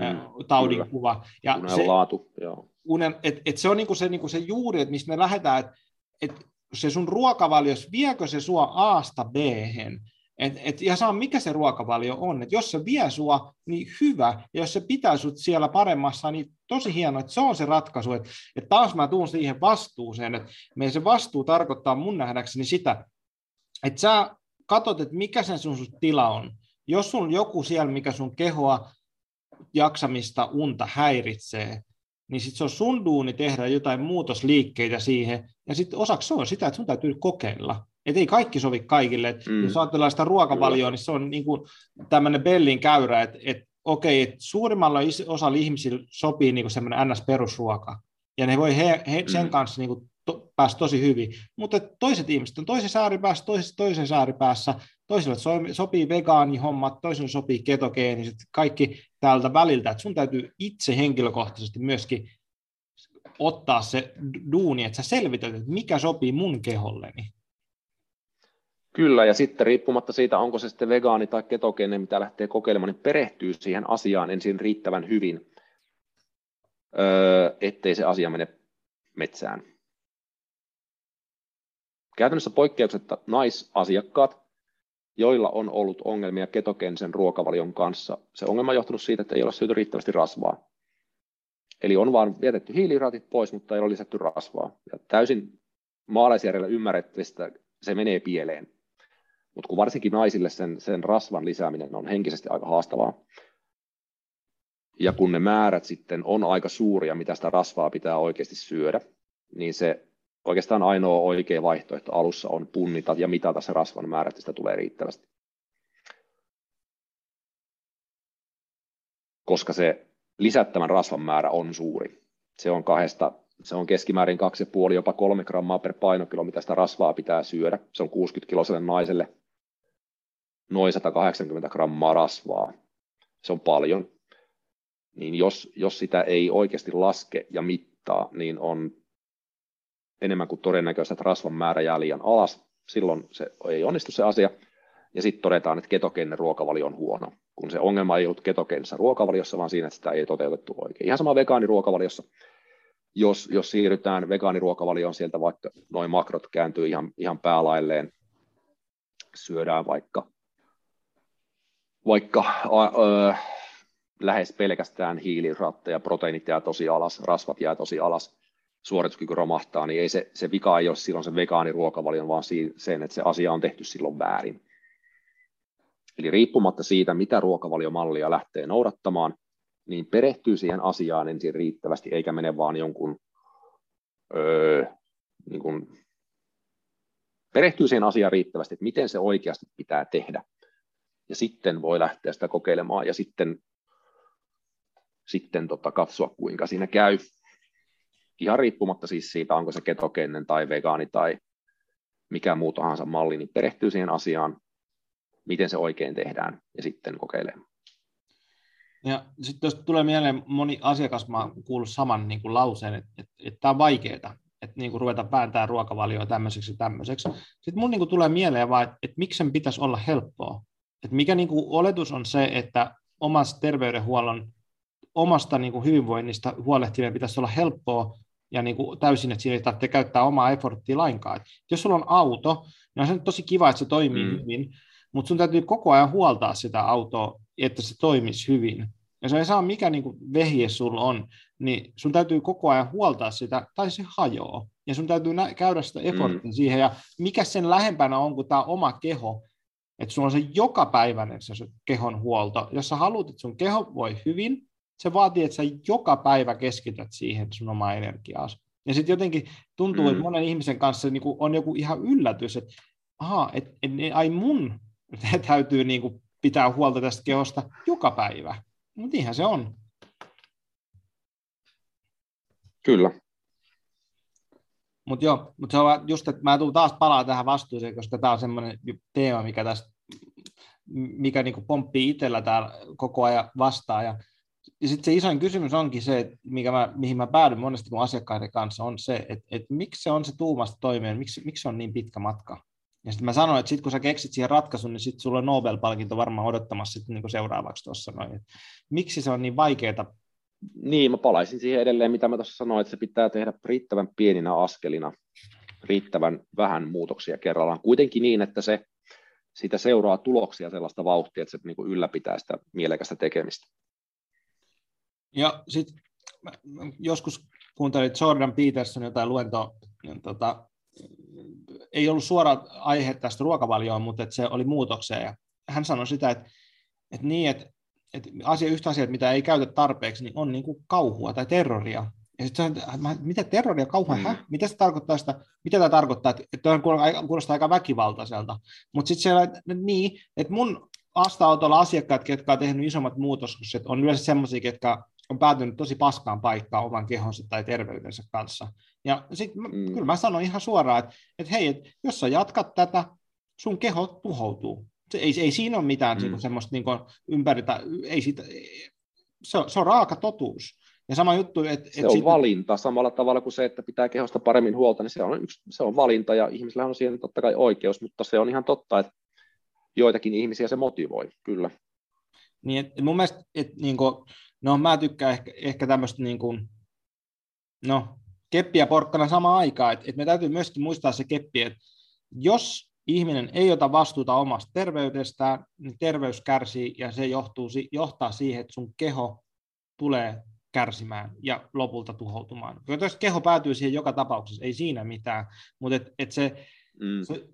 taudinkuva. Ja unen se, laatu, joo. Unen, et, et se on niinku se, niinku se juuri, että mistä me lähdetään, että et se sun ruokavalios, viekö se sua A-sta b et, et ihan sama, mikä se ruokavalio on. Et jos se vie sua, niin hyvä. Ja jos se pitää sut siellä paremmassa, niin tosi hienoa, että se on se ratkaisu. Että et taas mä tuun siihen vastuuseen, että meidän se vastuu tarkoittaa mun nähdäkseni sitä, että sä katsot, että mikä sen sun, sun tila on. Jos sun joku siellä, mikä sun kehoa, jaksamista, unta häiritsee, niin sitten se on sun duuni tehdä jotain muutosliikkeitä siihen, ja sitten osaksi se on sitä, että sun täytyy kokeilla. Että ei kaikki sovi kaikille. Et mm. Jos ajatellaan sitä ruokavalioa, niin se on niin kuin tämmöinen Bellin käyrä, että, että okei, että suurimmalla osalla ihmisillä sopii niin semmoinen ns-perusruoka, ja ne voi he, he sen mm. kanssa niin kuin to, päästä tosi hyvin. Mutta toiset ihmiset on toisessa ääripäässä, toisessa, toisessa ääripäässä, toisille sopii vegaanihommat, toisille sopii ketogeeniset, kaikki täältä väliltä, että sun täytyy itse henkilökohtaisesti myöskin ottaa se duuni, että sä selvität, että mikä sopii mun keholleni. Kyllä, ja sitten riippumatta siitä, onko se sitten vegaani tai ketogeeninen, mitä lähtee kokeilemaan, niin perehtyy siihen asiaan ensin riittävän hyvin, öö, ettei se asia mene metsään. Käytännössä poikkeuksetta naisasiakkaat, joilla on ollut ongelmia ketogeenisen ruokavalion kanssa, se ongelma on johtunut siitä, että ei ole syöty riittävästi rasvaa. Eli on vaan vietetty hiilihydraatit pois, mutta ei ole lisätty rasvaa. Ja täysin maalaisjärjellä ymmärrettävistä se menee pieleen. Mutta kun varsinkin naisille sen, sen rasvan lisääminen on henkisesti aika haastavaa, ja kun ne määrät sitten on aika suuria, mitä sitä rasvaa pitää oikeasti syödä, niin se oikeastaan ainoa oikea vaihtoehto alussa on punnita ja mitata se rasvan määrä, että sitä tulee riittävästi. Koska se lisättävän rasvan määrä on suuri. Se on kahdesta, se on keskimäärin 2,5 jopa 3 grammaa per painokilo, mitä sitä rasvaa pitää syödä. Se on 60 kiloselle naiselle noin 180 grammaa rasvaa. Se on paljon. Niin jos, jos sitä ei oikeasti laske ja mittaa, niin on enemmän kuin todennäköistä, että rasvan määrä jää liian alas. Silloin se ei onnistu se asia. Ja sitten todetaan, että ketogeeninen ruokavalio on huono, kun se ongelma ei ollut ketogeenisessä ruokavaliossa, vaan siinä, että sitä ei toteutettu oikein. Ihan sama vegaaniruokavaliossa. Jos, jos siirrytään vegaaniruokavalioon, sieltä vaikka noin makrot kääntyy ihan, ihan päälailleen, syödään vaikka, vaikka ö, lähes pelkästään hiilihydraatteja, proteiinit jää tosi alas, rasvat jää tosi alas, suorituskyky romahtaa, niin ei se, se vika ei ole silloin se vegaaniruokavalion, vaan sen, että se asia on tehty silloin väärin. Eli riippumatta siitä, mitä ruokavaliomallia lähtee noudattamaan, niin perehtyy siihen asiaan ensin riittävästi, eikä mene vaan jonkun, öö, niin kuin, perehtyy siihen asiaan riittävästi, että miten se oikeasti pitää tehdä. Ja sitten voi lähteä sitä kokeilemaan ja sitten, sitten tota, katsoa, kuinka siinä käy ihan riippumatta siis siitä, onko se ketogeeninen tai vegaani tai mikä muu tahansa malli, niin perehtyy siihen asiaan, miten se oikein tehdään ja sitten kokeilee. Ja sitten jos tulee mieleen, moni asiakas, mä kuullut saman niin kuin lauseen, että, että, että tämä on vaikeaa, että niin kuin ruveta vääntää ruokavalioa tämmöiseksi ja tämmöiseksi. Sitten mun niin kuin tulee mieleen vaan, että, että miksi sen pitäisi olla helppoa. Että mikä niin kuin oletus on se, että omassa terveydenhuollon, omasta niin kuin hyvinvoinnista huolehtiminen pitäisi olla helppoa, ja niin kuin täysin, että siinä ei tarvitse käyttää omaa efforttia lainkaan. Et jos sulla on auto, niin on se tosi kiva, että se toimii mm. hyvin, mutta sun täytyy koko ajan huoltaa sitä autoa, että se toimisi hyvin. Ja se ei saa mikä niin kuin vehje sulla on, niin sun täytyy koko ajan huoltaa sitä, tai se hajoaa. Ja sun täytyy nä- käydä sitä efforttia mm. siihen, ja mikä sen lähempänä on kuin tämä oma keho, että sulla on se jokapäiväinen se kehon huolto. Jos sä haluat, että sun keho voi hyvin, se vaatii, että sä joka päivä keskityt siihen sun omaa energiaa. Ja sitten jotenkin tuntuu, mm. että monen ihmisen kanssa niin on joku ihan yllätys, että aha, et, et, ai mun täytyy niin kuin pitää huolta tästä kehosta joka päivä. Mutta niinhän se on. Kyllä. Mutta joo, mutta se on just, että mä tulen taas palaa tähän vastuuseen, koska tämä on semmoinen teema, mikä tästä mikä niin pomppii itsellä täällä koko ajan vastaan. Ja ja sitten se isoin kysymys onkin se, että mikä mä, mihin mä päädyn monesti mun asiakkaiden kanssa, on se, että, että miksi se on se tuumasta toimeen, miksi, miksi se on niin pitkä matka. Ja sitten mä sanoin, että sitten kun sä keksit siihen ratkaisun, niin sitten sulla on Nobel-palkinto varmaan odottamassa sitten niin seuraavaksi tuossa noin. Miksi se on niin vaikeaa? Niin, mä palaisin siihen edelleen, mitä mä tuossa sanoin, että se pitää tehdä riittävän pieninä askelina, riittävän vähän muutoksia kerrallaan. Kuitenkin niin, että se siitä seuraa tuloksia sellaista vauhtia, että se niin kuin ylläpitää sitä mielekästä tekemistä. Ja sitten joskus kuuntelin Jordan Peterson jotain luentoa, niin tota, ei ollut suora aihe tästä ruokavalioon, mutta että se oli muutokseen. Ja hän sanoi sitä, että, että niin, että, että asia, yhtä asiaa, mitä ei käytä tarpeeksi, niin on niin kuin kauhua tai terroria. Ja sitten mitä terroria kauhean, mm. mitä se tarkoittaa sitä, mitä tämä tarkoittaa, että, että kuulostaa aika väkivaltaiselta. Mutta sitten siellä, niin, että mun vastaanotolla asiakkaat, jotka on tehnyt isommat muutokset, on yleensä sellaisia, jotka on päätynyt tosi paskaan paikkaan oman kehonsa tai terveytensä kanssa. Ja sitten mm. kyllä mä sanon ihan suoraan, että, että hei, että jos sä jatkat tätä, sun keho tuhoutuu. Ei, ei siinä ole mitään mm. Niinku semmoista niin ympäri, ei siitä, se, on, se on raaka totuus. Ja sama juttu, että... Se et on sit... valinta samalla tavalla kuin se, että pitää kehosta paremmin huolta, niin se on, yksi, se on valinta ja ihmisillä on siihen totta kai oikeus, mutta se on ihan totta, että joitakin ihmisiä se motivoi, kyllä. Niin, et mun mielestä, että niin kuin, no mä tykkään ehkä, ehkä tämmöistä niin kuin, no, keppiä porkkana samaan aikaan, että, että me täytyy myöskin muistaa se keppi, että jos ihminen ei ota vastuuta omasta terveydestään, niin terveys kärsii ja se johtuu, johtaa siihen, että sun keho tulee kärsimään ja lopulta tuhoutumaan. Jos keho päätyy siihen joka tapauksessa, ei siinä mitään, mutta et, et se, mm. se,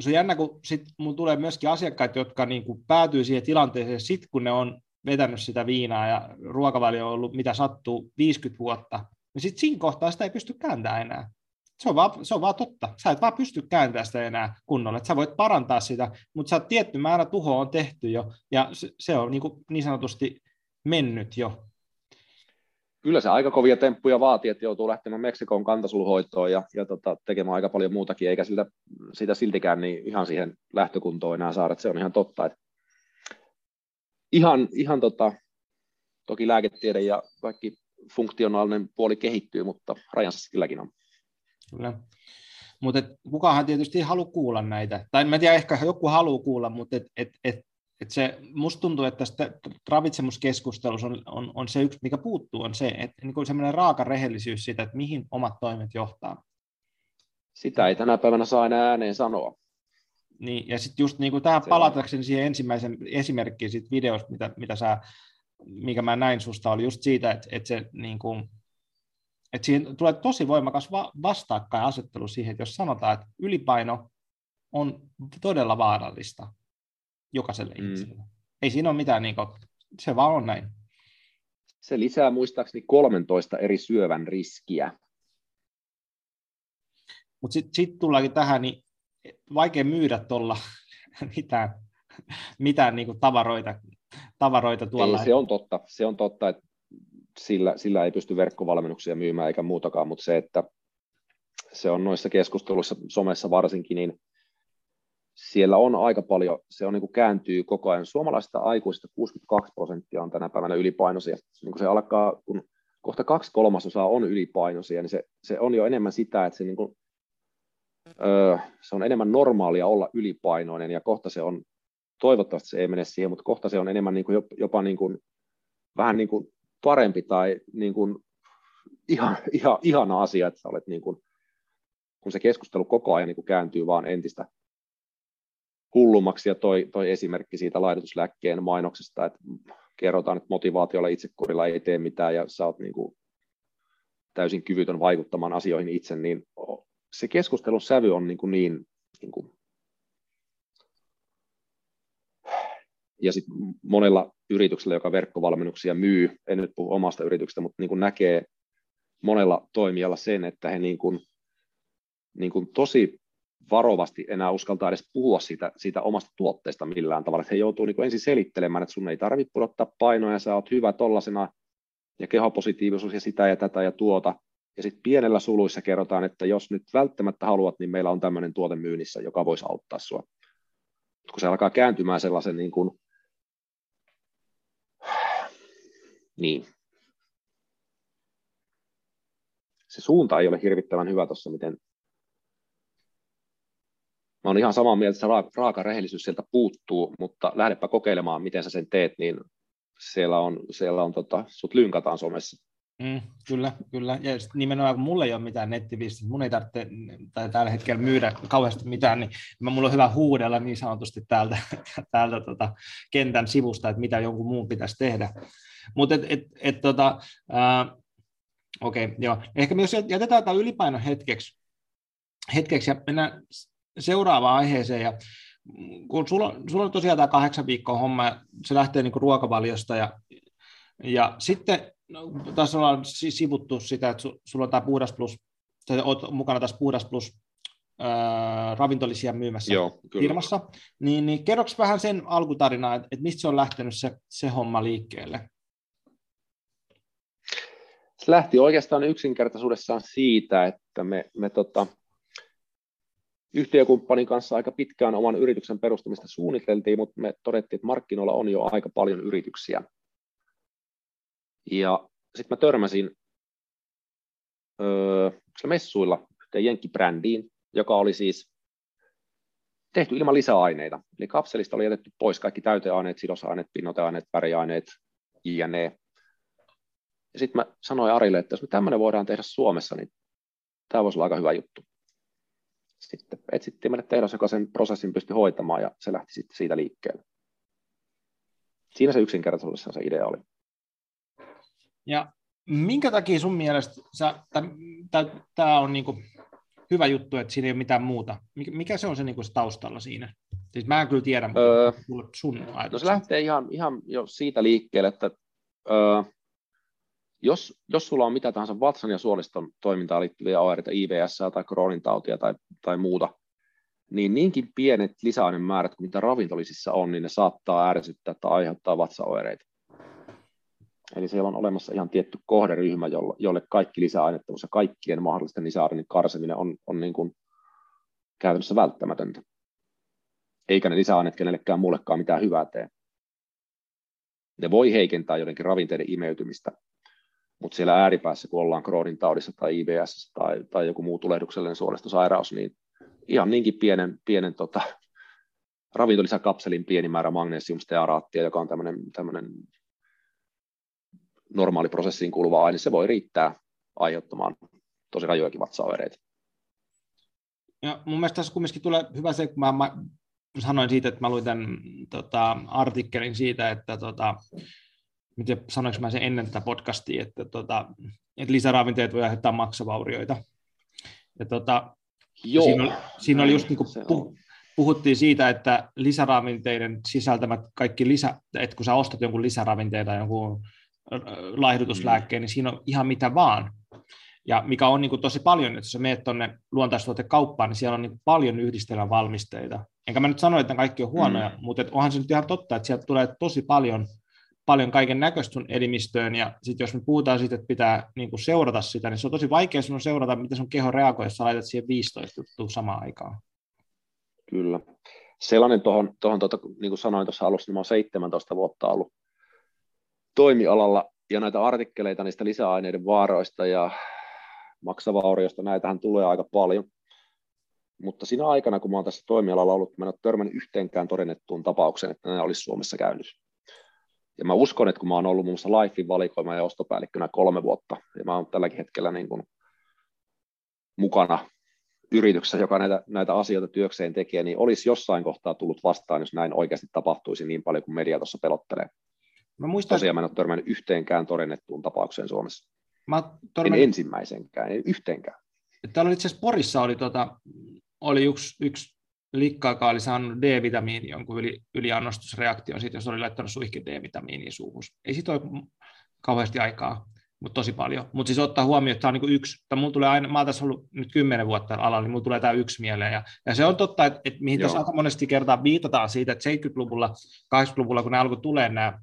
se on jännä, kun sit mun tulee myöskin asiakkaita, jotka niin kuin päätyy siihen tilanteeseen sit, kun ne on vetänyt sitä viinaa ja ruokavalio on ollut mitä sattuu 50 vuotta, niin sitten siinä kohtaa sitä ei pysty kääntämään enää. Se on, vaan, se on vaan totta. Sä et vaan pysty kääntämään sitä enää kunnolla. sä voit parantaa sitä, mutta sä tietty määrä tuhoa on tehty jo, ja se, se on niin, kuin niin sanotusti mennyt jo kyllä se aika kovia temppuja vaatii, että joutuu lähtemään Meksikon kantasulhoitoon ja, ja tota, tekemään aika paljon muutakin, eikä siltä, sitä siltikään niin ihan siihen lähtökuntoon enää saada, se on ihan totta. Että ihan, ihan tota, toki lääketiede ja kaikki funktionaalinen puoli kehittyy, mutta rajansa silläkin on. Kyllä. Mutta kukahan tietysti ei halua kuulla näitä. Tai en tiedä, ehkä joku haluaa kuulla, mutta et, et, et et se, musta tuntuu, että tästä ravitsemuskeskustelussa on, on, on, se yksi, mikä puuttuu, on se, että niin semmoinen raaka rehellisyys siitä, että mihin omat toimet johtaa. Sitä ei tänä päivänä saa enää ääneen sanoa. Niin, ja sitten just niin kuin tähän palatakseni siihen ensimmäisen esimerkkiin siitä videosta, mitä, mitä sä, mikä mä näin susta, oli just siitä, että, että se niin kuin, että siihen tulee tosi voimakas va- vastakkainasettelu siihen, että jos sanotaan, että ylipaino on todella vaarallista, jokaiselle mm. ihmiselle. Ei siinä ole mitään, niin kuin, se vaan on näin. Se lisää muistaakseni 13 eri syövän riskiä. Mutta sitten sit tullaankin tähän, niin vaikea myydä tuolla mitään, mitään niin kuin tavaroita, tavaroita tuolla. Ei, se on totta, se on totta, että sillä, sillä ei pysty verkkovalmennuksia myymään eikä muutakaan, mutta se, että se on noissa keskusteluissa, somessa varsinkin, niin siellä on aika paljon, se on niin kuin kääntyy koko ajan. Suomalaisista aikuisista 62 prosenttia on tänä päivänä ylipainoisia. Niin kun se alkaa, kun kohta kaksi kolmasosaa on ylipainoisia, niin se, se on jo enemmän sitä, että se, niin kuin, öö, se on enemmän normaalia olla ylipainoinen, ja kohta se on, toivottavasti se ei mene siihen, mutta kohta se on enemmän niin kuin, jopa niin kuin, vähän niin kuin parempi tai niin kuin, ihan, ihan, ihana asia, että sä olet niin kuin, kun se keskustelu koko ajan niin kuin kääntyy vaan entistä hullummaksi ja toi, toi esimerkki siitä laitotuslääkkeen mainoksesta, että kerrotaan, että motivaatiolla itsekurilla ei tee mitään ja sä oot niin kuin täysin kyvytön vaikuttamaan asioihin itse, niin se keskustelun sävy on niin, kuin niin, niin kuin ja sitten monella yrityksellä, joka verkkovalmennuksia myy, en nyt puhu omasta yrityksestä, mutta niin kuin näkee monella toimijalla sen, että he niin kuin, niin kuin tosi varovasti enää uskaltaa edes puhua siitä, siitä omasta tuotteesta millään tavalla. Että he joutuu niin ensin selittelemään, että sun ei tarvitse pudottaa painoa ja sä oot hyvä tollasena ja kehopositiivisuus ja sitä ja tätä ja tuota. Ja sitten pienellä suluissa kerrotaan, että jos nyt välttämättä haluat, niin meillä on tämmöinen tuote myynnissä, joka voisi auttaa sua. Kun se alkaa kääntymään sellaisen niin kuin, niin. Se suunta ei ole hirvittävän hyvä tuossa, miten mä oon ihan samaa mieltä, että se raaka, rehellisyys sieltä puuttuu, mutta lähdepä kokeilemaan, miten sä sen teet, niin siellä on, siellä on tota, sut lynkataan somessa. Mm, kyllä, kyllä. Ja nimenomaan kun mulla ei ole mitään nettiviestiä, mun ei tarvitse tai tällä hetkellä myydä kauheasti mitään, niin mulla on hyvä huudella niin sanotusti täältä, täältä tota, kentän sivusta, että mitä jonkun muun pitäisi tehdä. Mutta et, et, et, tota, okei, okay, joo. Ehkä myös jätetään tämä ylipaino hetkeksi, hetkeksi ja mennään seuraavaan aiheeseen. Ja kun sulla, sulla on tosiaan tämä kahdeksan viikkoa homma, se lähtee niin ruokavaliosta ja, ja sitten no, tässä ollaan sivuttu sitä, että sulla on tämä Puhdas Plus, tai olet mukana tässä Puhdas Plus ää, ravintolisia myymässä Joo, kyllä. firmassa, niin, niin kerroks vähän sen alkutarinaa, että, että mistä se on lähtenyt se, se homma liikkeelle? Se lähti oikeastaan yksinkertaisuudessaan siitä, että me, me tota, yhtiökumppanin kanssa aika pitkään oman yrityksen perustamista suunniteltiin, mutta me todettiin, että markkinoilla on jo aika paljon yrityksiä. Ja sitten mä törmäsin öö, messuilla yhteen jenkkibrändiin, joka oli siis tehty ilman lisäaineita. Eli kapselista oli jätetty pois kaikki täyteaineet, sidosaineet, pinnoteaineet, väriaineet, jne. Ja sitten mä sanoin Arille, että jos me tämmöinen voidaan tehdä Suomessa, niin tämä voisi olla aika hyvä juttu. Sitten etsittiin meille tehdas, joka sen prosessin pystyi hoitamaan, ja se lähti sitten siitä liikkeelle. Siinä se yksinkertaisuudessaan se idea oli. Ja minkä takia sun mielestä tämä on niinku hyvä juttu, että siinä ei ole mitään muuta? Mikä se on se, niinku taustalla siinä? Siis mä en kyllä tiedä, mutta öö, sun ajatuksia. No se lähtee ihan, ihan jo siitä liikkeelle, että öö, jos, jos sulla on mitä tahansa vatsan ja suoliston toimintaan liittyviä oireita, IBS tai Crohnin tautia tai, tai muuta, niin niinkin pienet lisäainemäärät kuin mitä ravintolisissa on, niin ne saattaa ärsyttää tai aiheuttaa vatsaoireita. Eli siellä on olemassa ihan tietty kohderyhmä, jolle, kaikki lisäainettomuus ja kaikkien mahdollisten lisäaineiden karseminen on, on niin kuin käytännössä välttämätöntä. Eikä ne lisäaineet kenellekään muullekaan mitään hyvää tee. Ne voi heikentää jotenkin ravinteiden imeytymistä, mutta siellä ääripäässä, kun ollaan Crohnin taudissa tai IBS tai, tai joku muu tulehduksellinen suolistosairaus, niin ihan niinkin pienen, pienen tota, ravintolisäkapselin pieni määrä magnesiumstearaattia, joka on tämmöinen normaali prosessiin kuuluva aine, se voi riittää aiheuttamaan tosi rajojakin vatsaoireita. Ja mun mielestä tässä kumminkin tulee hyvä se, kun mä sanoin siitä, että mä luin tämän tota, artikkelin siitä, että tota, miten sanoinko mä sen ennen tätä podcastia, että, tota, että lisäravinteet voi aiheuttaa maksavaurioita. Ja tota, Joo. Siinä, oli, siinä oli just niin kuin puh, puhuttiin siitä, että lisäravinteiden sisältämät kaikki lisä, että kun sä ostat jonkun lisäravinteita, jonkun laihdutuslääkkeen, mm. niin siinä on ihan mitä vaan. Ja mikä on niin kuin tosi paljon, että jos sä menet tuonne luontaistuotekauppaan, niin siellä on niin kuin paljon yhdistelmävalmisteita. Enkä mä nyt sano, että ne kaikki on huonoja, mm. mutta onhan se nyt ihan totta, että sieltä tulee tosi paljon paljon kaiken näköistä sun elimistöön, ja sitten jos me puhutaan siitä, että pitää niin kuin seurata sitä, niin se on tosi vaikea sun seurata, miten sun keho reagoi, jos sä laitat siihen 15 juttua samaan aikaan. Kyllä. Sellainen tuohon, tuohon tuota, niin kuin sanoin tuossa alussa, niin mä olen 17 vuotta ollut toimialalla, ja näitä artikkeleita niistä lisäaineiden vaaroista ja maksavaurioista, näitähän tulee aika paljon. Mutta siinä aikana, kun mä olen tässä toimialalla ollut, mä en ole törmännyt yhteenkään todennettuun tapaukseen, että nämä olisi Suomessa käynyt. Ja mä uskon, että kun mä oon ollut muun muassa Lifein valikoima ja ostopäällikkönä kolme vuotta, ja mä oon tälläkin hetkellä niin kuin mukana yrityksessä, joka näitä, näitä asioita työkseen tekee, niin olisi jossain kohtaa tullut vastaan, jos näin oikeasti tapahtuisi niin paljon kuin media tuossa pelottelee. Mä muistan, Tosiaan mä en ole törmännyt yhteenkään todennettuun tapaukseen Suomessa. Mä törmännyt... En ensimmäisenkään, en yhteenkään. Täällä itse asiassa Porissa oli, tota, oli yksi, yksi likka, joka oli saanut D-vitamiini jonkun yli, yliannostusreaktion, siitä, jos oli laittanut suihkin D-vitamiiniin suuhun. Ei siitä ole kauheasti aikaa, mutta tosi paljon. Mutta siis ottaa huomioon, että tämä on niin yksi, tai mulla tulee aina, mä oon tässä ollut nyt kymmenen vuotta alalla, niin mulla tulee tämä yksi mieleen. Ja, ja se on totta, että, että mihin Joo. tässä aika monesti kertaa viitataan siitä, että 70-luvulla, 80-luvulla, kun ne alkoi tulee nämä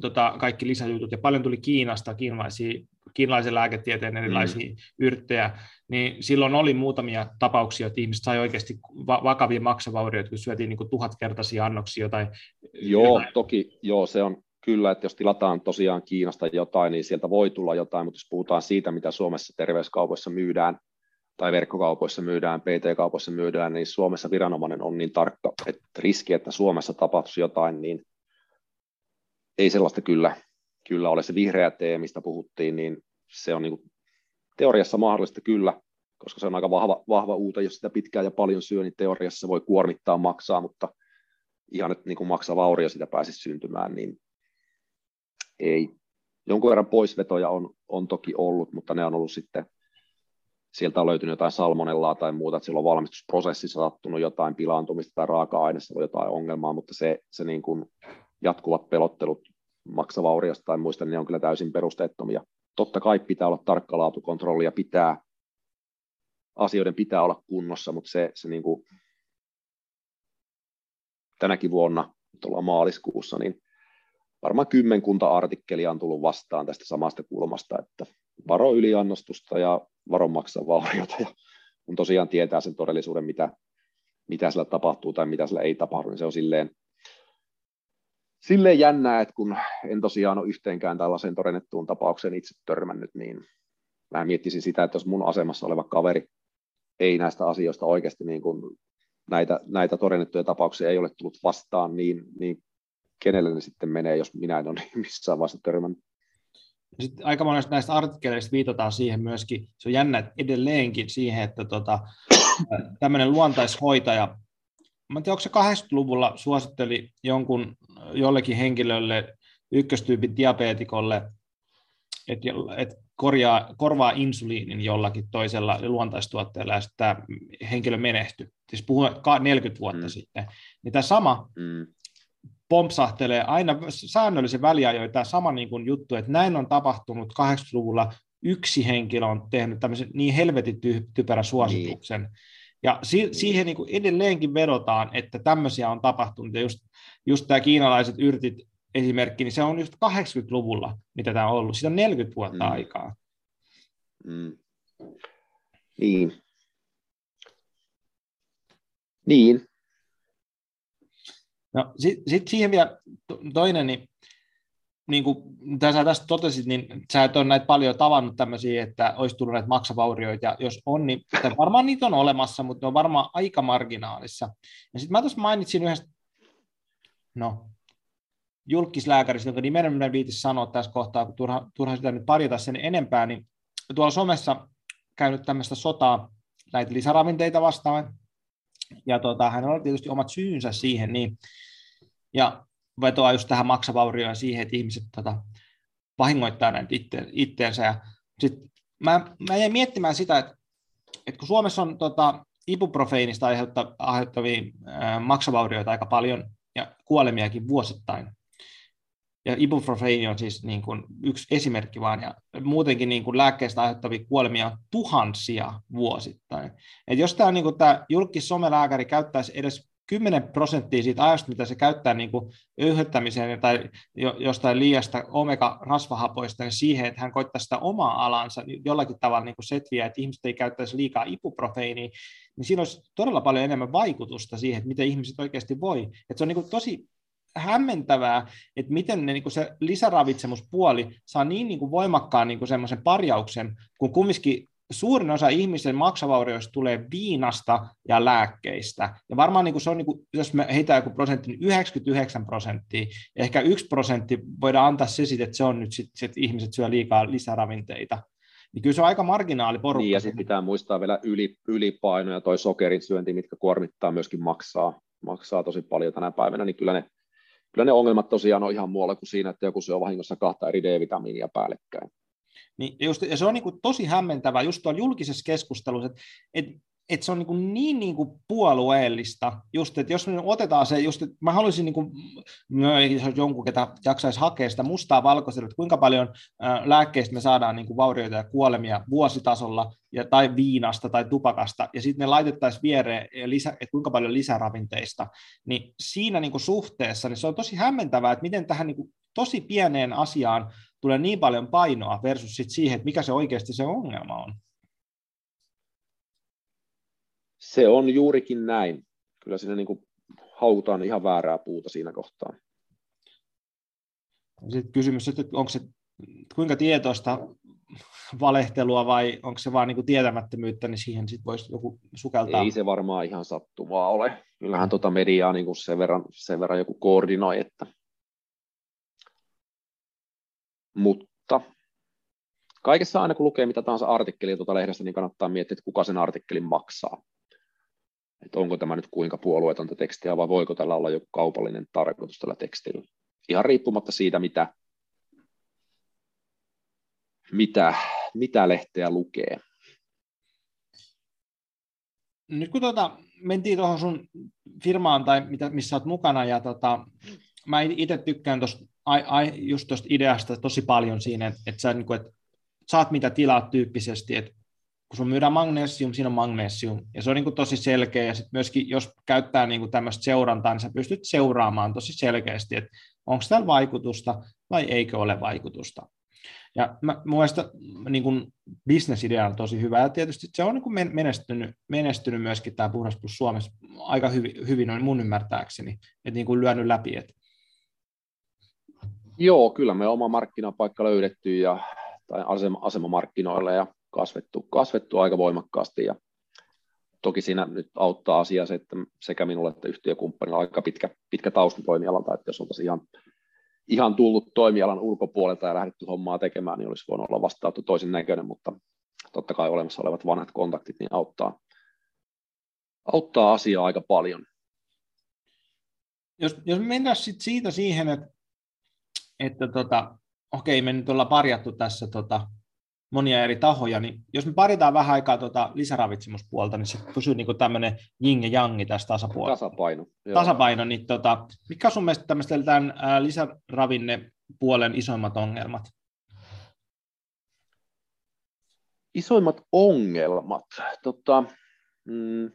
tota, kaikki lisäjutut, ja paljon tuli Kiinasta, kiinalaisia, kiinalaisen lääketieteen erilaisia mm. yrttejä, niin silloin oli muutamia tapauksia, että ihmiset sai oikeasti vakavia maksavaurioita, kun syötiin niin kuin tuhatkertaisia annoksia tai Joo, jotain. toki, joo, se on kyllä, että jos tilataan tosiaan Kiinasta jotain, niin sieltä voi tulla jotain, mutta jos puhutaan siitä, mitä Suomessa terveyskaupoissa myydään, tai verkkokaupoissa myydään, PT-kaupoissa myydään, niin Suomessa viranomainen on niin tarkka, että riski, että Suomessa tapahtuisi jotain, niin ei sellaista kyllä, kyllä ole. Se vihreä tee, mistä puhuttiin, niin se on niin kuin teoriassa mahdollista kyllä, koska se on aika vahva, vahva uute, jos sitä pitkään ja paljon syö, niin teoriassa voi kuormittaa maksaa, mutta ihan, että niin kuin maksaa vaurio sitä pääsisi syntymään, niin ei. Jonkun verran poisvetoja on, on toki ollut, mutta ne on ollut sitten, sieltä on löytynyt jotain salmonellaa tai muuta, että silloin valmistusprosessissa sattunut jotain pilaantumista tai raaka-aineessa jotain ongelmaa, mutta se, se niin kuin jatkuvat pelottelut maksavauriosta tai muista, niin ne on kyllä täysin perusteettomia. Totta kai pitää olla tarkka laatukontrolli ja pitää, asioiden pitää olla kunnossa, mutta se, se niin kuin, tänäkin vuonna, nyt ollaan maaliskuussa, niin varmaan kymmenkunta artikkelia on tullut vastaan tästä samasta kulmasta, että varo yliannostusta ja varo maksaa vauriota, ja kun tosiaan tietää sen todellisuuden, mitä, mitä sillä tapahtuu tai mitä sillä ei tapahdu, niin se on silleen, silleen jännää, että kun en tosiaan ole yhteenkään tällaiseen todennettuun tapaukseen itse törmännyt, niin mä miettisin sitä, että jos mun asemassa oleva kaveri ei näistä asioista oikeasti niin kuin näitä, näitä todennettuja tapauksia ei ole tullut vastaan, niin, niin kenelle ne sitten menee, jos minä en ole missään vaiheessa törmännyt. Sitten aika monesta näistä artikkeleista viitataan siihen myöskin, se on jännä että edelleenkin siihen, että tota, tämmöinen luontaishoitaja, mä en tiedä, onko se 80-luvulla suositteli jonkun, jollekin henkilölle, ykköstyypin diabetikolle, että et korjaa, korvaa insuliinin jollakin toisella luontaistuotteella, ja sitten tämä henkilö menehtyi. Siis puhuu 40 vuotta mm. sitten. Niin tämä sama mm pompsahtelee aina säännöllisen väliajoin tämä sama niin kuin juttu, että näin on tapahtunut 80-luvulla, yksi henkilö on tehnyt tämmöisen niin helvetin typerä suosituksen. Niin. Ja si- siihen niin kuin edelleenkin vedotaan, että tämmöisiä on tapahtunut, ja just, just tämä kiinalaiset yrtit esimerkki, niin se on just 80-luvulla, mitä tämä on ollut. Siitä on 40 vuotta mm. aikaa. Mm. Niin. Niin, No sitten sit siihen vielä toinen, niin, niin kuin sä tästä totesit, niin sä et ole näitä paljon tavannut tämmöisiä, että olisi tullut näitä maksavaurioita, jos on, niin varmaan niitä on olemassa, mutta ne on varmaan aika marginaalissa. Ja sitten mä tuossa mainitsin yhdestä, no, julkislääkäristä, jonka nimen minä viitisi sanoa tässä kohtaa, kun turha, turha sitä nyt parjata sen enempää, niin tuolla somessa käynyt tämmöistä sotaa näitä lisäravinteita vastaan, ja tota, hän on tietysti omat syynsä siihen, niin, ja vetoaa just tähän maksavaurioon siihen, että ihmiset tota, vahingoittaa näitä itte, itteensä. Ja sit mä, mä jäin miettimään sitä, että, että kun Suomessa on tota, ibuprofeiinista aiheuttavia ää, maksavaurioita aika paljon ja kuolemiakin vuosittain, ja ibuprofeini on siis niin kuin yksi esimerkki vaan, ja muutenkin niin kuin lääkkeistä aiheuttavia kuolemia on tuhansia vuosittain. Et jos tämä, niin julkis somelääkäri käyttäisi edes 10 prosenttia siitä ajasta, mitä se käyttää niin kuin öyhöttämiseen tai jostain liiasta omega-rasvahapoista, niin siihen, että hän koittaisi sitä omaa alansa jollakin tavalla niin kuin setviä, että ihmiset ei käyttäisi liikaa ibuprofeiiniä, niin siinä olisi todella paljon enemmän vaikutusta siihen, että miten ihmiset oikeasti voi. Että se on niin kuin tosi hämmentävää, että miten ne, niin kuin se lisäravitsemuspuoli saa niin, niin kuin voimakkaan niin kuin semmoisen parjauksen, kun kumminkin suurin osa ihmisen maksavaurioista tulee viinasta ja lääkkeistä. Ja varmaan niin kuin se on, niin kuin, jos me heitään joku prosentti, niin 99 prosenttia, ehkä yksi prosentti voidaan antaa se sitten, että se on nyt sitten, että ihmiset syö liikaa lisäravinteita. Niin kyllä se on aika marginaali porukka. Niin, ja sitten pitää muistaa vielä yli, ylipaino ja toi sokerin syönti, mitkä kuormittaa myöskin maksaa, maksaa tosi paljon tänä päivänä, niin kyllä ne kyllä ne ongelmat tosiaan on ihan muualla kuin siinä, että joku syö vahingossa kahta eri D-vitamiinia päällekkäin. Niin just, ja se on niin kuin tosi hämmentävää just tuolla julkisessa keskustelussa, että, että että se on niin, kuin niin, niin kuin puolueellista, just, että jos me otetaan se, just, että mä haluaisin niin kuin, jonkun, ketä jaksaisi hakea sitä mustaa valkoisella, että kuinka paljon lääkkeistä me saadaan niin kuin vaurioita ja kuolemia vuositasolla, ja, tai viinasta tai tupakasta, ja sitten me laitettaisiin viereen, lisä, että kuinka paljon lisäravinteista, niin siinä niin kuin suhteessa niin se on tosi hämmentävää, että miten tähän niin kuin tosi pieneen asiaan tulee niin paljon painoa versus sit siihen, että mikä se oikeasti se ongelma on. Se on juurikin näin. Kyllä siinä niin kuin hautaan ihan väärää puuta siinä kohtaa. Sitten kysymys, että onko se kuinka tietoista valehtelua vai onko se vaan niin tietämättömyyttä, niin siihen sitten voisi joku sukeltaa. Ei se varmaan ihan sattumaa ole. Kyllähän tuota mediaa niin kuin sen, verran, sen verran joku koordinoi, että mutta kaikessa aina kun lukee mitä tahansa artikkelia tuota lehdestä, niin kannattaa miettiä, että kuka sen artikkelin maksaa että onko tämä nyt kuinka puolueetonta tekstiä vai voiko tällä olla joku kaupallinen tarkoitus tällä tekstillä. Ihan riippumatta siitä, mitä, mitä, mitä lehteä lukee. Nyt kun tuota, mentiin tuohon sun firmaan tai mitä, missä olet mukana ja tota, mä itse tykkään tosta, ai, ai, just tuosta ideasta tosi paljon siinä, että, että sä niin kuin, että saat mitä tilaat tyyppisesti, että kun sun myydään magnesium, siinä on magnesium, ja se on niin kuin tosi selkeä, ja sitten myöskin jos käyttää niin kuin tämmöistä seurantaa, niin sä pystyt seuraamaan tosi selkeästi, että onko täällä vaikutusta vai eikö ole vaikutusta. Ja mä, mun mielestä niin kuin bisnesidea on tosi hyvä, ja tietysti se on niin kuin menestynyt, menestynyt myöskin tämä Puhdas Plus Suomessa aika hyvin, hyvin noin mun ymmärtääkseni, että niin kuin lyönyt läpi. Että... Joo, kyllä me oma markkinapaikka löydetty ja, tai asema, asemamarkkinoille ja kasvettu, kasvettu aika voimakkaasti ja toki siinä nyt auttaa asia se, että sekä minulle että yhtiökumppanilla on aika pitkä, pitkä tausta toimialalta, että jos oltaisiin ihan, ihan tullut toimialan ulkopuolelta ja lähdetty hommaa tekemään, niin olisi voinut olla vastaanotto toisen näköinen, mutta totta kai olemassa olevat vanhat kontaktit niin auttaa, auttaa asiaa aika paljon. Jos, jos mennään sit siitä siihen, että, että tota, okei, me nyt ollaan parjattu tässä tota, monia eri tahoja, niin jos me paritaan vähän aikaa tuota lisäravitsemuspuolta, niin se pysyy niin tämmöinen jing ja jangi tässä tasapuolella. Tasapaino. Joo. Tasapaino, niin tota, mikä on sun mielestä tämmöistä tämän lisäravinnepuolen isoimmat ongelmat? Isoimmat ongelmat? Tota, mm,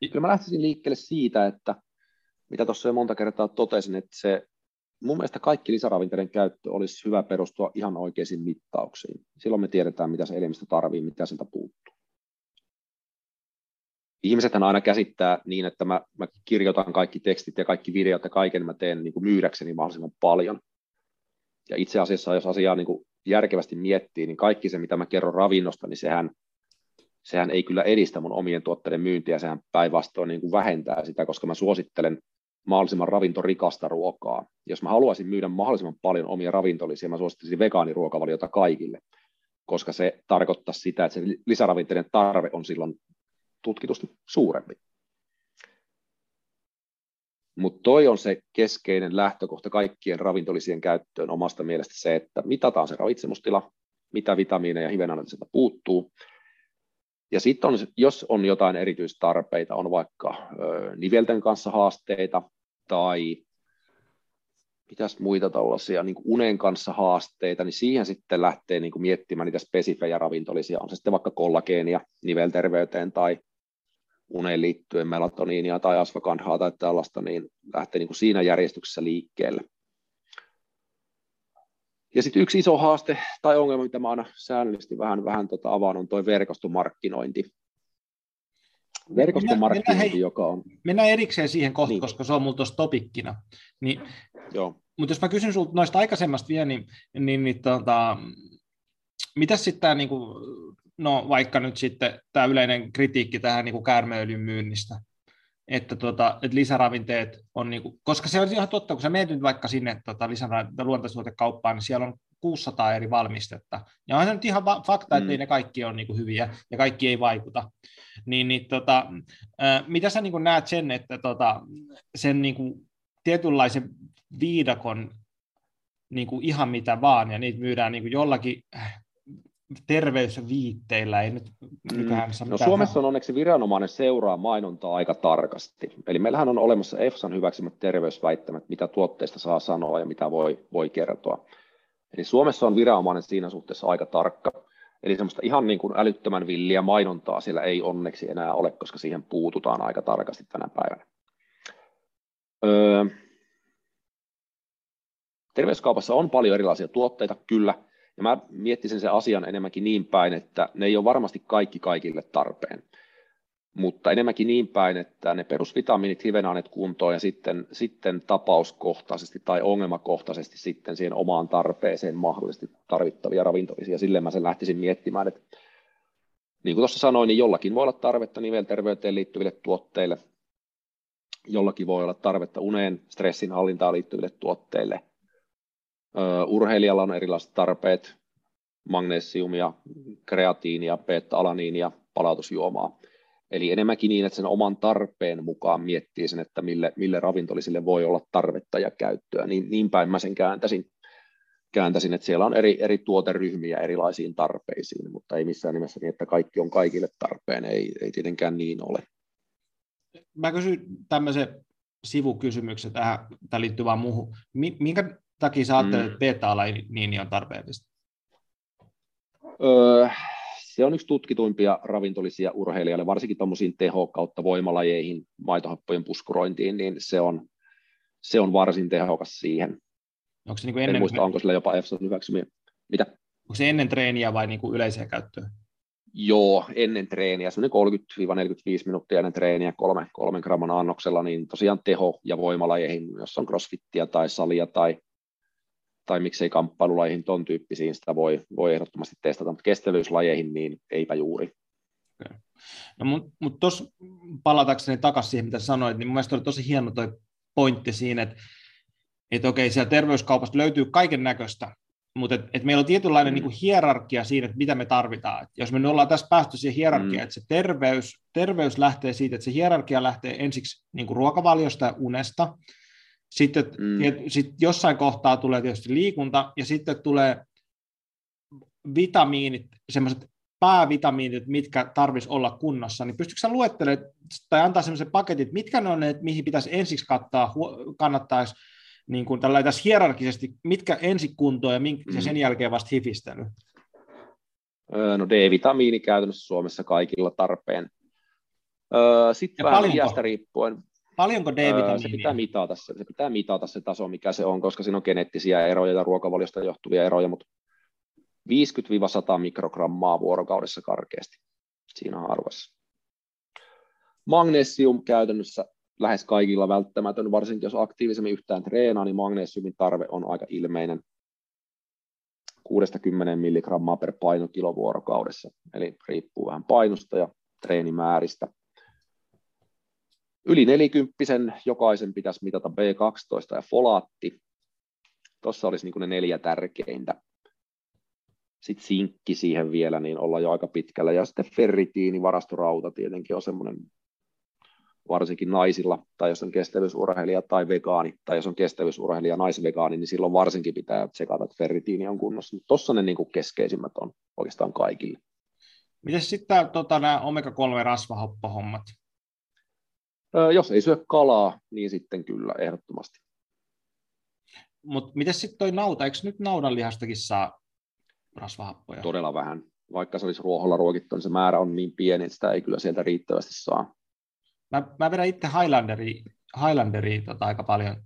kyllä mä lähtisin liikkeelle siitä, että mitä tuossa jo monta kertaa totesin, että se mun mielestä kaikki lisäravinteiden käyttö olisi hyvä perustua ihan oikeisiin mittauksiin. Silloin me tiedetään, mitä se elimistö tarvii, mitä siltä puuttuu. Ihmisethän aina käsittää niin, että mä, mä kirjoitan kaikki tekstit ja kaikki videot ja kaiken mä teen niin kuin myydäkseni mahdollisimman paljon. Ja itse asiassa, jos asiaa niin kuin järkevästi miettii, niin kaikki se, mitä mä kerron ravinnosta, niin sehän, sehän ei kyllä edistä mun omien tuotteiden myyntiä, sehän päinvastoin niin kuin vähentää sitä, koska mä suosittelen mahdollisimman ravintorikasta ruokaa. Jos mä haluaisin myydä mahdollisimman paljon omia ravintolisia, mä suosittelisin vegaaniruokavaliota kaikille, koska se tarkoittaa sitä, että se lisäravinteiden tarve on silloin tutkitusti suurempi. Mutta toi on se keskeinen lähtökohta kaikkien ravintolisien käyttöön omasta mielestä se, että mitataan se ravitsemustila, mitä vitamiineja ja hivenaineita puuttuu, ja sitten on, jos on jotain erityistarpeita, on vaikka ö, nivelten kanssa haasteita tai mitäs muita tällaisia niin unen kanssa haasteita, niin siihen sitten lähtee niin miettimään niitä spesifejä ravintolisia, on se sitten vaikka kollageenia nivelterveyteen tai uneen liittyen melatoniinia tai asfakandhaa tai tällaista, niin lähtee niin siinä järjestyksessä liikkeelle. Ja sitten yksi iso haaste tai ongelma, mitä mä aina säännöllisesti vähän, vähän tota avaan, on tuo verkostomarkkinointi. Verkostomarkkinointi, mennään, hei, joka on... Mennään erikseen siihen kohta, niin. koska se on mulla tuossa topikkina. Niin, Joo. Mutta jos mä kysyn sinulta noista aikaisemmasta vielä, niin, niin, niin tota, mitä sitten tämä, niin kuin, no vaikka nyt sitten tämä yleinen kritiikki tähän niin käärmeöljyn myynnistä, että, tota, että lisäravinteet on, niin kuin, koska se on ihan totta, kun sä menet vaikka sinne tota, luontaisuutekauppaan, niin siellä on 600 eri valmistetta. Ja on se nyt ihan fakta, että mm. ne kaikki on niin kuin, hyviä ja kaikki ei vaikuta. Niin, niin tota, mitä sä niin kuin, näet sen, että tota, sen niin kuin, tietynlaisen viidakon niin kuin ihan mitä vaan, ja niitä myydään niin kuin jollakin terveysviitteillä, ei nyt mm. no, Suomessa on onneksi viranomainen seuraa mainontaa aika tarkasti. Eli meillähän on olemassa EFSAn hyväksymät terveysväittämät, mitä tuotteista saa sanoa ja mitä voi, voi kertoa. Eli Suomessa on viranomainen siinä suhteessa aika tarkka. Eli semmoista ihan niin kuin älyttömän villiä mainontaa siellä ei onneksi enää ole, koska siihen puututaan aika tarkasti tänä päivänä. Öö, terveyskaupassa on paljon erilaisia tuotteita, kyllä, ja mä miettisin sen asian enemmänkin niin päin, että ne ei ole varmasti kaikki kaikille tarpeen, mutta enemmänkin niin päin, että ne perusvitamiinit, hivenaineet kuntoon ja sitten, sitten tapauskohtaisesti tai ongelmakohtaisesti sitten siihen omaan tarpeeseen mahdollisesti tarvittavia ravintolisia. Silleen mä sen lähtisin miettimään, että niin kuin tuossa sanoin, niin jollakin voi olla tarvetta nivelterveyteen liittyville tuotteille, jollakin voi olla tarvetta uneen, stressin hallintaan liittyville tuotteille – urheilijalla on erilaiset tarpeet, magnesiumia, kreatiinia, beta-alaniinia, palautusjuomaa. Eli enemmänkin niin, että sen oman tarpeen mukaan miettii sen, että mille, mille ravintolisille voi olla tarvetta ja käyttöä. Niin, niin päin mä sen kääntäisin, kääntäisin, että siellä on eri, eri tuoteryhmiä erilaisiin tarpeisiin, mutta ei missään nimessä niin, että kaikki on kaikille tarpeen, ei, ei tietenkään niin ole. Mä kysyn tämmöisen sivukysymyksen tähän, tämä liittyy vaan muuhun. Minkä takia sä ajattelet, mm. että beta-alaini on tarpeellista? Öö, se on yksi tutkituimpia ravintolisia urheilijalle, varsinkin tuommoisiin teho kautta voimalajeihin, maitohappojen puskurointiin, niin se on, se on varsin tehokas siihen. Onko se niin kuin ennen... En muista, onko sillä jopa EFSA hyväksymiä. Mitä? Onko se ennen treeniä vai niin kuin yleiseen käyttöön? Joo, ennen treeniä, semmoinen 30-45 minuuttia ennen treeniä kolme, kolmen gramman annoksella, niin tosiaan teho- ja voimalajeihin, jos on crossfittiä tai salia tai, tai miksei kamppailulajeihin, ton tyyppisiin sitä voi, voi ehdottomasti testata, mutta kestävyyslajeihin niin eipä juuri. Okay. No, mutta mut tuossa palatakseni takaisin siihen, mitä sanoit, niin mun mielestä oli tosi hieno toi pointti siinä, että että okei, siellä terveyskaupasta löytyy kaiken näköistä, mutta et, et meillä on tietynlainen mm. niin kuin hierarkia siinä, että mitä me tarvitaan. Et jos me nyt ollaan tässä päästy siihen hierarkiaan, mm. että se terveys, terveys lähtee siitä, että se hierarkia lähtee ensiksi niin kuin ruokavaliosta ja unesta, sitten mm. sit jossain kohtaa tulee tietysti liikunta, ja sitten tulee vitamiinit, semmoiset päävitamiinit, mitkä tarvitsisi olla kunnossa, niin pystytkö sä luettelemaan tai antaa semmoisen paketit, mitkä ne on ne, mihin pitäisi ensiksi kattaa, kannattaisi niin kuin tällä tässä hierarkisesti, mitkä ensin kuntoon ja, mink- mm. sen jälkeen vasta hifistely? No D-vitamiini käytännössä Suomessa kaikilla tarpeen. Sitten vähän iästä riippuen. Paljonko D-vitamiinia? Se pitää, mitata, se, se pitää mitata se taso, mikä se on, koska siinä on geneettisiä eroja ja ruokavaliosta johtuvia eroja, mutta 50-100 mikrogrammaa vuorokaudessa karkeasti siinä harvassa. Magnesium käytännössä lähes kaikilla välttämätön, varsinkin jos aktiivisemmin yhtään treenaa, niin magnesiumin tarve on aika ilmeinen. 60 milligrammaa per painokilo vuorokaudessa, eli riippuu vähän painosta ja treenimääristä. Yli 40 jokaisen pitäisi mitata B12 ja folaatti. Tuossa olisi niin ne neljä tärkeintä. Sitten sinkki siihen vielä, niin ollaan jo aika pitkällä. Ja sitten ferritiini, varastorauta tietenkin on semmoinen varsinkin naisilla, tai jos on kestävyysurheilija tai vegaani, tai jos on kestävyysurheilija naisvegaani, niin silloin varsinkin pitää tsekata, että ferritiini on kunnossa. Tuossa ne niin keskeisimmät on oikeastaan kaikille. Miten sitten tota, nämä omega-3 rasvahappohommat? Jos ei syö kalaa, niin sitten kyllä, ehdottomasti. Mutta miten sitten toi nauta, eikö nyt naudanlihastakin saa rasvahappoja? Todella vähän. Vaikka se olisi ruoholla ruokittu, niin se määrä on niin pieni, että sitä ei kyllä sieltä riittävästi saa. Mä, mä vedän itse Highlanderi, Highlanderi tota, aika paljon,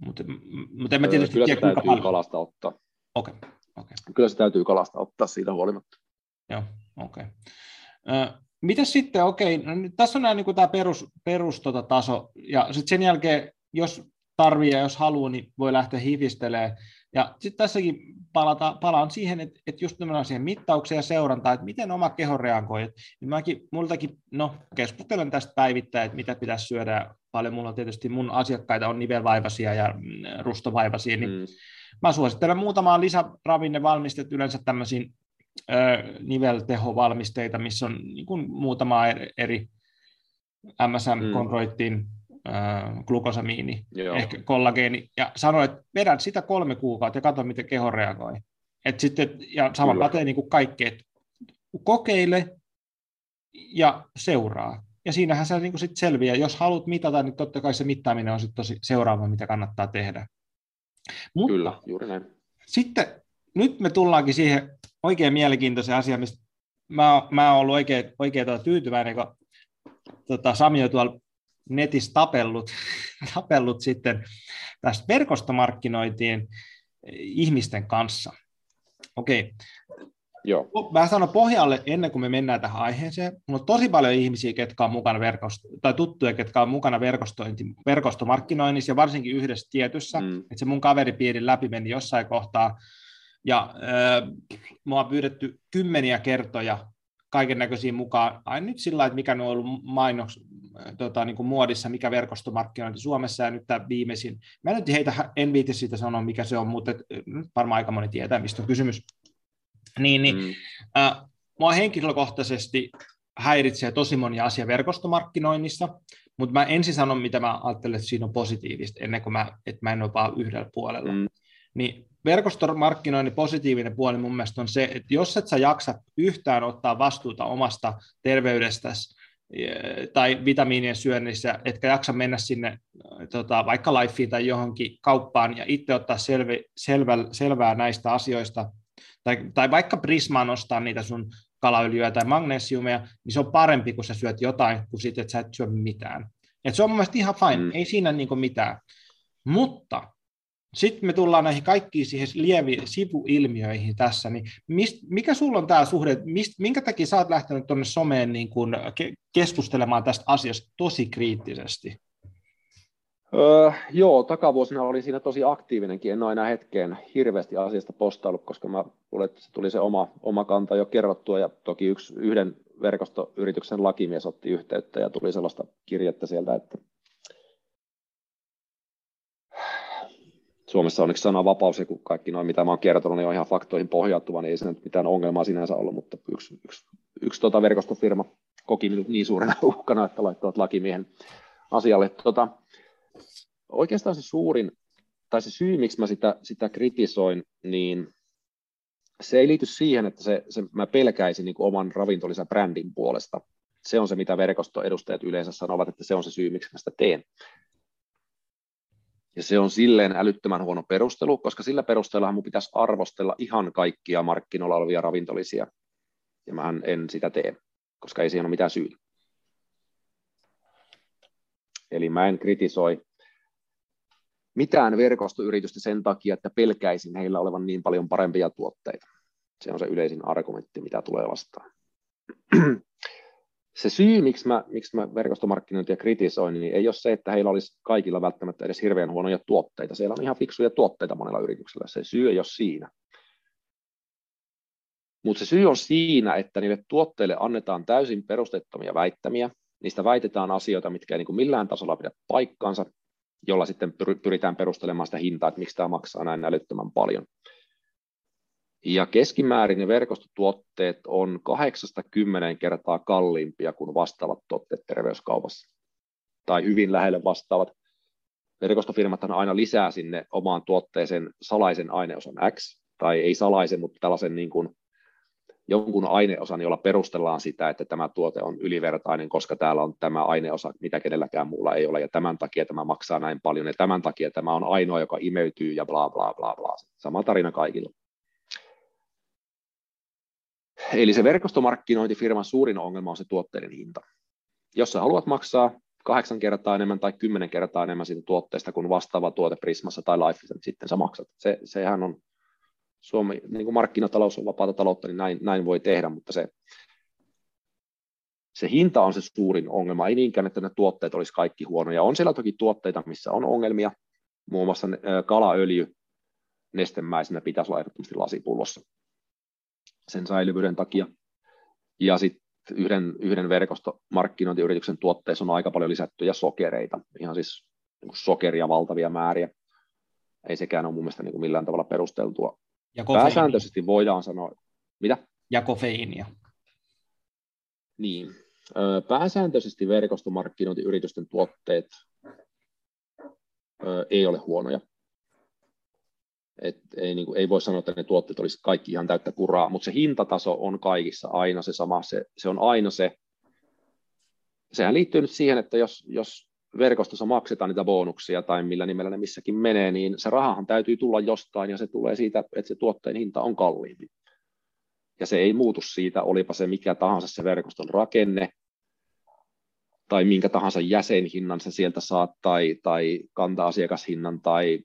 mutta mut en mä tietysti Kyllä tiedä, se täytyy paljon. kalasta ottaa. Okei. Okay. Okay. Kyllä se täytyy kalasta ottaa siitä huolimatta. Joo, okei. Okay. Miten sitten, okei, no, tässä on nämä, niin kuin tämä perus, perus tota, taso, ja sitten sen jälkeen, jos tarvii ja jos haluaa, niin voi lähteä hifistelemään. Ja sitten tässäkin palata, palaan siihen, että, että just siihen mittaukseen ja seurantaan, että miten oma keho reagoi. Et, niin mäkin, multakin, no, keskustelen tästä päivittäin, että mitä pitäisi syödä. Paljon mulla on tietysti mun asiakkaita on nivelvaivaisia ja mm, rustovaivaisia, niin mm. mä suosittelen muutamaa lisäravinnevalmistet yleensä tämmöisiin niveltehovalmisteita, missä on niin kuin muutama eri MSM-konroittiin mm glukosamiini, Joo. ehkä kollageeni, ja sanoi, että vedän sitä kolme kuukautta ja katso, miten keho reagoi. Et sitten, ja sama Kyllä. pätee niin kuin kaikki, että kokeile ja seuraa. Ja siinähän se niin kuin sit selviää. Jos haluat mitata, niin totta kai se mittaaminen on sitten tosi seuraava, mitä kannattaa tehdä. Mutta Kyllä, juuri näin. Sitten nyt me tullaankin siihen oikein mielenkiintoiseen asiaan, mistä mä, mä oon ollut oikein, oikein tuota tyytyväinen, kun tota, Sami on tuolla netissä tapellut, tapellut sitten tästä verkostomarkkinointiin ihmisten kanssa. Okei. Joo. Mä sanon pohjalle ennen kuin me mennään tähän aiheeseen. Mulla on tosi paljon ihmisiä, ketkä on mukana verkosto, tai tuttuja, ketkä on mukana verkostointi, verkostomarkkinoinnissa ja varsinkin yhdessä tietyssä. Mm. Että se mun kaveripiirin läpi meni jossain kohtaa. Ja äh, mua on pyydetty kymmeniä kertoja kaiken näköisiä mukaan. Aina nyt sillä että mikä on ollut mainoks, tota, niin kuin muodissa, mikä verkostomarkkinointi Suomessa ja nyt tämä viimeisin. Mä nyt heitä, en viiti siitä sanoa, mikä se on, mutta et, nyt varmaan aika moni tietää, mistä on kysymys. Niin, niin mm. äh, mua henkilökohtaisesti häiritsee tosi moni asia verkostomarkkinoinnissa, mutta mä ensin sanon, mitä mä ajattelen, että siinä on positiivista, ennen kuin mä, että mä en ole vaan yhdellä puolella. Mm. Niin verkostomarkkinoinnin positiivinen puoli mun mielestä on se, että jos et sä jaksa yhtään ottaa vastuuta omasta terveydestäsi, tai vitamiinien syönnissä, etkä jaksa mennä sinne tota, vaikka Lifeen tai johonkin kauppaan ja itse ottaa selvi, selvä, selvää näistä asioista, tai, tai vaikka Prismaan ostaa niitä sun kalaöljyä tai magnesiumia, niin se on parempi, kun sä syöt jotain, kuin sitten, että sä et syö mitään. Et se on mun mielestä ihan fine, mm. ei siinä niin mitään. Mutta sitten me tullaan näihin kaikkiin siihen lievi sivuilmiöihin tässä, niin mist, mikä sulla on tämä suhde, mist, minkä takia sä oot lähtenyt tuonne someen niin kun ke, keskustelemaan tästä asiasta tosi kriittisesti? Öö, joo, takavuosina olin siinä tosi aktiivinenkin, en ole enää hetkeen hirveästi asiasta postaillut, koska mä luulen, että se tuli se oma, oma kanta jo kerrottua, ja toki yksi, yhden verkostoyrityksen lakimies otti yhteyttä, ja tuli sellaista kirjettä sieltä, että Suomessa onneksi sananvapaus, ja kun kaikki noin, mitä mä oon kertonut, niin on ihan faktoihin pohjautuva, niin ei se nyt mitään ongelmaa sinänsä ollut, mutta yksi, yksi, yksi tota verkostofirma koki niin suurena uhkana, että laittoivat lakimiehen asialle. Tota, oikeastaan se suurin, tai se syy, miksi mä sitä, sitä kritisoin, niin se ei liity siihen, että se, se, mä pelkäisin niin oman ravintolisen brändin puolesta. Se on se, mitä verkostoedustajat yleensä sanovat, että se on se syy, miksi mä sitä teen. Ja se on silleen älyttömän huono perustelu, koska sillä perusteella mun pitäisi arvostella ihan kaikkia markkinoilla olevia ravintolisia. Ja mä en sitä tee, koska ei siihen ole mitään syytä. Eli mä en kritisoi mitään verkostoyritystä sen takia, että pelkäisin heillä olevan niin paljon parempia tuotteita. Se on se yleisin argumentti, mitä tulee vastaan se syy, miksi mä, miksi mä verkostomarkkinointia kritisoin, niin ei ole se, että heillä olisi kaikilla välttämättä edes hirveän huonoja tuotteita. Siellä on ihan fiksuja tuotteita monella yrityksellä. Se syy ei ole siinä. Mutta se syy on siinä, että niille tuotteille annetaan täysin perustettomia väittämiä. Niistä väitetään asioita, mitkä ei niin kuin millään tasolla pidä paikkaansa, jolla sitten pyritään perustelemaan sitä hintaa, että miksi tämä maksaa näin älyttömän paljon. Ja keskimäärin ne verkostotuotteet on 8-10 kertaa kalliimpia kuin vastaavat tuotteet terveyskaupassa. Tai hyvin lähelle vastaavat. Verkostofirmat aina lisää sinne omaan tuotteeseen salaisen aineosan X, tai ei salaisen, mutta tällaisen niin kuin jonkun aineosan, jolla perustellaan sitä, että tämä tuote on ylivertainen, koska täällä on tämä aineosa, mitä kenelläkään muulla ei ole, ja tämän takia tämä maksaa näin paljon, ja tämän takia tämä on ainoa, joka imeytyy, ja bla bla bla bla. Sama tarina kaikilla. Eli se verkostomarkkinointifirman suurin ongelma on se tuotteiden hinta. Jos sä haluat maksaa kahdeksan kertaa enemmän tai kymmenen kertaa enemmän siitä tuotteesta kuin vastaava tuote Prismassa tai Lifeissa, niin sitten sä maksat. Se, sehän on, Suomi, niin kuin markkinatalous on vapaata taloutta, niin näin, näin voi tehdä, mutta se, se hinta on se suurin ongelma, ei niinkään, että ne tuotteet olisi kaikki huonoja. On siellä toki tuotteita, missä on ongelmia, muun muassa kalaöljy nestemäisenä pitäisi olla ehdottomasti lasipullossa sen säilyvyyden takia. Ja sitten yhden, yhden verkostomarkkinointiyrityksen tuotteessa on aika paljon lisättyjä sokereita, ihan siis niin sokeria valtavia määriä. Ei sekään ole mun mielestä niin kuin millään tavalla perusteltua. Ja Pääsääntöisesti voidaan sanoa, mitä? Ja kofeiinia. Niin. Pääsääntöisesti verkostomarkkinointiyritysten tuotteet ei ole huonoja. Et ei, niin kuin, ei voi sanoa, että ne tuotteet olisi kaikki ihan täyttä kuraa, mutta se hintataso on kaikissa aina se sama. Se, se on aina se. Sehän liittyy nyt siihen, että jos, jos verkostossa maksetaan niitä bonuksia tai millä nimellä ne missäkin menee, niin se rahahan täytyy tulla jostain ja se tulee siitä, että se tuotteen hinta on kalliimpi. Ja se ei muutu siitä, olipa se mikä tahansa se verkoston rakenne, tai minkä tahansa jäsenhinnan se sieltä saat, tai, tai kanta-asiakashinnan, tai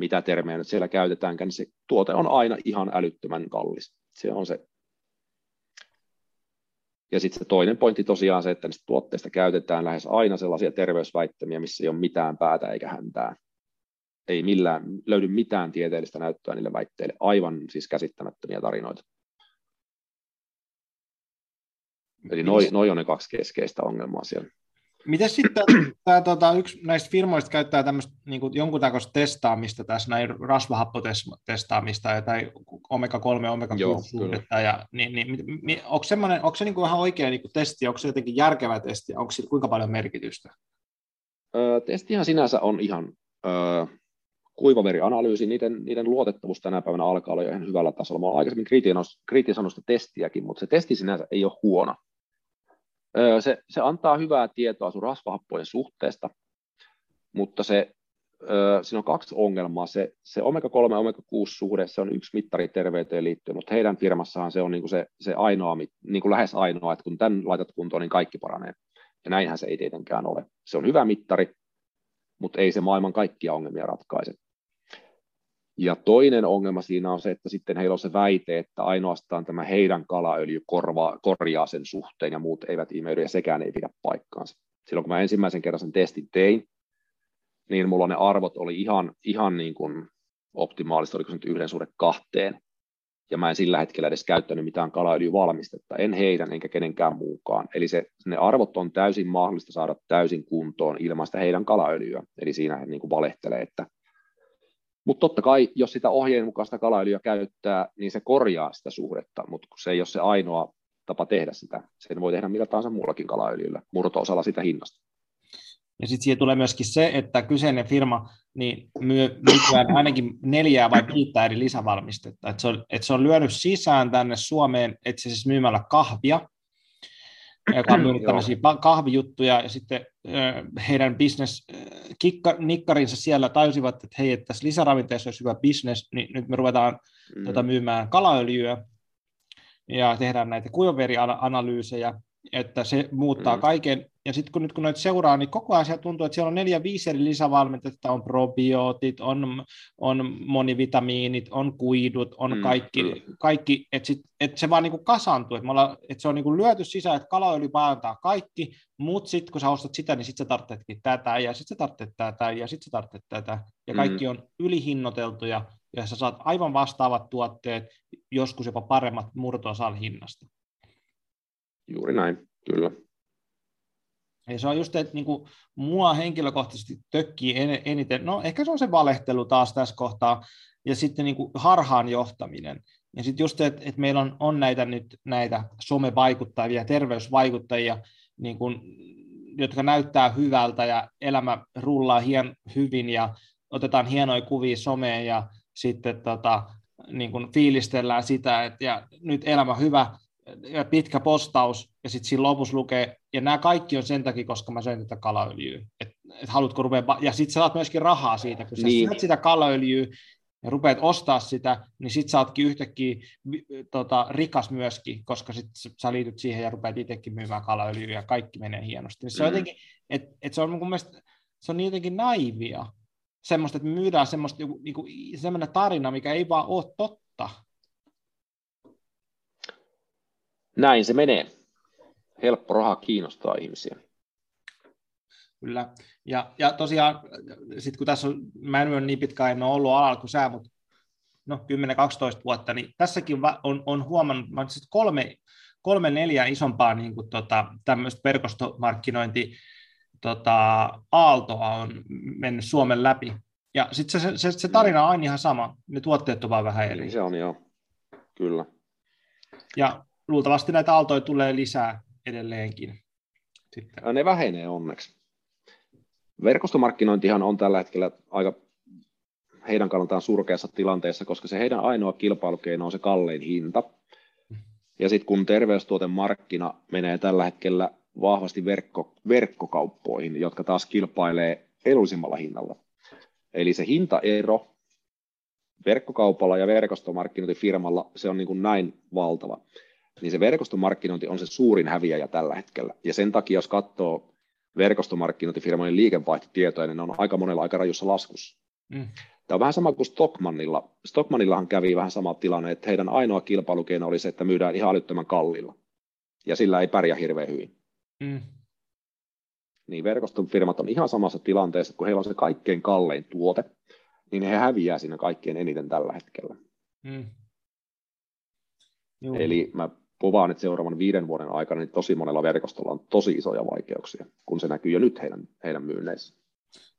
mitä termejä nyt siellä käytetäänkään, niin se tuote on aina ihan älyttömän kallis. Se on se. Ja sitten se toinen pointti tosiaan se, että niistä tuotteista käytetään lähes aina sellaisia terveysväittämiä, missä ei ole mitään päätä eikä häntää. Ei millään, löydy mitään tieteellistä näyttöä niille väitteille. Aivan siis käsittämättömiä tarinoita. Eli noin noi on ne kaksi keskeistä ongelmaa siellä. Miten sitten tämä tota, yksi näistä firmoista käyttää tämmöistä niin kuin jonkun takoista testaamista tässä, näin rasvahappotestaamista tai omega-3, omega-6 ja niin, niin, niin, onko, onko se niin kuin ihan oikea niin kuin testi, onko se jotenkin järkevä testi, onko sillä kuinka paljon merkitystä? Öö, testihan sinänsä on ihan öö, kuivaverianalyysi, niiden, niiden luotettavuus tänä päivänä alkaa olla jo ihan hyvällä tasolla. Mä olen aikaisemmin kritisoinut sitä testiäkin, mutta se testi sinänsä ei ole huono Se, se antaa hyvää tietoa sun rasvahappojen suhteesta, mutta se, siinä on kaksi ongelmaa. Se, se omega-3 ja omega-6-suhde, se on yksi mittari terveyteen liittyen, mutta heidän firmassahan se on niin kuin se, se ainoa, niin kuin lähes ainoa, että kun tämän laitat kuntoon, niin kaikki paranee. Ja näinhän se ei tietenkään ole. Se on hyvä mittari, mutta ei se maailman kaikkia ongelmia ratkaise. Ja toinen ongelma siinä on se, että sitten heillä on se väite, että ainoastaan tämä heidän kalaöljy korvaa, korjaa sen suhteen ja muut eivät imeydy, ja sekään ei pidä paikkaansa. Silloin kun mä ensimmäisen kerran sen testin tein, niin mulla ne arvot oli ihan, ihan niin kuin optimaalista, oliko se nyt yhden suhde kahteen, ja mä en sillä hetkellä edes käyttänyt mitään kalaöljyvalmistetta, en heidän enkä kenenkään muukaan. Eli se, ne arvot on täysin mahdollista saada täysin kuntoon ilman sitä heidän kalaöljyä. Eli siinä he niin kuin valehtelee, että mutta totta kai, jos sitä ohjeen mukaista kalaöljyä käyttää, niin se korjaa sitä suhdetta, mutta se ei ole se ainoa tapa tehdä sitä. Sen voi tehdä millä tahansa muullakin kalaöljyllä, murto-osalla sitä hinnasta. Ja sitten siihen tulee myöskin se, että kyseinen firma niin myy nykyään ainakin neljää vai viittä eri lisävalmistetta. Että se, on, että se on lyönyt sisään tänne Suomeen, että se siis myymällä kahvia, joka on myynyt tämmöisiä kahvijuttuja, ja sitten heidän business nikkarinsa siellä tajusivat, että hei, että tässä lisäravinteessa olisi hyvä business, niin nyt me ruvetaan mm. tuota, myymään kalaöljyä, ja tehdään näitä kuivaverianalyysejä, että se muuttaa mm. kaiken. Ja sitten kun nyt kun noita seuraa, niin koko ajan tuntuu, että siellä on neljä, viisi eri lisävalmintetta, on probiootit, on, on monivitamiinit, on kuidut, on mm. kaikki, mm. kaikki että, sit, että se vaan niin kuin kasantuu, että, ollaan, että se on niin kuin lyöty sisään, että kalaöljy parantaa kaikki, mutta sitten kun sä ostat sitä, niin sitten sä tarvitsetkin tätä, ja sitten sä tarvitset tätä, ja sitten sä tarvitset tätä, ja kaikki mm. on ylihinnoiteltuja, ja sä saat aivan vastaavat tuotteet, joskus jopa paremmat murto hinnasta. Juuri näin, kyllä. Ja se on just, että niin kuin, mua henkilökohtaisesti tökkii eniten, no ehkä se on se valehtelu taas tässä kohtaa, ja sitten niin kuin harhaan johtaminen. Ja sitten just, että, että meillä on, on näitä nyt näitä somevaikuttajia, terveysvaikuttajia, niin kuin, jotka näyttää hyvältä ja elämä rullaa hien, hyvin ja otetaan hienoja kuvia someen ja sitten tota, niin kuin fiilistellään sitä, että ja nyt elämä hyvä, pitkä postaus, ja sitten siinä lopussa lukee, ja nämä kaikki on sen takia, koska mä söin tätä kalaöljyä. Et, et haluatko rupea, ja sitten saat myöskin rahaa siitä, kun sä niin. syöt sitä kalaöljyä, ja rupeat ostaa sitä, niin sitten saatkin yhtäkkiä tota, rikas myöskin, koska sit sä liityt siihen ja rupeat itsekin myymään kalaöljyä ja kaikki menee hienosti. Se on mm. jotenkin, että et se on mun mielestä, se on niin jotenkin naivia, semmoista, että me myydään semmoista, niinku, semmoinen tarina, mikä ei vaan ole totta. Näin se menee. Helppo raha kiinnostaa ihmisiä. Kyllä. Ja, ja tosiaan, sit kun tässä on, mä en ole niin pitkään en ole ollut alalla kuin sä, mutta no 10-12 vuotta, niin tässäkin on, on huomannut, mä kolme, kolme neljä isompaa niin kuin tota, tämmöistä verkostomarkkinointi tota, aaltoa on mennyt Suomen läpi. Ja sitten se, se, se, tarina on aina ihan sama, ne tuotteet on vaan vähän eri. Niin se on joo, kyllä. Ja luultavasti näitä aaltoja tulee lisää edelleenkin. Sitten. Ne vähenee onneksi. Verkostomarkkinointihan on tällä hetkellä aika heidän kannaltaan surkeassa tilanteessa, koska se heidän ainoa kilpailukeino on se kallein hinta. Ja sitten kun terveystuotemarkkina menee tällä hetkellä vahvasti verkko, verkkokauppoihin, jotka taas kilpailee edullisimmalla hinnalla. Eli se hintaero verkkokaupalla ja verkostomarkkinointifirmalla, se on niin kuin näin valtava niin se verkostomarkkinointi on se suurin häviäjä tällä hetkellä. Ja sen takia, jos katsoo verkostomarkkinointifirmojen liikevaihtotietoja, niin ne on aika monella aika rajussa laskussa. Mm. Tämä on vähän sama kuin Stockmannilla. Stockmannillahan kävi vähän sama tilanne, että heidän ainoa kilpailukeino oli se, että myydään ihan älyttömän kallilla. Ja sillä ei pärjää hirveän hyvin. Mm. Niin verkostofirmat on ihan samassa tilanteessa, kun heillä on se kaikkein kallein tuote, niin he häviää siinä kaikkein eniten tällä hetkellä. Mm. Eli mä povaan, että seuraavan viiden vuoden aikana niin tosi monella verkostolla on tosi isoja vaikeuksia, kun se näkyy jo nyt heidän, heidän myynneissä.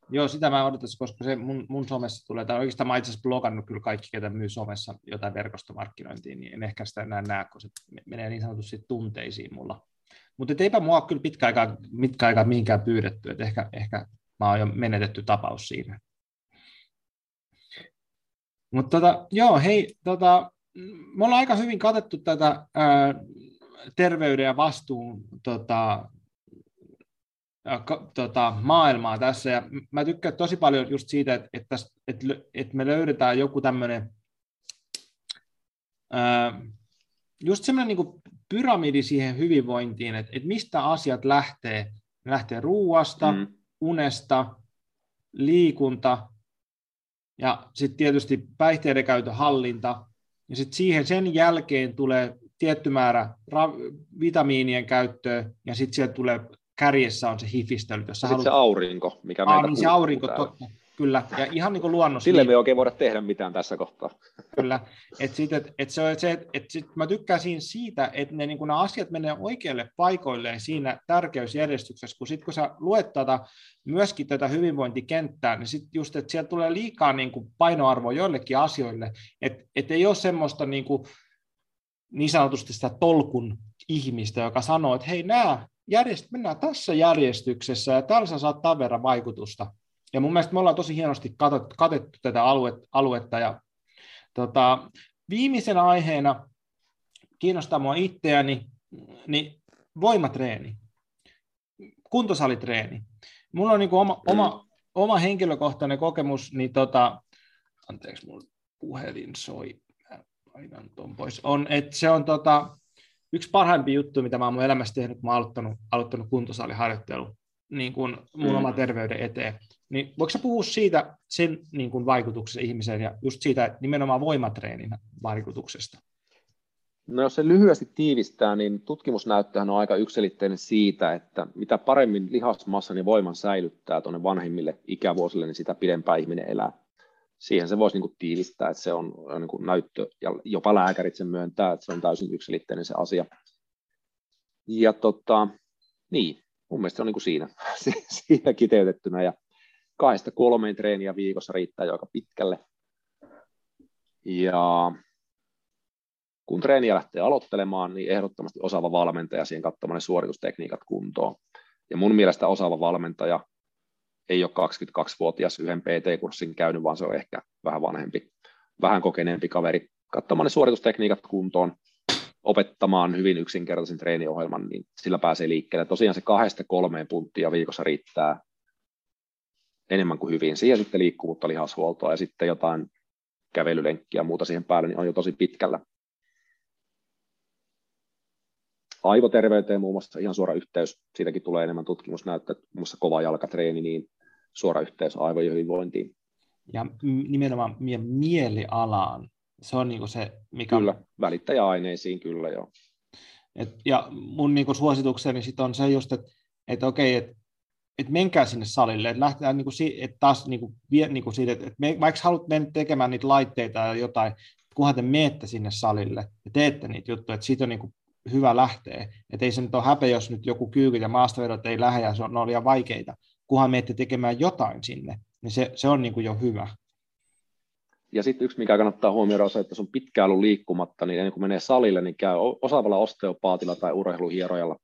Joo, sitä mä odotan, koska se mun, mun somessa tulee, tai oikeastaan mä itse asiassa blogannut kyllä kaikki, ketä myy somessa jotain verkostomarkkinointia, niin en ehkä sitä enää näe, kun se menee niin sanotusti tunteisiin mulla. Mutta eipä mua kyllä pitkä aikaa, mitkä aikaa mihinkään pyydetty, että ehkä, ehkä mä oon jo menetetty tapaus siinä. Mutta tota, joo, hei, tota, me ollaan aika hyvin katettu tätä ää, terveyden ja vastuun tota, tota, maailmaa tässä. Ja mä tykkään tosi paljon just siitä, että, että, että, että me löydetään joku tämmöinen just semmoinen niin pyramidi siihen hyvinvointiin, että, että mistä asiat lähtee. Ne lähtee ruuasta, mm. unesta, liikunta ja sitten tietysti päihteiden käytön hallinta. Ja sitten siihen sen jälkeen tulee tietty määrä ra- vitamiinien käyttöä ja sitten sieltä tulee kärjessä on se hifistely. Haluat... se aurinko, mikä meitä niin se aurinko, totta. Kyllä, ja ihan niin kuin luonnossa. Sille niin... me ei oikein voida tehdä mitään tässä kohtaa. Kyllä, että sit, et, et se, se, et sit mä tykkäsin siitä, että ne, niin kun ne asiat menee oikealle paikoilleen siinä tärkeysjärjestyksessä, kun sitten kun sä luet tätä, myöskin tätä hyvinvointikenttää, niin sitten just, että siellä tulee liikaa niin kuin painoarvoa joillekin asioille, että et ei ole semmoista niin, kuin, niin sanotusti sitä tolkun ihmistä, joka sanoo, että hei, nämä järjest, mennään tässä järjestyksessä ja täällä sä saat tämän verran vaikutusta. Ja mun mielestä me ollaan tosi hienosti katettu, katettu tätä alue, aluetta. Ja, tota, viimeisenä aiheena kiinnostaa mua itseäni, niin voimatreeni, kuntosalitreeni. Mulla on niin oma, oma, oma henkilökohtainen kokemus, niin tota, anteeksi, mun puhelin soi, painan ton pois, on, että se on tota, yksi parhaimpia juttu, mitä mä oon mun elämässä tehnyt, kun mä oon aloittanut, aloittanut kuntosaliharjoittelu niin kuin mun mm. oma terveyden eteen. Niin voiko sä puhua siitä sen niin kuin vaikutuksesta ihmiseen ja just siitä nimenomaan voimatreenin vaikutuksesta? No jos se lyhyesti tiivistää, niin tutkimusnäyttöhän on aika yksilitteinen siitä, että mitä paremmin lihasmassan ja voiman säilyttää tuonne vanhemmille ikävuosille, niin sitä pidempään ihminen elää. Siihen se voisi niin kuin tiivistää, että se on niin kuin näyttö, ja jopa lääkärit sen myöntää, että se on täysin yksilitteinen se asia. Ja tota, niin, mun mielestä se on niin kuin siinä, siinä kiteytettynä, ja kahdesta kolmeen treeniä viikossa riittää jo aika pitkälle. Ja kun treeniä lähtee aloittelemaan, niin ehdottomasti osaava valmentaja siihen katsomaan ne suoritustekniikat kuntoon. Ja mun mielestä osaava valmentaja ei ole 22-vuotias yhden PT-kurssin käynyt, vaan se on ehkä vähän vanhempi, vähän kokeneempi kaveri. Katsomaan ne suoritustekniikat kuntoon, opettamaan hyvin yksinkertaisen treeniohjelman, niin sillä pääsee liikkeelle. Tosiaan se kahdesta kolmeen punttia viikossa riittää enemmän kuin hyvin. Siihen sitten liikkuvuutta, lihashuoltoa ja sitten jotain kävelylenkkiä ja muuta siihen päälle, niin on jo tosi pitkällä. Aivoterveyteen muun muassa ihan suora yhteys, siitäkin tulee enemmän tutkimusnäyttöä, muun muassa kova jalkatreeni, niin suora yhteys aivojen hyvinvointiin. Ja nimenomaan mielialaan, se on niin se, mikä... Kyllä, välittäjäaineisiin kyllä joo. Et, ja mun niin suositukseni sit on se just, että et okei, että että menkää sinne salille, että lähdetään niin kuin, että taas niin kuin, vie, niin kuin siitä, että me, vaikka haluat mennä tekemään niitä laitteita ja jotain, kunhan te menette sinne salille ja teette niitä juttuja, että siitä on niin kuin, hyvä lähteä. Että ei se nyt ole häpeä, jos nyt joku kyykyt ja maastavedot ei lähde ja se on, ne on liian vaikeita, kunhan menette tekemään jotain sinne, niin se, se on niin kuin jo hyvä. Ja sitten yksi, mikä kannattaa huomioida, on se, että jos on pitkään ollut liikkumatta, niin ennen kuin menee salille, niin käy osaavalla osteopaatilla tai urheiluhierojalla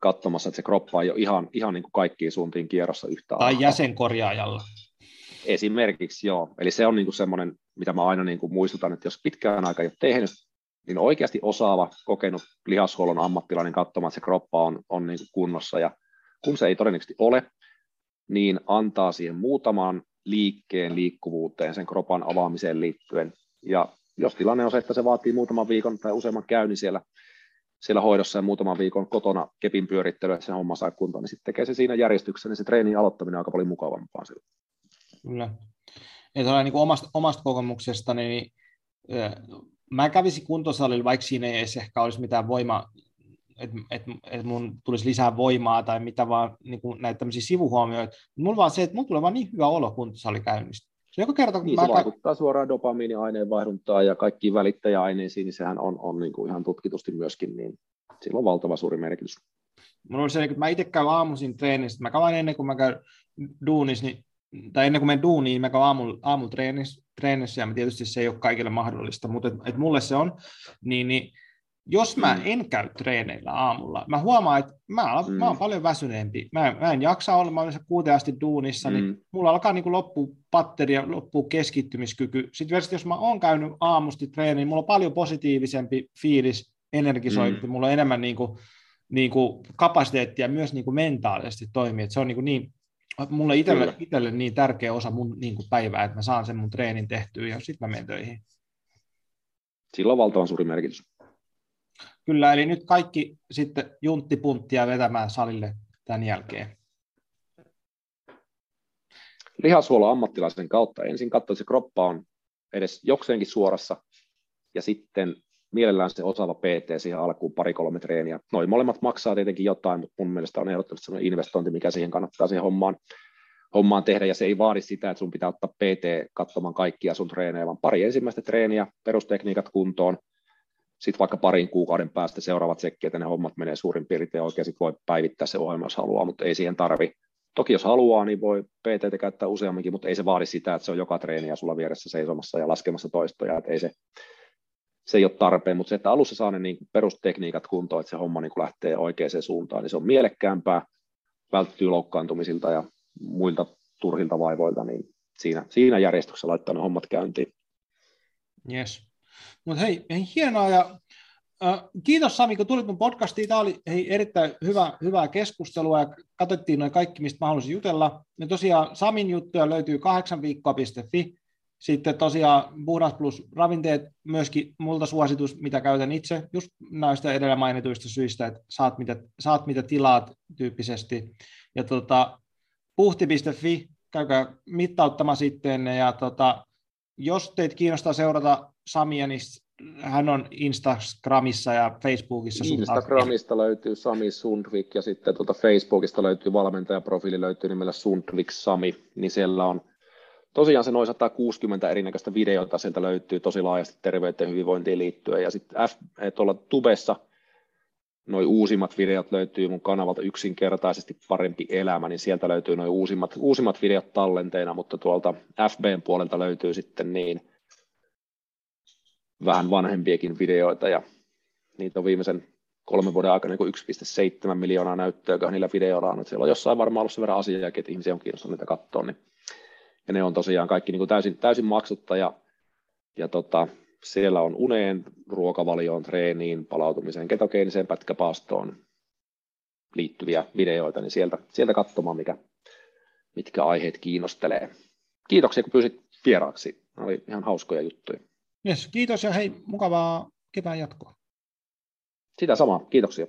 katsomassa, että se kroppa ei ole ihan, ihan niin kuin kaikkiin suuntiin kierrossa yhtä Tai aikaa. jäsenkorjaajalla. Esimerkiksi joo. Eli se on niin kuin semmoinen, mitä mä aina niin kuin muistutan, että jos pitkään aikaa ei ole tehnyt, niin oikeasti osaava, kokenut lihashuollon ammattilainen katsomaan, että se kroppa on, on niin kuin kunnossa. Ja kun se ei todennäköisesti ole, niin antaa siihen muutaman liikkeen liikkuvuuteen, sen kropan avaamiseen liittyen. Ja jos tilanne on se, että se vaatii muutaman viikon tai useamman käynnin siellä siellä hoidossa ja muutaman viikon kotona kepin pyörittelyä, että se homma saa kuntoon, niin sitten tekee se siinä järjestyksessä, niin se treenin aloittaminen on aika paljon mukavampaa sillä. Kyllä. Ja niin kuin omasta, omasta kokemuksestani, niin mä kävisin kuntosalilla, vaikka siinä ei edes ehkä olisi mitään voimaa, että et, et mun tulisi lisää voimaa tai mitä vaan niin kuin näitä tämmöisiä sivuhuomioita. Mulla vaan se, että mulla tulee vaan niin hyvä olo kuntosalikäynnistä. Se joka kerta, kun niin, mä se vaikuttaa suoraan dopamiiniaineenvaihduntaan ja kaikkiin välittäjäaineisiin, niin sehän on, on niin kuin ihan tutkitusti myöskin, niin sillä on valtava suuri merkitys. Mulla on se, että mä itse käyn aamuisin treenissä, mä käyn ennen kuin mä käyn duunissa, niin, tai ennen kuin menen duuniin, niin mä käyn aamulla, aamulla treenissä, treenissä, ja tietysti se ei ole kaikille mahdollista, mutta et, et mulle se on, niin, niin jos mä mm. en käy treeneillä aamulla, mä huomaan, että mä, mm. mä oon paljon väsyneempi. Mä, mä en jaksa olla, mä olen kuuteen asti duunissa, niin mm. niin mulla alkaa niin loppua patteri ja loppuu keskittymiskyky. Sitten jos mä oon käynyt aamusti treeniin, mulla on paljon positiivisempi fiilis energisointi, mm. mulla on enemmän niin kuin, niin kuin kapasiteettia myös niin kuin mentaalisesti toimia. Et se on niin, kuin niin mulle itselle, itselle niin tärkeä osa mun niin kuin päivää, että mä saan sen mun treenin tehtyä ja sitten mä menen töihin. Sillä on valtavan suuri merkitys. Kyllä, eli nyt kaikki sitten junttipunttia vetämään salille tämän jälkeen. Lihasuola ammattilaisen kautta. Ensin katsoa, se kroppa on edes jokseenkin suorassa, ja sitten mielellään se osaava PT siihen alkuun pari-kolme treeniä. Noin molemmat maksaa tietenkin jotain, mutta mun mielestä on ehdottomasti sellainen investointi, mikä siihen kannattaa siihen hommaan, hommaan tehdä, ja se ei vaadi sitä, että sun pitää ottaa PT katsomaan kaikkia sun treenejä, vaan pari ensimmäistä treeniä, perustekniikat kuntoon, sitten vaikka parin kuukauden päästä seuraavat sekki, että ne hommat menee suurin piirtein oikein, sitten voi päivittää se ohjelma, jos haluaa, mutta ei siihen tarvi. Toki jos haluaa, niin voi PT käyttää useamminkin, mutta ei se vaadi sitä, että se on joka treeni ja sulla vieressä seisomassa ja laskemassa toistoja, että ei se, se ei ole tarpeen, mutta se, että alussa saa ne niin perustekniikat kuntoon, että se homma niin lähtee oikeaan suuntaan, niin se on mielekkäämpää, välttyy loukkaantumisilta ja muilta turhilta vaivoilta, niin siinä, siinä järjestyksessä laittaa ne hommat käyntiin. Yes. Mutta hei, hei, hienoa ja äh, kiitos Sami, kun tulit mun podcastiin. Tämä oli hei, erittäin hyvä, hyvää keskustelua ja katsottiin noin kaikki, mistä mä haluaisin jutella. Ja tosiaan Samin juttuja löytyy kahdeksanviikkoa.fi. Sitten tosiaan Puhdas Plus ravinteet myöskin multa suositus, mitä käytän itse, just näistä edellä mainituista syistä, että saat mitä, saat mitä tilaat tyyppisesti. Ja tota, puhti.fi, käykää mittauttamaan sitten. Ja tota, jos teitä kiinnostaa seurata Samia, niin hän on Instagramissa ja Facebookissa. Instagramista löytyy Sami Sundvik ja sitten tuota Facebookista löytyy valmentajaprofiili, löytyy nimellä Sundvik Sami, niin siellä on tosiaan se noin 160 erinäköistä videota, sieltä löytyy tosi laajasti terveyteen ja hyvinvointiin liittyen, ja sitten F, tuolla Tubessa noin uusimmat videot löytyy mun kanavalta yksinkertaisesti parempi elämä, niin sieltä löytyy noin uusimmat, uusimmat videot tallenteina, mutta tuolta FBn puolelta löytyy sitten niin vähän vanhempiakin videoita ja niitä on viimeisen kolmen vuoden aikana niin 1,7 miljoonaa näyttöä, niillä videoilla on. Siellä on jossain varmaan ollut se verran asiaa, että ihmisiä on kiinnostunut niitä katsoa. Niin, ja ne on tosiaan kaikki niin kuin täysin, täysin maksutta ja, ja tota, siellä on uneen, ruokavalioon, treeniin, palautumiseen, ketogeeniseen pätkäpaastoon liittyviä videoita, niin sieltä, sieltä katsomaan, mikä, mitkä aiheet kiinnostelee. Kiitoksia, kun pyysit vieraaksi. Ne oli ihan hauskoja juttuja. Yes, kiitos ja hei, mukavaa kevään jatkoa. Sitä samaa, kiitoksia.